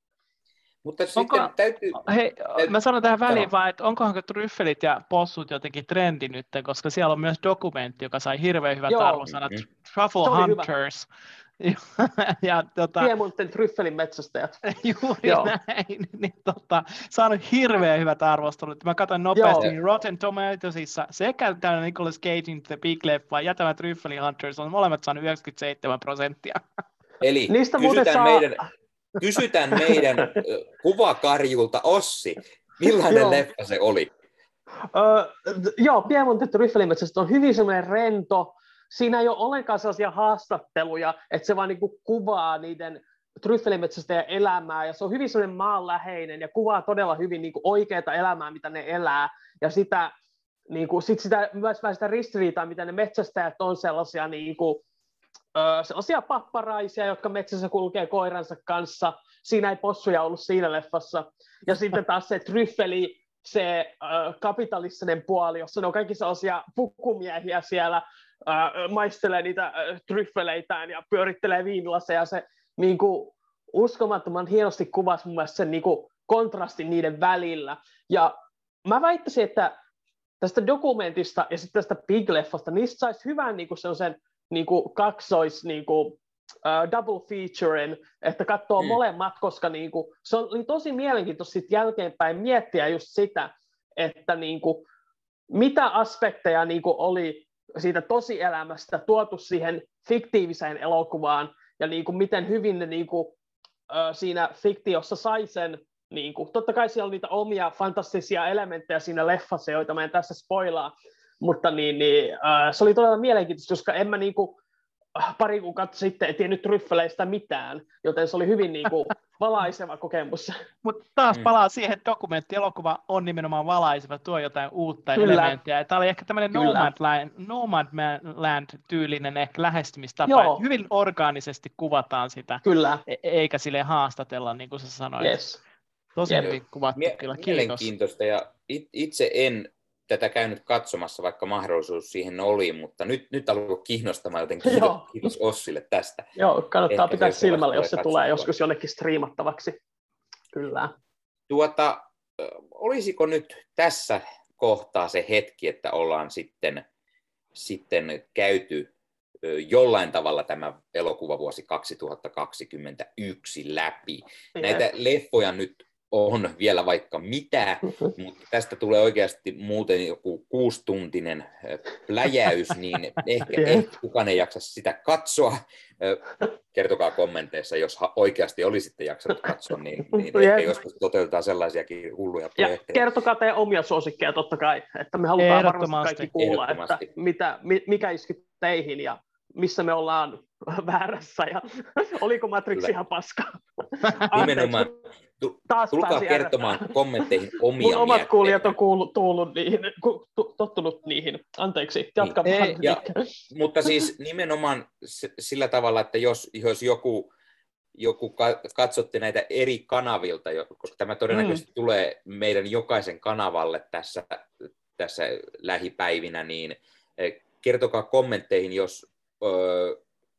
Mutta onko, sitten täytyy... Hei, täytyy... mä sanon tähän väliin vaan, että onkohan tryffelit ja possut jotenkin trendi nyt, koska siellä on myös dokumentti, joka sai hirveän hyvät arvosanat, mm. Truffle Hunters, hyvä ja, tota, Piemonten tryffelin metsästäjät. Juuri Joo. näin. Niin, tota, saanut hirveän hyvät arvostelut. Mä katsoin nopeasti niin Rotten Tomatoesissa sekä tämä Nicolas Cagein The Big Leffa ja tämä Tryffelin Hunters on molemmat saanut 97 prosenttia. Eli Niistä kysytään, saa... meidän, kysytään meidän kuvakarjulta Ossi, millainen leffa se oli? Uh, joo, Piemonten Tryffelin metsästä on hyvin semmoinen rento, siinä ei ole ollenkaan sellaisia haastatteluja, että se vaan niin kuin kuvaa niiden tryffelimetsästäjän elämää, ja se on hyvin sellainen maanläheinen, ja kuvaa todella hyvin niin oikeaa elämää, mitä ne elää, ja sitä, niin kuin, sit sitä, myös vähän sitä ristiriitaa, mitä ne metsästäjät on sellaisia, niin kuin, sellaisia papparaisia, jotka metsässä kulkee koiransa kanssa, siinä ei possuja ollut siinä leffassa, ja sitten taas se tryffeli, se äh, kapitalistinen puoli, jossa ne on kaikki sellaisia pukkumiehiä siellä, äh, maistelee niitä tryffeleitään ja pyörittelee viinilaseja. Se niin kuin, uskomattoman hienosti kuvasi mun mielestä sen niin kuin, kontrastin niiden välillä. Ja mä väittäisin, että tästä dokumentista ja sitten tästä Big-leffasta, niistä saisi hyvän niin kuin sellaisen niin kuin kaksois niin kuin, uh, double featurein, että katsoo mm. molemmat, koska niin kuin, se oli tosi mielenkiintoista sitten jälkeenpäin miettiä just sitä, että niin kuin, mitä aspekteja niin kuin oli siitä tosielämästä tuotu siihen fiktiiviseen elokuvaan, ja niin kuin, miten hyvin ne niin kuin, uh, siinä fiktiossa sai sen niin kuin, totta kai siellä on niitä omia fantastisia elementtejä siinä leffassa, joita mä en tässä spoilaa, mutta niin, niin, äh, se oli todella mielenkiintoista, koska en mä niin kuin, äh, pari kuukautta sitten en tiennyt tryffeleistä mitään, joten se oli hyvin niin kuin, valaiseva kokemus. Mutta taas mm. palaa siihen, että dokumenttielokuva on nimenomaan valaiseva, tuo jotain uutta Kyllä. elementtiä. Tämä oli ehkä tämmöinen Nomadland, Nomadland-tyylinen ehkä lähestymistapa. Joo. Hyvin orgaanisesti kuvataan sitä, Kyllä. E- eikä sille haastatella, niin kuin sä sanoit. Yes. Tosi hyvin kuvattu Mie- kyllä, kiitos. Mielenkiintoista ja itse en tätä käynyt katsomassa, vaikka mahdollisuus siihen oli, mutta nyt, nyt alkoi kiinnostamaan, joten kiitos, kiitos Ossille tästä. Joo, kannattaa Ehkä pitää silmällä, jos se katsomaan. tulee joskus jonnekin striimattavaksi. Kyllä. Tuota, olisiko nyt tässä kohtaa se hetki, että ollaan sitten, sitten käyty jollain tavalla tämä elokuvavuosi 2021 läpi. Näitä leffoja nyt on vielä vaikka mitä, mutta tästä tulee oikeasti muuten joku kuustuntinen pläjäys, niin ehkä, ehkä kukaan ei jaksa sitä katsoa. Kertokaa kommenteissa, jos oikeasti olisitte jaksanut katsoa, niin, niin ehkä joskus toteutetaan sellaisiakin hulluja projekteja. Ja kertokaa teidän omia suosikkeja totta kai, että me halutaan varmasti kaikki kuulla, että mitä, mikä iski teihin ja missä me ollaan väärässä ja oliko Matrix ihan paska. Nimenomaan. Taas Tulkaa kertomaan järjestä. kommentteihin omia Mun omat kuulijat on kuullut, tullut niihin, tottunut niihin. Anteeksi, jatka niin. Ei, ja, Mutta siis nimenomaan sillä tavalla, että jos, jos joku, joku katsotte näitä eri kanavilta, koska tämä todennäköisesti mm. tulee meidän jokaisen kanavalle tässä, tässä lähipäivinä, niin eh, kertokaa kommentteihin, jos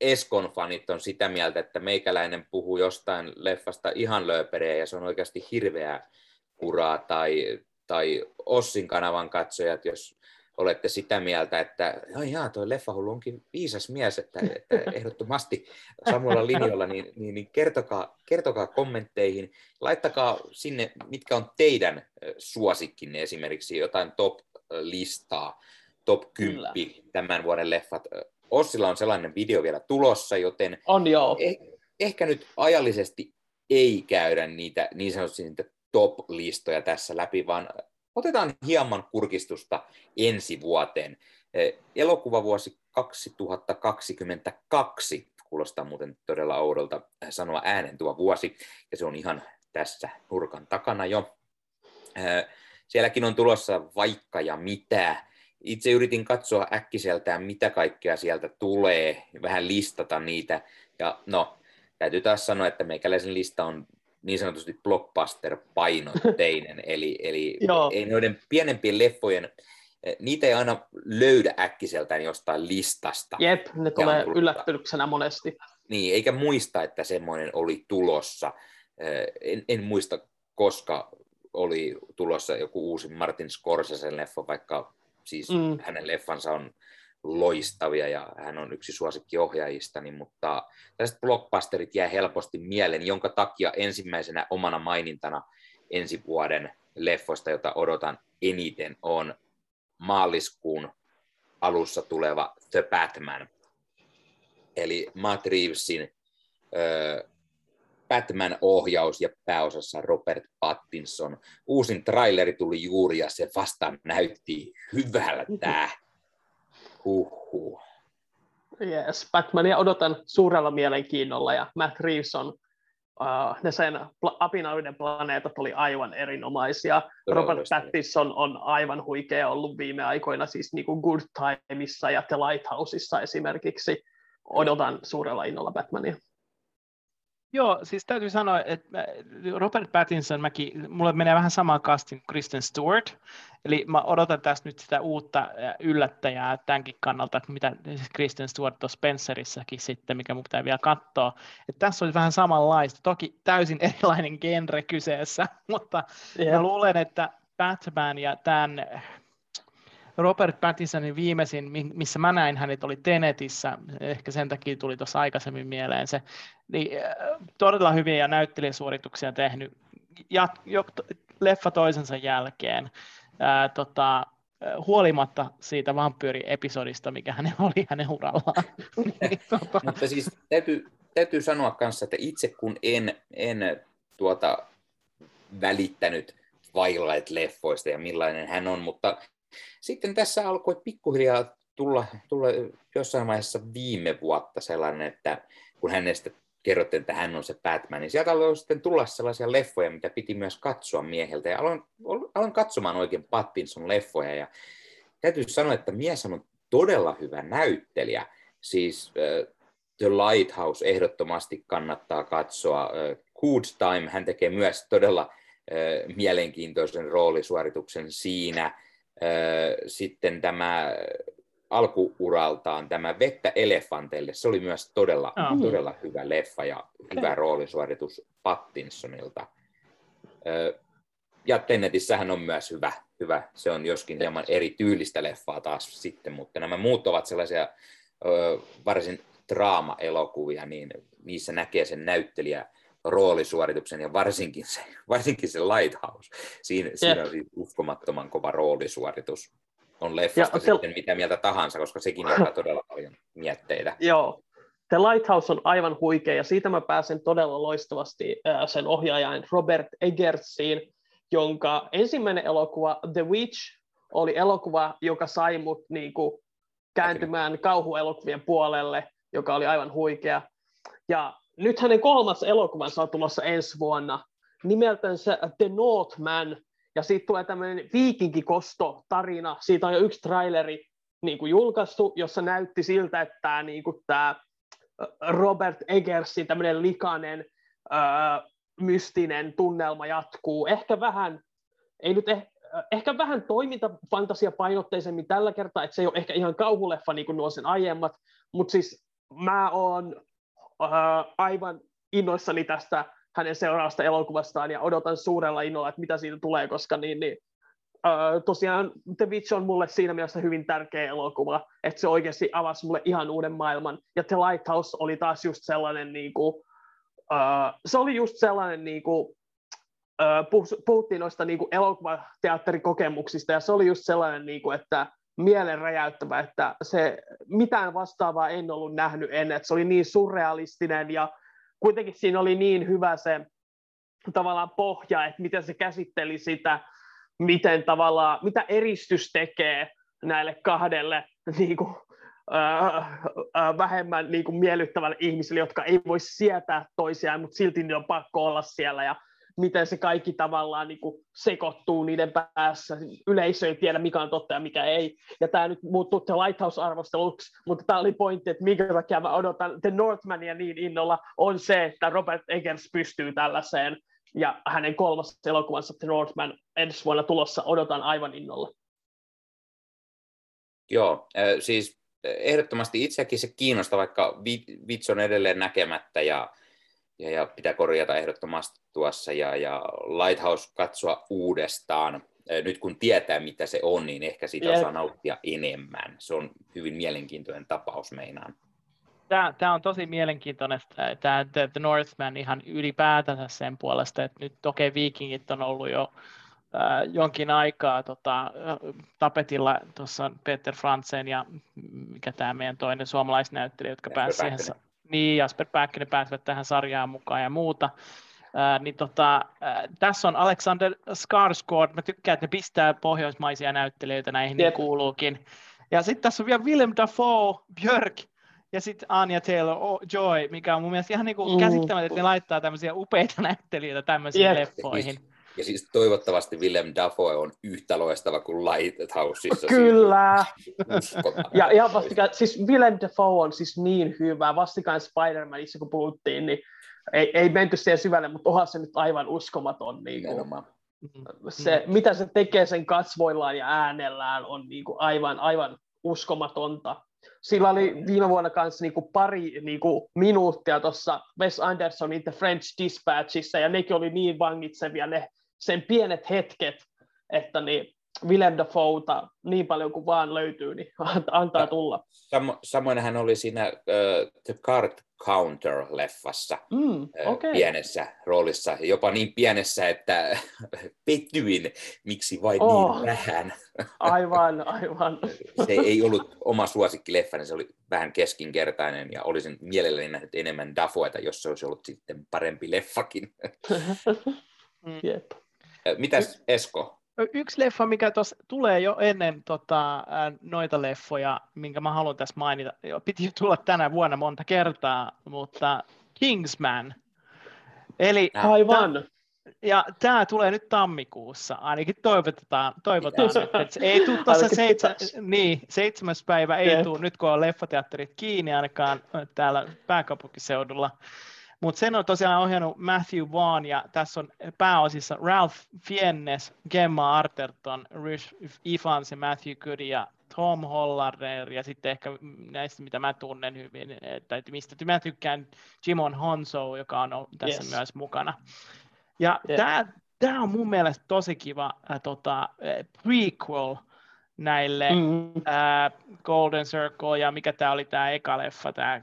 Eskon fanit on sitä mieltä, että meikäläinen puhuu jostain leffasta ihan lööperiä ja se on oikeasti hirveää kuraa, tai, tai Ossin kanavan katsojat, jos olette sitä mieltä, että joo, jaa, toi leffahullu onkin viisas mies, että, että ehdottomasti samalla linjalla, niin, niin, niin kertokaa, kertokaa kommentteihin, laittakaa sinne, mitkä on teidän suosikkinne, esimerkiksi jotain top-listaa, top 10 Kyllä. tämän vuoden leffat Ossilla on sellainen video vielä tulossa, joten on joo. Eh, ehkä nyt ajallisesti ei käydä niitä niin sanotusti niitä top-listoja tässä läpi, vaan otetaan hieman kurkistusta ensi vuoteen. Eh, elokuvavuosi 2022 kuulostaa muuten todella oudolta sanoa äänen tuo vuosi, ja se on ihan tässä nurkan takana jo. Eh, sielläkin on tulossa vaikka ja mitä, itse yritin katsoa äkkiseltään, mitä kaikkea sieltä tulee, vähän listata niitä. Ja no, täytyy taas sanoa, että meikäläisen lista on niin sanotusti blockbuster-painotteinen, eli, eli ei noiden pienempien leffojen, niitä ei aina löydä äkkiseltään jostain listasta. Jep, ne tulee yllätyksenä monesti. Niin, eikä muista, että semmoinen oli tulossa. En, en muista, koska oli tulossa joku uusi Martin Scorsese leffa, vaikka Siis mm. hänen leffansa on loistavia ja hän on yksi suosikkiohjaajistani, mutta tästä blockbusterit jää helposti mieleen, jonka takia ensimmäisenä omana mainintana ensi vuoden leffoista, jota odotan eniten, on maaliskuun alussa tuleva The Batman. Eli Matt Reevesin Batman-ohjaus ja pääosassa Robert Pattinson. Uusin traileri tuli juuri ja se vasta näytti hyvältä. Huhhuh. Yes, Batmania odotan suurella mielenkiinnolla ja Matt Reeves on Uh, ne sen pla- planeetat oli aivan erinomaisia. Todella Robert loistava. Pattinson on aivan huikea ollut viime aikoina, siis niin kuin Good Timeissa ja The Lighthouseissa esimerkiksi. Odotan suurella innolla Batmania. Joo, siis täytyy sanoa, että Robert Pattinson, mäkin, mulle menee vähän samaan kastin kuin Kristen Stewart, eli mä odotan tästä nyt sitä uutta yllättäjää tämänkin kannalta, että mitä Kristen Stewart tuossa Spencerissäkin sitten, mikä mun pitää vielä katsoa, että tässä olisi vähän samanlaista, toki täysin erilainen genre kyseessä, mutta yeah. mä luulen, että Batman ja tämän Robert Pattinsonin viimeisin, missä mä näin hänet, oli Tenetissä, ehkä sen takia tuli tuossa aikaisemmin mieleen se, niin todella hyviä näyttelijäsuorituksia tehnyt, ja, jo, leffa toisensa jälkeen. Ää, tota, huolimatta siitä vampyyri-episodista, mikä hänen oli hänen urallaan. Niin, tota. Mutta siis täytyy, täytyy sanoa kanssa, että itse kun en, en tuota, välittänyt Twilight-leffoista ja millainen hän on, mutta sitten tässä alkoi pikkuhiljaa tulla, tulla jossain vaiheessa viime vuotta sellainen, että kun hänestä kerrottiin, että hän on se Batman, niin sieltä alkoi sitten tulla sellaisia leffoja, mitä piti myös katsoa mieheltä. Ja aloin, aloin katsomaan oikein Pattinson leffoja ja täytyy sanoa, että mies on todella hyvä näyttelijä. Siis uh, The Lighthouse ehdottomasti kannattaa katsoa. Uh, Good Time, hän tekee myös todella uh, mielenkiintoisen roolisuorituksen siinä. Sitten tämä alkuuraltaan tämä Vettä elefanteille, se oli myös todella, oh. todella hyvä leffa ja okay. hyvä roolisuoritus Pattinsonilta. Ja Tennetissähän on myös hyvä, hyvä. se on joskin hieman eri tyylistä leffaa taas sitten, mutta nämä muut ovat sellaisia varsin draama-elokuvia, niin niissä näkee sen näyttelijä roolisuorituksen ja varsinkin se, varsinkin se Lighthouse. Siinä, yeah. siinä on siis uskomattoman kova roolisuoritus on leffasta ja sitten te... mitä mieltä tahansa, koska sekin on todella paljon mietteitä. Joo, The Lighthouse on aivan huikea, ja siitä mä pääsen todella loistavasti sen ohjaajan Robert Eggertsiin, jonka ensimmäinen elokuva The Witch oli elokuva, joka sai mut niinku kääntymään kauhuelokuvien puolelle, joka oli aivan huikea. Ja nyt hänen kolmas elokuvansa on tulossa ensi vuonna, nimeltänsä The Northman, ja sitten tulee tämmöinen viikinkikosto-tarina, siitä on jo yksi traileri niin kuin julkaistu, jossa näytti siltä, että tämä, niin kuin tämä Robert Eggersin tämmöinen likainen, öö, mystinen tunnelma jatkuu. Ehkä vähän, ei nyt eh, ehkä vähän toimintafantasia painotteisemmin tällä kertaa, että se ei ole ehkä ihan kauhuleffa niin kuin nuo sen aiemmat, mutta siis mä oon öö, aivan innoissani tästä hänen seuraavasta elokuvastaan ja odotan suurella innolla, että mitä siitä tulee, koska niin, niin Uh, tosiaan The Witch on mulle siinä mielessä hyvin tärkeä elokuva, että se oikeasti avasi mulle ihan uuden maailman. Ja The Lighthouse oli taas just sellainen, niin kuin, uh, se oli just sellainen, niin kuin, uh, puhuttiin noista niin kuin elokuvateatterikokemuksista, ja se oli just sellainen, niin kuin, että mielen räjäyttävä, että se mitään vastaavaa en ollut nähnyt ennen, että se oli niin surrealistinen ja kuitenkin siinä oli niin hyvä se tavallaan pohja, että miten se käsitteli sitä, miten tavallaan, mitä eristys tekee näille kahdelle niin kuin, äh, äh, vähemmän niin kuin miellyttävälle ihmisille, jotka ei voi sietää toisiaan, mutta silti ne on pakko olla siellä ja miten se kaikki tavallaan niin kuin sekoittuu niiden päässä. Yleisö ei tiedä, mikä on totta ja mikä ei. Ja tämä nyt muuttuu The Lighthouse-arvosteluksi, mutta tämä oli pointti, että minkä takia mä odotan The Northmania niin innolla, on se, että Robert Eggers pystyy tällaiseen. Ja hänen kolmas elokuvansa The Northman ensi vuonna tulossa odotan aivan innolla. Joo, siis ehdottomasti itseäkin se kiinnostaa, vaikka Vits on edelleen näkemättä ja ja, ja pitää korjata ehdottomasti tuossa ja, ja Lighthouse katsoa uudestaan. Nyt kun tietää, mitä se on, niin ehkä siitä osaa nauttia enemmän. Se on hyvin mielenkiintoinen tapaus meinaan. Tämä, tämä on tosi mielenkiintoinen, tämä The, Northman ihan ylipäätänsä sen puolesta, että nyt toki okay, Vikingit on ollut jo äh, jonkin aikaa tota, tapetilla tuossa Peter Fransen ja mikä tämä meidän toinen suomalaisnäyttelijä, jotka pääsivät siihen niin, Jasper Pääkkönen pääsevät tähän sarjaan mukaan ja muuta. Ää, niin tota, ää, tässä on Alexander Skarsgård, mä tykkään, että ne pistää pohjoismaisia näyttelijöitä näihin, niin kuuluukin. Ja sitten tässä on vielä Willem Dafoe, Björk ja sitten Anya Taylor-Joy, mikä on mun mielestä ihan niin kuin mm. käsittämätöntä, että ne laittaa tämmöisiä upeita näyttelijöitä tämmöisiin yep. leffoihin. Ja siis toivottavasti Willem Dafoe on yhtä loistava kuin Lighthouseissa. Kyllä. ja ihan vastikään, siis Willem Dafoe on siis niin hyvä. Vastikään Spider-Manissa, kun puhuttiin, niin ei, ei menty siihen syvälle, mutta onhan se nyt aivan uskomaton. Niin kuin, se, mitä se tekee sen kasvoillaan ja äänellään on niin kuin aivan, aivan uskomatonta. Sillä oli viime vuonna kanssa niin kuin pari niin kuin minuuttia tuossa Wes Andersonin The French Dispatchissa, ja nekin oli niin vangitsevia ne sen pienet hetket, että niin, Willem Dafoeta niin paljon kuin vaan löytyy, niin antaa tulla. Samo, samoin hän oli siinä uh, The Card Counter-leffassa mm, okay. pienessä roolissa, jopa niin pienessä, että pettyin, miksi vain niin oh, niin vähän. aivan, aivan. se ei ollut oma suosikkileffa, niin se oli vähän keskinkertainen ja olisin mielelläni nähnyt enemmän Dafoeta, jos se olisi ollut sitten parempi leffakin. Jep. Mitäs Esko? Yksi leffa, mikä tuossa tulee jo ennen tota, noita leffoja, minkä mä haluan tässä mainita, jo, piti tulla tänä vuonna monta kertaa, mutta Kingsman. Eli Aivan. Tämän, ja tämä tulee nyt tammikuussa, ainakin toivotetaan, toivotaan että se ei tule tuossa seitsä, niin, seitsemäs päivä, ei tule nyt kun on leffateatterit kiinni ainakaan täällä pääkaupunkiseudulla, mutta sen on tosiaan ohjannut Matthew Vaughn, ja tässä on pääosissa Ralph Fiennes, Gemma Arterton, Rich Ifans ja Matthew Good ja Tom Hollander, ja sitten ehkä näistä, mitä mä tunnen hyvin, tai mistä mä tykkään, Jimon Honso, joka on tässä yes. myös mukana. Ja yeah. tämä tämä on mun mielestä tosi kiva äh, tota, prequel näille mm. äh, Golden Circle ja mikä tämä oli tämä eka leffa, tämä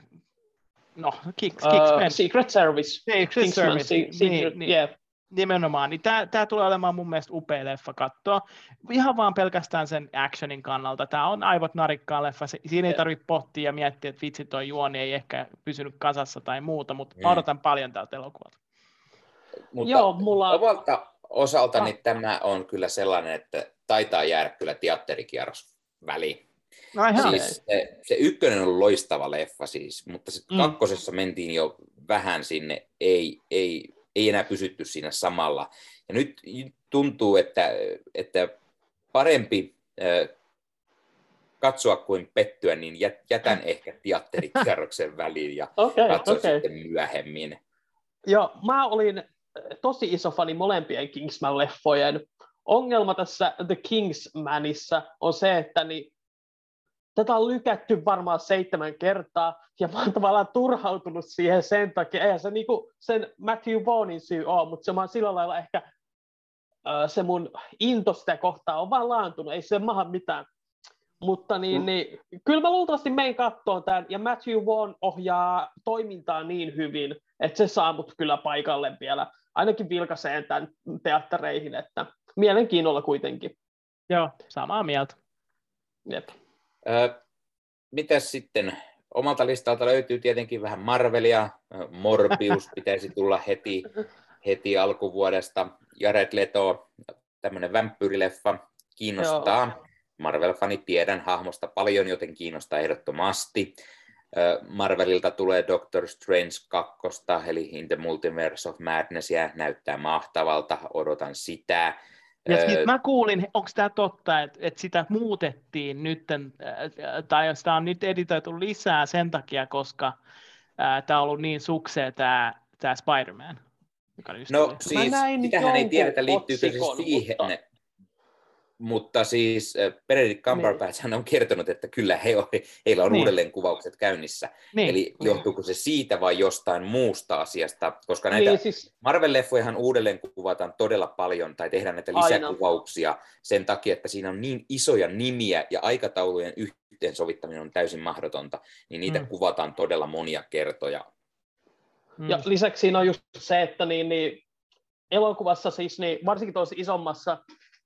no, Kicks, uh, Secret Service. Secret Service, se, niin, secret, niin, yeah. nimenomaan. Niin tämä, tämä tulee olemaan mun mielestä upea leffa katsoa. Ihan vaan pelkästään sen actionin kannalta. Tämä on aivot narikkaa leffa. Siinä ei tarvitse pohtia ja miettiä, että vitsi toi juoni ei ehkä pysynyt kasassa tai muuta, mutta mm. odotan paljon tältä elokuvalta. Mutta Joo, mulla... omalta osaltani ah. tämä on kyllä sellainen, että taitaa jäädä kyllä teatterikierros väliin. No siis se, se ykkönen on loistava leffa siis, mutta se mm. kakkosessa mentiin jo vähän sinne, ei, ei, ei enää pysytty siinä samalla. Ja nyt tuntuu, että, että parempi äh, katsoa kuin pettyä, niin jätän ehkä teatterikierroksen väliin ja okay, katson okay. sitten myöhemmin. Joo, mä olin tosi iso fani molempien Kingsman-leffojen. Ongelma tässä The Kingsmanissa on se, että niin tätä on lykätty varmaan seitsemän kertaa, ja mä oon tavallaan turhautunut siihen sen takia. Eihän se niinku sen Matthew Vaughnin syy ole, mutta se on sillä lailla ehkä se mun into sitä kohtaa on vaan laantunut, ei se maha mitään. Mutta niin, mm. niin, kyllä mä luultavasti menen kattoon tämän, ja Matthew Vaughn ohjaa toimintaa niin hyvin, että se saa mut kyllä paikalle vielä, ainakin vilkaiseen tämän teattereihin, että mielenkiinnolla kuitenkin. Joo, samaa mieltä. Jep. Mitäs sitten? Omalta listalta löytyy tietenkin vähän Marvelia. Morbius pitäisi tulla heti, heti alkuvuodesta. Jared Leto, tämmöinen vampyyrileffa, kiinnostaa. Joo. Marvel-fani tiedän hahmosta paljon, joten kiinnostaa ehdottomasti. Marvelilta tulee Doctor Strange 2, eli In the Multiverse of Madness, ja näyttää mahtavalta, odotan sitä. Ja öö, mä kuulin, onko tämä totta, että, että sitä muutettiin nyt, tai sitä on nyt editoitu lisää sen takia, koska tämä on ollut niin suksea tämä, tämä Spider-Man. no siis, sitähän ei tiedetä, liittyykö se siihen, mutta mutta siis äh, Benedict Cumberbatch niin. on kertonut, että kyllä he on, heillä on niin. uudelleenkuvaukset käynnissä. Niin. Eli johtuuko se siitä vai jostain muusta asiasta? Koska näitä niin, siis... Marvel-leffojahan uudelleen kuvataan todella paljon tai tehdään näitä lisäkuvauksia Aina. sen takia, että siinä on niin isoja nimiä ja aikataulujen yhteensovittaminen on täysin mahdotonta, niin niitä mm. kuvataan todella monia kertoja. Mm. Ja lisäksi siinä on just se, että niin, niin elokuvassa siis, niin varsinkin tuossa isommassa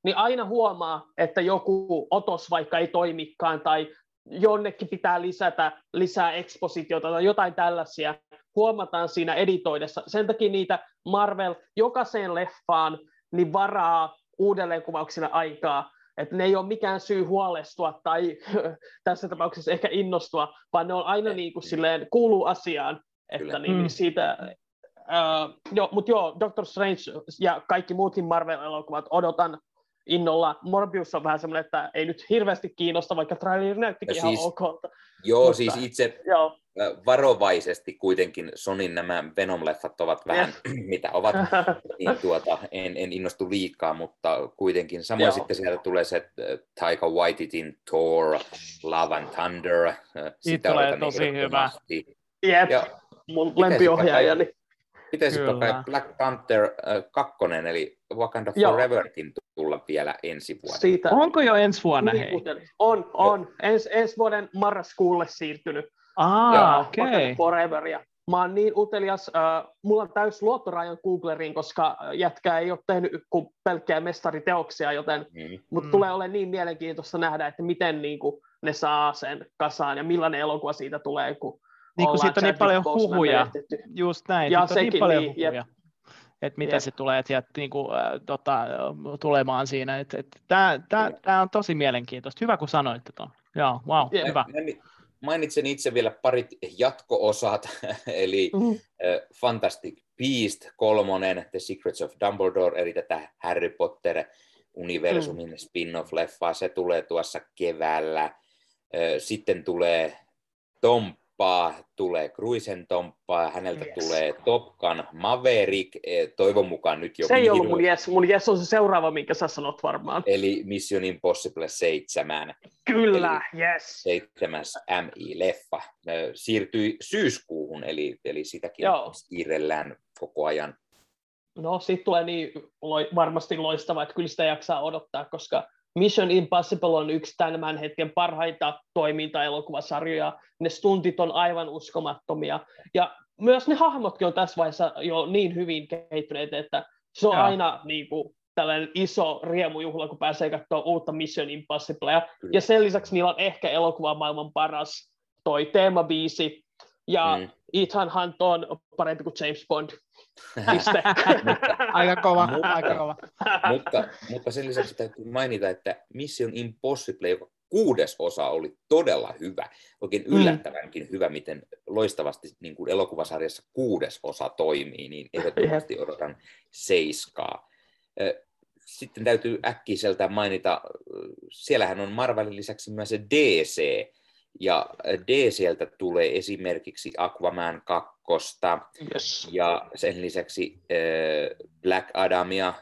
niin aina huomaa, että joku otos vaikka ei toimikaan tai jonnekin pitää lisätä lisää ekspositiota tai jotain tällaisia, huomataan siinä editoidessa. Sen takia niitä Marvel jokaiseen leffaan niin varaa uudelleenkuvauksina aikaa, että ne ei ole mikään syy huolestua tai tässä tapauksessa ehkä innostua, vaan ne on aina niin kuin silleen kuuluu asiaan, että niin, mm. siitä, uh, jo, mutta joo, Doctor Strange ja kaikki muutkin Marvel-elokuvat odotan innolla. Morbius on vähän semmoinen, että ei nyt hirveästi kiinnosta, vaikka traileri näyttikin siis, ihan ok. Joo, Mutta, siis itse joo. varovaisesti kuitenkin Sonin nämä Venom-leffat ovat vähän, mitä ovat, niin tuota, en, en innostu liikaa, mutta kuitenkin. Samoin joo. sitten sieltä tulee se Taika Waititin Thor, Love and Thunder. Siitä tulee tosi hyvä. Jep, ja, mun lempiohjaajani. Pitäisikö kai Black Panther äh, 2, eli Wakanda Foreverkin tulla vielä ensi vuonna? Siitä, Onko jo ensi vuonna, hei? On, on. Ens, ensi vuoden marraskuulle siirtynyt. Ah, okei. Okay. Forever, ja mä oon niin utelias, äh, mulla on täys luottorajan Googleriin, koska jätkä ei ole tehnyt kuin pelkkää mestariteoksia, joten mm. mutta mm. tulee olemaan niin mielenkiintoista nähdä, että miten niin kuin, ne saa sen kasaan ja millainen elokuva siitä tulee, kun niin kuin siitä on niin paljon huhuja, menetetty. just näin, ja siitä on niin paljon niin, huhuja, että mitä jep. se tulee että, niin kuin, äh, tota, tulemaan siinä. Et, et, Tämä on tosi mielenkiintoista. Hyvä, kun sanoitte tuon. Joo, wow, jep. hyvä. Mainitsen itse vielä parit jatko-osat, eli mm-hmm. uh, Fantastic Beast kolmonen, The Secrets of Dumbledore, eli tätä Harry Potter-universumin mm. spin-off-leffaa, se tulee tuossa keväällä. Sitten tulee Tom tomppaa, tulee Cruisen tomppaa, häneltä yes. tulee Top Gun Maverick, e, toivon mukaan nyt jo Se ei ollut mun yes, mun yes on se seuraava, minkä sä sanot varmaan. Eli Mission Impossible 7. Kyllä, eli yes. Seitsemäs MI-leffa. Siirtyi syyskuuhun, eli, eli sitäkin Joo. siirrellään koko ajan. No, sitten tulee niin varmasti loistava, että kyllä sitä jaksaa odottaa, koska Mission Impossible on yksi tämän hetken parhaita toiminta-elokuvasarjoja. Ne stuntit on aivan uskomattomia. Ja myös ne hahmotkin on tässä vaiheessa jo niin hyvin kehittyneet, että se on ja. aina niin kuin, tällainen iso riemujuhla, kun pääsee katsoa uutta Mission Impossiblea. Kyllä. Ja sen lisäksi niillä on ehkä maailman paras toi teemabiisi. Ja mm. Ethan Hunt on parempi kuin James Bond. aika kova, mutta, aika kova. mutta, mutta sen lisäksi täytyy mainita, että Mission Impossible, joka kuudes osa oli todella hyvä, oikein mm. yllättävänkin mm. hyvä, miten loistavasti niin kuin elokuvasarjassa kuudes osa toimii, niin ehdottomasti odotan seiskaa. Sitten täytyy äkkiseltä mainita, siellähän on Marvelin lisäksi myös se DC, ja DCltä tulee esimerkiksi Aquaman 2, yes. ja sen lisäksi äh, Black Adamia,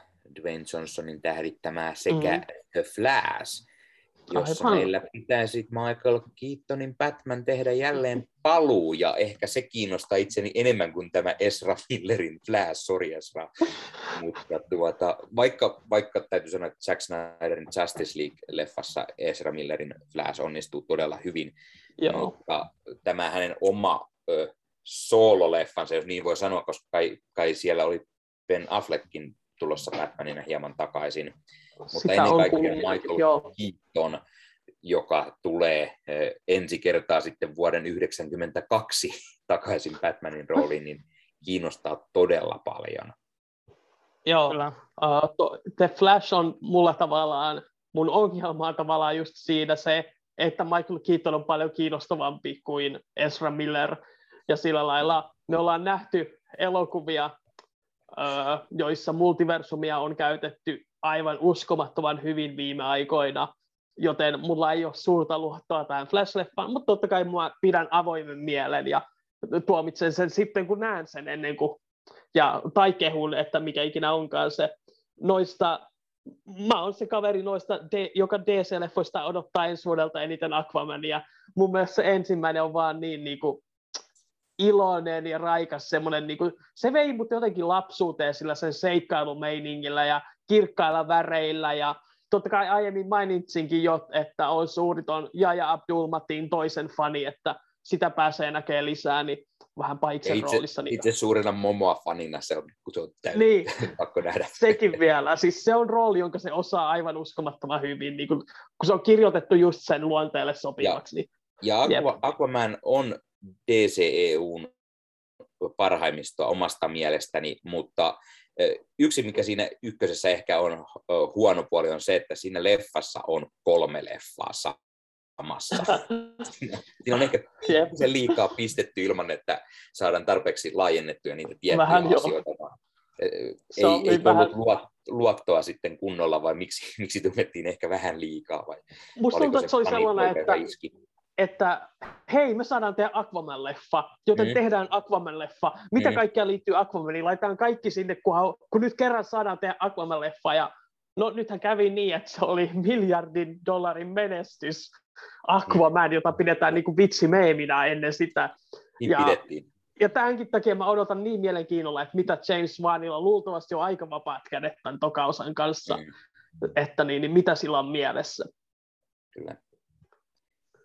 Dwayne Johnsonin tähdittämää, sekä mm. The Flash jossa Aivan. meillä pitäisi Michael Keatonin Batman tehdä jälleen paluu, ja ehkä se kiinnostaa itseni enemmän kuin tämä Ezra Millerin Flash, sorry Ezra. Mutta tuota, vaikka, vaikka täytyy sanoa, että Zack Snyderin Justice League-leffassa Ezra Millerin Flash onnistuu todella hyvin, Joo. mutta tämä hänen oma ö, soololeffansa, jos niin voi sanoa, koska kai, kai siellä oli Ben Affleckin tulossa Batmanina hieman takaisin, mutta Sitä ennen kaikkea Michael Joo. Keaton, joka tulee eh, ensi kertaa sitten vuoden 1992 takaisin Batmanin rooliin, niin kiinnostaa todella paljon. Joo, uh, The Flash on mulla tavallaan, mun ongelma on tavallaan just siinä se, että Michael Keaton on paljon kiinnostavampi kuin Ezra Miller, ja sillä lailla me ollaan nähty elokuvia, joissa multiversumia on käytetty aivan uskomattoman hyvin viime aikoina, joten mulla ei ole suurta luottoa tähän Flash-leffaan, mutta totta kai mua pidän avoimen mielen ja tuomitsen sen sitten, kun näen sen ennen kuin, ja, tai kehun, että mikä ikinä onkaan se noista mä oon se kaveri noista, joka DC-leffoista odottaa ensi vuodelta eniten Aquamania. Mun mielestä se ensimmäinen on vaan niin, niin kuin, iloinen ja raikas semmoinen, niin kuin, se vei mut jotenkin lapsuuteen sillä sen seikkailumeiningillä ja kirkkailla väreillä ja totta kai aiemmin mainitsinkin jo, että on suuriton Jaja Abdulmatin toisen fani, että sitä pääsee näkemään lisää, niin vähän pahiksen itse, roolissa. Niin... Itse suurena Momoa fanina se on, kun se on täysin, niin, pakko nähdä. Sekin vielä. Siis se on rooli, jonka se osaa aivan uskomattoman hyvin, niin kun, kun se on kirjoitettu just sen luonteelle sopivaksi. Ja, niin, ja Aqua, Aquaman on DCEUn parhaimmistoa omasta mielestäni, mutta yksi, mikä siinä ykkösessä ehkä on huono puoli, on se, että siinä leffassa on kolme leffaa samassa. Siinä on ehkä se liikaa pistetty ilman, että saadaan tarpeeksi laajennettua niitä tiettyjä Vähän asioita. Jo. Ei, ei vähän... ollut luottoa sitten kunnolla, vai miksi, miksi tunnettiin ehkä vähän liikaa? Vai Musta tuntuu, että se oli sellainen, että, iski? Että hei, me saadaan tehdä Aquaman-leffa, joten mm. tehdään Aquaman-leffa. Mitä mm. kaikkea liittyy Aquamaniin? Laitetaan kaikki sinne, kun, kun nyt kerran saadaan tehdä Aquaman-leffa. Ja no nythän kävi niin, että se oli miljardin dollarin menestys Aquaman, jota pidetään niin kuin vitsi meeminä ennen sitä. Niin ja, pidettiin. ja tämänkin takia mä odotan niin mielenkiinnolla, että mitä James Wanilla luultavasti on aika vapaat kädet tämän tokausan kanssa, mm. että niin, niin mitä sillä on mielessä. Kyllä.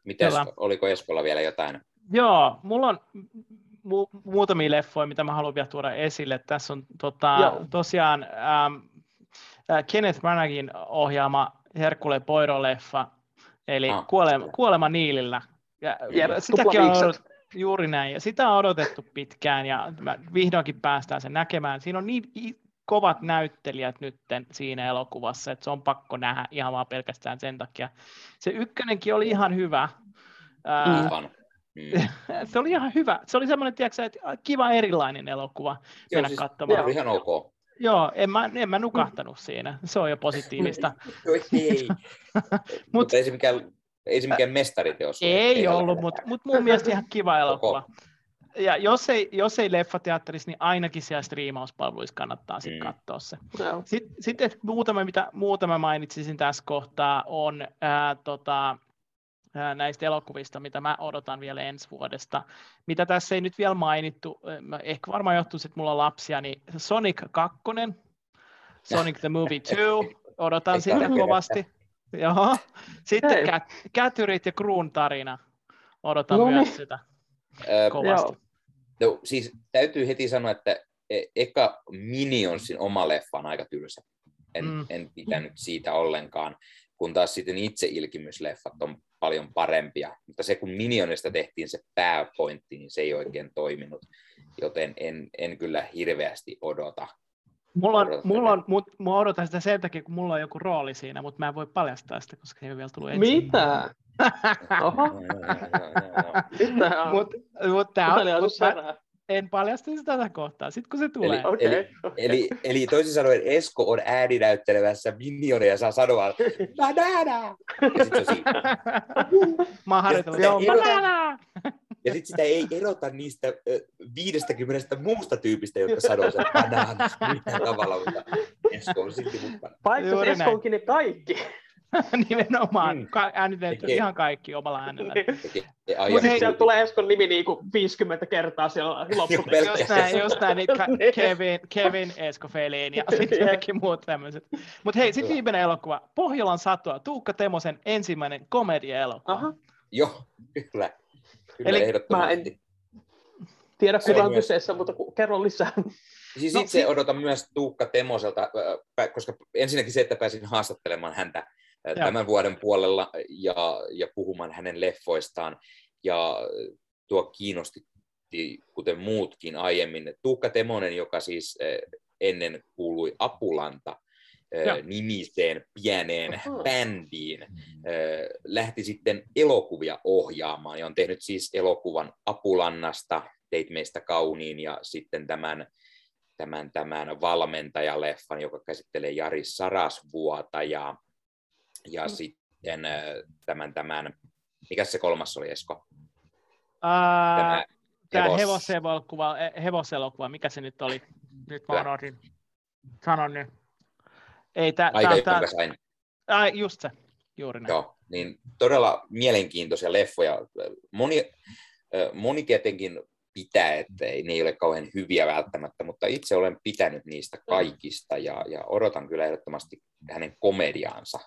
Mites, oliko Eskolla vielä jotain? Joo, mulla on mu- muutamia leffoja, mitä mä haluan vielä tuoda esille. Tässä on tota, tosiaan ähm, äh, Kenneth Branaghin ohjaama Herkule Poirot-leffa, eli ah, kuolema, kuolema Niilillä. Ja, ja sitäkin on odot, juuri näin, ja sitä on odotettu pitkään, ja mä vihdoinkin päästään sen näkemään. Siinä on niin kovat näyttelijät nyt siinä elokuvassa, että se on pakko nähdä ihan vaan pelkästään sen takia. Se ykkönenkin oli ihan hyvä. Mm. Mm. se oli ihan hyvä. Se oli semmoinen, tiedätkö, että kiva erilainen elokuva Joo, mennä siis, katsomaan. ihan ok. Joo, en mä, en mä nukahtanut siinä. Se on jo positiivista. ei. Mut, ei se mikään, ei se mikään mestariteos Ei, ei ollut, mutta mut mun mielestä ihan kiva elokuva. Koko. Ja jos ei, jos ei leffateatterissa, niin ainakin siellä striimauspalveluissa kannattaa sitten mm. katsoa se. No. Sitten, sitten muutama, mitä muutama mainitsisin tässä kohtaa, on ää, tota, näistä elokuvista, mitä mä odotan vielä ensi vuodesta. Mitä tässä ei nyt vielä mainittu, ehkä varmaan johtuu, että mulla on lapsia, niin Sonic 2, Sonic the Movie 2, odotan sitä kovasti. Joo. Sitten Cat, Kätyrit ja Kruun tarina, odotan no, myös niin. sitä kovasti. No, siis täytyy heti sanoa, että e, eka Minionsin oma leffa on aika tylsä. En, mm. en pitänyt siitä ollenkaan, kun taas sitten itse ilkimysleffat on paljon parempia. Mutta se, kun Minionista tehtiin se pääpointti, niin se ei oikein toiminut. Joten en, en kyllä hirveästi odota. Mulla on, mulla on, mut, mä odotan sitä sen takia, kun mulla on joku rooli siinä, mutta mä en voi paljastaa sitä, koska se ei ole vielä tullut ensin. Mitä? Oho. Mitä? Mut, mut tää on, mut en paljasta sitä tätä kohtaa, sitten kun se tulee. Eli, okay. eli, eli, eli toisin sanoen Esko on ääninäyttelevässä minioneja saa sanoa banana! Ja se on Mä oon harjoitellut. Banana! Ja sitten sitä ei erota niistä viidestäkymmenestä muusta tyypistä, jotka sanoo sen banana millään tavalla, mutta Esko on silti mukana. Paitsi Esko onkin ne kaikki. Nimenomaan, mm. Ka- äänitetty Tekee. ihan kaikki omalla äänellä. Mutta hei, sieltä tulee Eskon nimi niinku 50 kertaa siellä loppupeleissä. just näin, just näin, niin Ka- Kevin, Kevin Esko Felin ja sitten kaikki muut tämmöiset. Mutta hei, sitten viimeinen elokuva, Pohjolan satoa, Tuukka Temosen ensimmäinen komedia-elokuva. Joo, kyllä. kyllä Eli mä en tiedä, kuka on kyseessä, mutta kerro lisää. Siis no, itse odotan myös Tuukka Temoselta, koska ensinnäkin se, että pääsin haastattelemaan häntä ja. tämän vuoden puolella ja, ja puhumaan hänen leffoistaan. Ja tuo kiinnosti, kuten muutkin aiemmin. Tuukka Temonen, joka siis ennen kuului Apulanta, ja. nimiseen pieneen Oho. bändiin, lähti sitten elokuvia ohjaamaan ja on tehnyt siis elokuvan Apulannasta, Teit meistä kauniin ja sitten tämän, tämän, tämän valmentajaleffan, joka käsittelee Jari Sarasvuota ja ja mm. sitten tämän, tämän, mikä se kolmas oli Esko? Ää, tämä hevoselokuva, e, hevoselokuva, mikä se nyt oli? Nyt mä unohdin. Sanon nyt. Ei, tää, Aika, tää, tää, sain. Ai, just se, juuri näin. Joo, niin todella mielenkiintoisia leffoja. Moni, moni tietenkin pitää, että ei, ne ei ole kauhean hyviä välttämättä, mutta itse olen pitänyt niistä kaikista ja, ja odotan kyllä ehdottomasti hänen komediaansa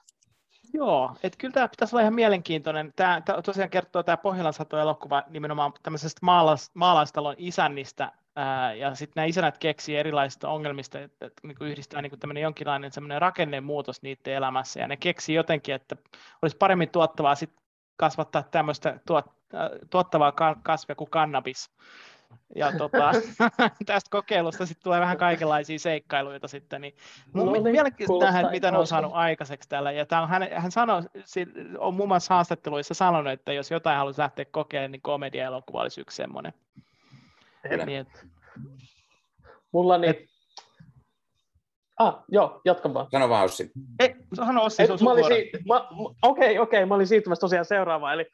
Joo, että kyllä tämä pitäisi olla ihan mielenkiintoinen. Tämä, tämä tosiaan kertoo tämä Pohjolan sato-elokuva nimenomaan tämmöisestä maalais, maalaistalon isännistä, ää, ja sitten nämä isänät keksii erilaisista ongelmista, että, että niin yhdistää niin tämmöinen jonkinlainen semmoinen rakennemuutos niiden elämässä, ja ne keksii jotenkin, että olisi paremmin tuottavaa sit kasvattaa tämmöistä tuot, tuottavaa kasvia kuin kannabis, ja tota, tästä kokeilusta sitten tulee vähän kaikenlaisia seikkailuita sitten, niin mun no niin, mielenkiintoista nähdä, mitä ne on saanut aikaiseksi täällä, ja tämä on, hän, hän sanoi, on muun muassa haastatteluissa sanonut, että jos jotain haluaisi lähteä kokeilemaan, niin komedia-elokuva olisi yksi semmoinen. Niin, että... Mulla niin... Et... Ah, joo, jatkan vaan. Sano vaan Ossi. Ei, sano Ossi, se on Okei, okei, okay, mä olin siirtymässä tosiaan seuraavaan, eli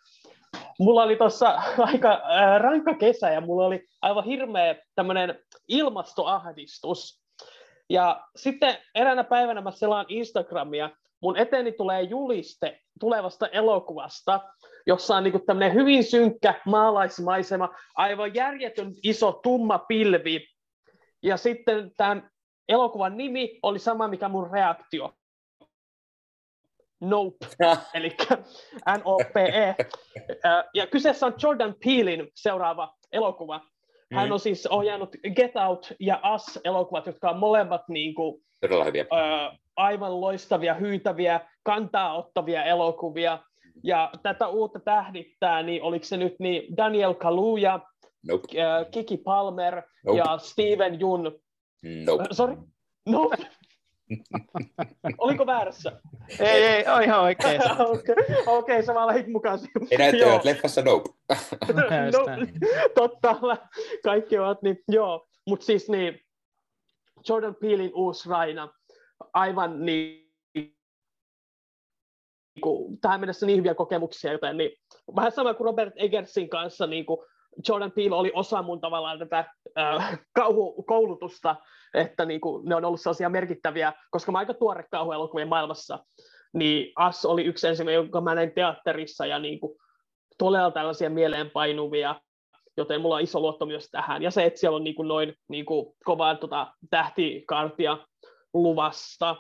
mulla oli tuossa aika äh, rankka kesä ja mulla oli aivan hirveä tämmöinen ilmastoahdistus. Ja sitten eräänä päivänä mä selaan Instagramia, mun eteeni tulee juliste tulevasta elokuvasta, jossa on niin tämmöinen hyvin synkkä maalaismaisema, aivan järjetön iso tumma pilvi. Ja sitten tämän elokuvan nimi oli sama, mikä mun reaktio. Nope, eli N-O-P-E. Ja kyseessä on Jordan Peelin seuraava elokuva. Hän mm. on siis ohjannut Get Out ja Us-elokuvat, jotka on molemmat niin kuin, Todella hyviä. Ää, aivan loistavia, hyytäviä, kantaa ottavia elokuvia. Ja tätä uutta tähdittää, niin oliko se nyt niin Daniel Kaluuya, nope. Kiki Palmer nope. ja Steven Jun. Nope. sorry? Nope. Oliko väärässä? Ei, ei, on ihan oikein. Okei, okay, okay, sä vaan lähit mukaan. Ei näyttävät että leffassa nope. no, totta, kaikki ovat niin, joo. Mutta siis niin, Jordan Peelin uusi Raina, aivan niin, niin tähän mennessä niin hyviä kokemuksia, joten niin, vähän sama kuin Robert Eggersin kanssa, niin kuin Jordan Peele oli osa mun tavallaan tätä äh, kauhukoulutusta, että niin kuin, ne on ollut sellaisia merkittäviä, koska mä aika tuore kauhuelokuvien maailmassa, niin As oli yksi ensimmäinen, jonka mä näin teatterissa, ja niin kuin, todella tällaisia mieleenpainuvia, joten mulla on iso luotto myös tähän. Ja se, että siellä on niin kuin noin niin kuin kovaa tota, tähtikartia luvassa,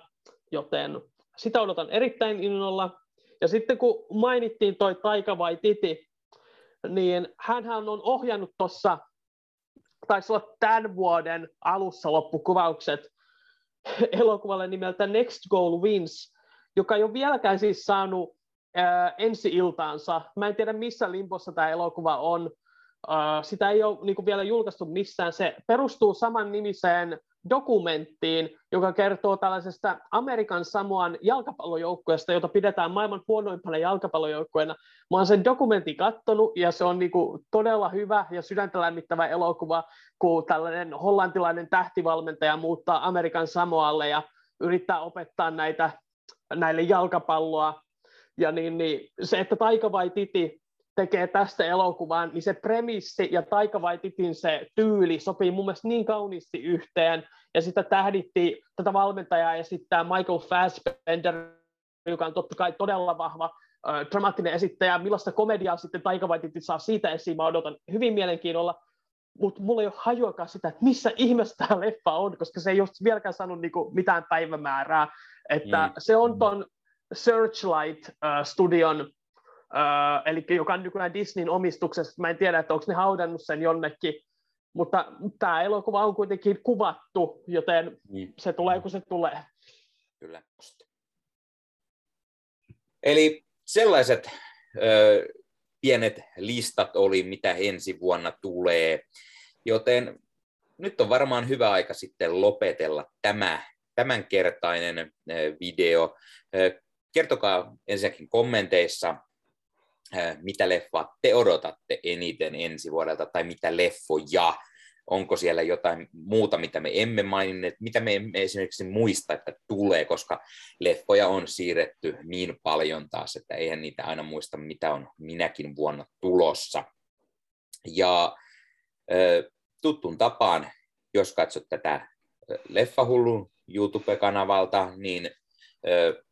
joten sitä odotan erittäin innolla. Ja sitten kun mainittiin toi Taika vai Titi, niin hän on ohjannut tuossa, taisi olla tämän vuoden alussa loppukuvaukset elokuvalle nimeltä Next Goal Wins, joka ei ole vieläkään siis saanut ää, ensi iltaansa. Mä en tiedä, missä limpossa tämä elokuva on. Ää, sitä ei ole niin kuin, vielä julkaistu missään. Se perustuu saman nimiseen dokumenttiin, joka kertoo tällaisesta Amerikan Samoan jalkapallojoukkueesta, jota pidetään maailman huonoimpana jalkapallojoukkueena. Mä oon sen dokumentin kattonut ja se on niinku todella hyvä ja sydäntä lämmittävä elokuva, kun tällainen hollantilainen tähtivalmentaja muuttaa Amerikan Samoalle ja yrittää opettaa näitä, näille jalkapalloa. Ja niin, niin, se, että Taika vai Titi tekee tästä elokuvan, niin se premissi ja Taika Waititin se tyyli sopii mun mielestä niin kauniisti yhteen, ja sitä tähditti tätä valmentajaa esittää Michael Fassbender, joka on totta kai todella vahva äh, dramaattinen esittäjä, millaista komediaa sitten Taika Waititi saa siitä esiin, mä odotan hyvin mielenkiinnolla, mutta mulla ei ole hajuakaan sitä, että missä ihmeessä tämä leffa on, koska se ei ole vieläkään saanut niinku mitään päivämäärää, että mm. se on ton Searchlight-studion Öö, eli joka on nykyään Disneyn omistuksessa. Mä en tiedä, että onko ne haudannut sen jonnekin, mutta tämä elokuva on kuitenkin kuvattu, joten mm. se tulee kun se tulee. Kyllä. Eli sellaiset ö, pienet listat oli, mitä ensi vuonna tulee, joten nyt on varmaan hyvä aika sitten lopetella tämä tämänkertainen video. Kertokaa ensinnäkin kommenteissa, mitä leffaa te odotatte eniten ensi vuodelta, tai mitä leffoja, onko siellä jotain muuta, mitä me emme maininneet, mitä me emme esimerkiksi muista, että tulee, koska leffoja on siirretty niin paljon taas, että eihän niitä aina muista, mitä on minäkin vuonna tulossa. Ja tuttuun tapaan, jos katsot tätä Leffahullun YouTube-kanavalta, niin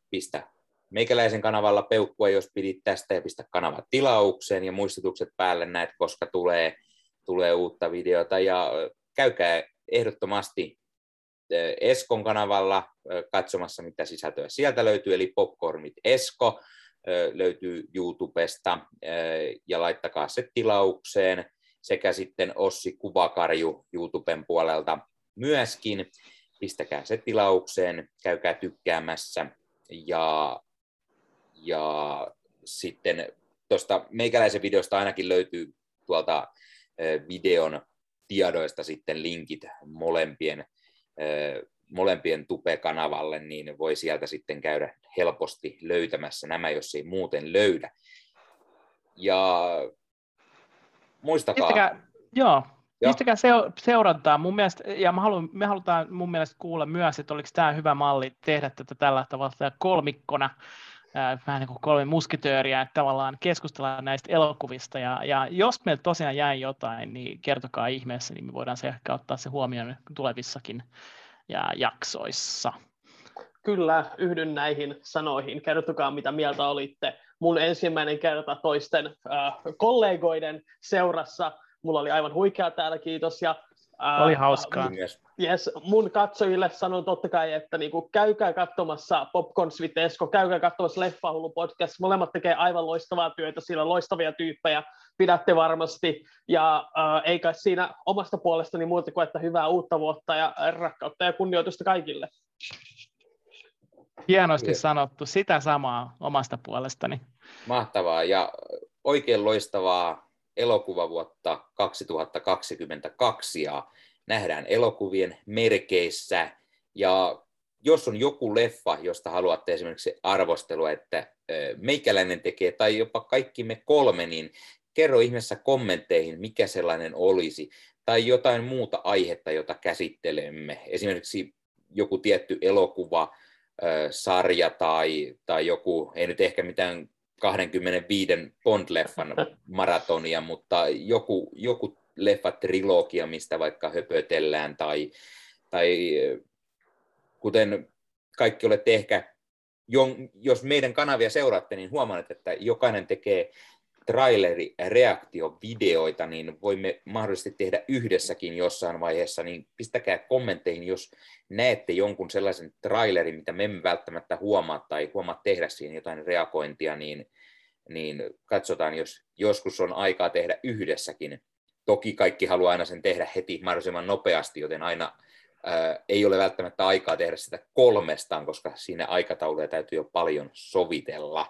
pistä meikäläisen kanavalla peukkua, jos pidit tästä ja pistä kanava tilaukseen ja muistutukset päälle näet, koska tulee, tulee uutta videota. Ja käykää ehdottomasti Eskon kanavalla katsomassa, mitä sisältöä sieltä löytyy, eli Popcornit Esko löytyy YouTubesta ja laittakaa se tilaukseen. Sekä sitten Ossi Kuvakarju YouTuben puolelta myöskin. Pistäkää se tilaukseen, käykää tykkäämässä. Ja ja sitten tuosta meikäläisen videosta ainakin löytyy tuolta videon tiedoista sitten linkit molempien, molempien tupe-kanavalle, niin voi sieltä sitten käydä helposti löytämässä nämä, jos ei muuten löydä. Ja muistakaa... Pistäkää, joo, Pistäkää seurantaa. Mun mielestä, ja me, haluan, me halutaan mun mielestä kuulla myös, että oliko tämä hyvä malli tehdä tätä tällä tavalla kolmikkona, vähän niin kuin kolme musketööriä, että tavallaan keskustellaan näistä elokuvista, ja, ja jos meillä tosiaan jäi jotain, niin kertokaa ihmeessä, niin me voidaan se ehkä ottaa se huomioon tulevissakin ja jaksoissa. Kyllä, yhdyn näihin sanoihin. Kertokaa, mitä mieltä olitte. mun ensimmäinen kerta toisten äh, kollegoiden seurassa. Mulla oli aivan huikea täällä, kiitos. Ja, äh, oli hauskaa. Yes, mun katsojille sanon totta kai, että niinku, käykää katsomassa Popcorn Svitesko, käykää katsomassa Leffahullu podcast. Molemmat tekee aivan loistavaa työtä, siellä on loistavia tyyppejä, pidätte varmasti. Ja äh, eikä siinä omasta puolestani muuta kuin, että hyvää uutta vuotta ja rakkautta ja kunnioitusta kaikille. Hienosti sanottu, sitä samaa omasta puolestani. Mahtavaa ja oikein loistavaa elokuvavuotta 2022 ja nähdään elokuvien merkeissä ja jos on joku leffa, josta haluatte esimerkiksi arvostelua, että meikäläinen tekee, tai jopa kaikki me kolme, niin kerro ihmeessä kommentteihin, mikä sellainen olisi, tai jotain muuta aihetta, jota käsittelemme. Esimerkiksi joku tietty elokuva, sarja tai, tai joku, ei nyt ehkä mitään 25 Bond-leffan maratonia, mutta joku, joku leffatrilogia, mistä vaikka höpötellään, tai, tai kuten kaikki olette ehkä, jos meidän kanavia seuraatte, niin huomaatte, että jokainen tekee traileri-reaktiovideoita, niin voimme mahdollisesti tehdä yhdessäkin jossain vaiheessa, niin pistäkää kommentteihin, jos näette jonkun sellaisen trailerin, mitä me emme välttämättä huomaa tai huomaa tehdä siihen jotain reagointia, niin, niin katsotaan, jos joskus on aikaa tehdä yhdessäkin. Toki kaikki haluaa aina sen tehdä heti mahdollisimman nopeasti, joten aina ää, ei ole välttämättä aikaa tehdä sitä kolmestaan, koska siinä aikatauluja täytyy jo paljon sovitella.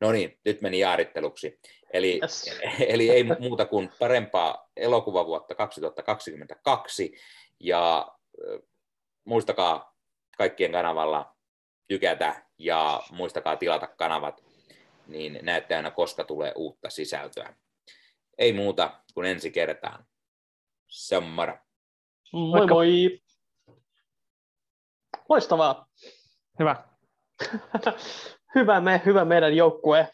No niin, nyt meni jaaritteluksi. Eli, yes. eli ei muuta kuin parempaa elokuvavuotta 2022 ja muistakaa kaikkien kanavalla tykätä ja muistakaa tilata kanavat, niin näette aina koska tulee uutta sisältöä. Ei muuta kuin ensi kertaan. Se on moro. Moi moi. Loistavaa. Hyvä. hyvä, me, hyvä meidän joukkue.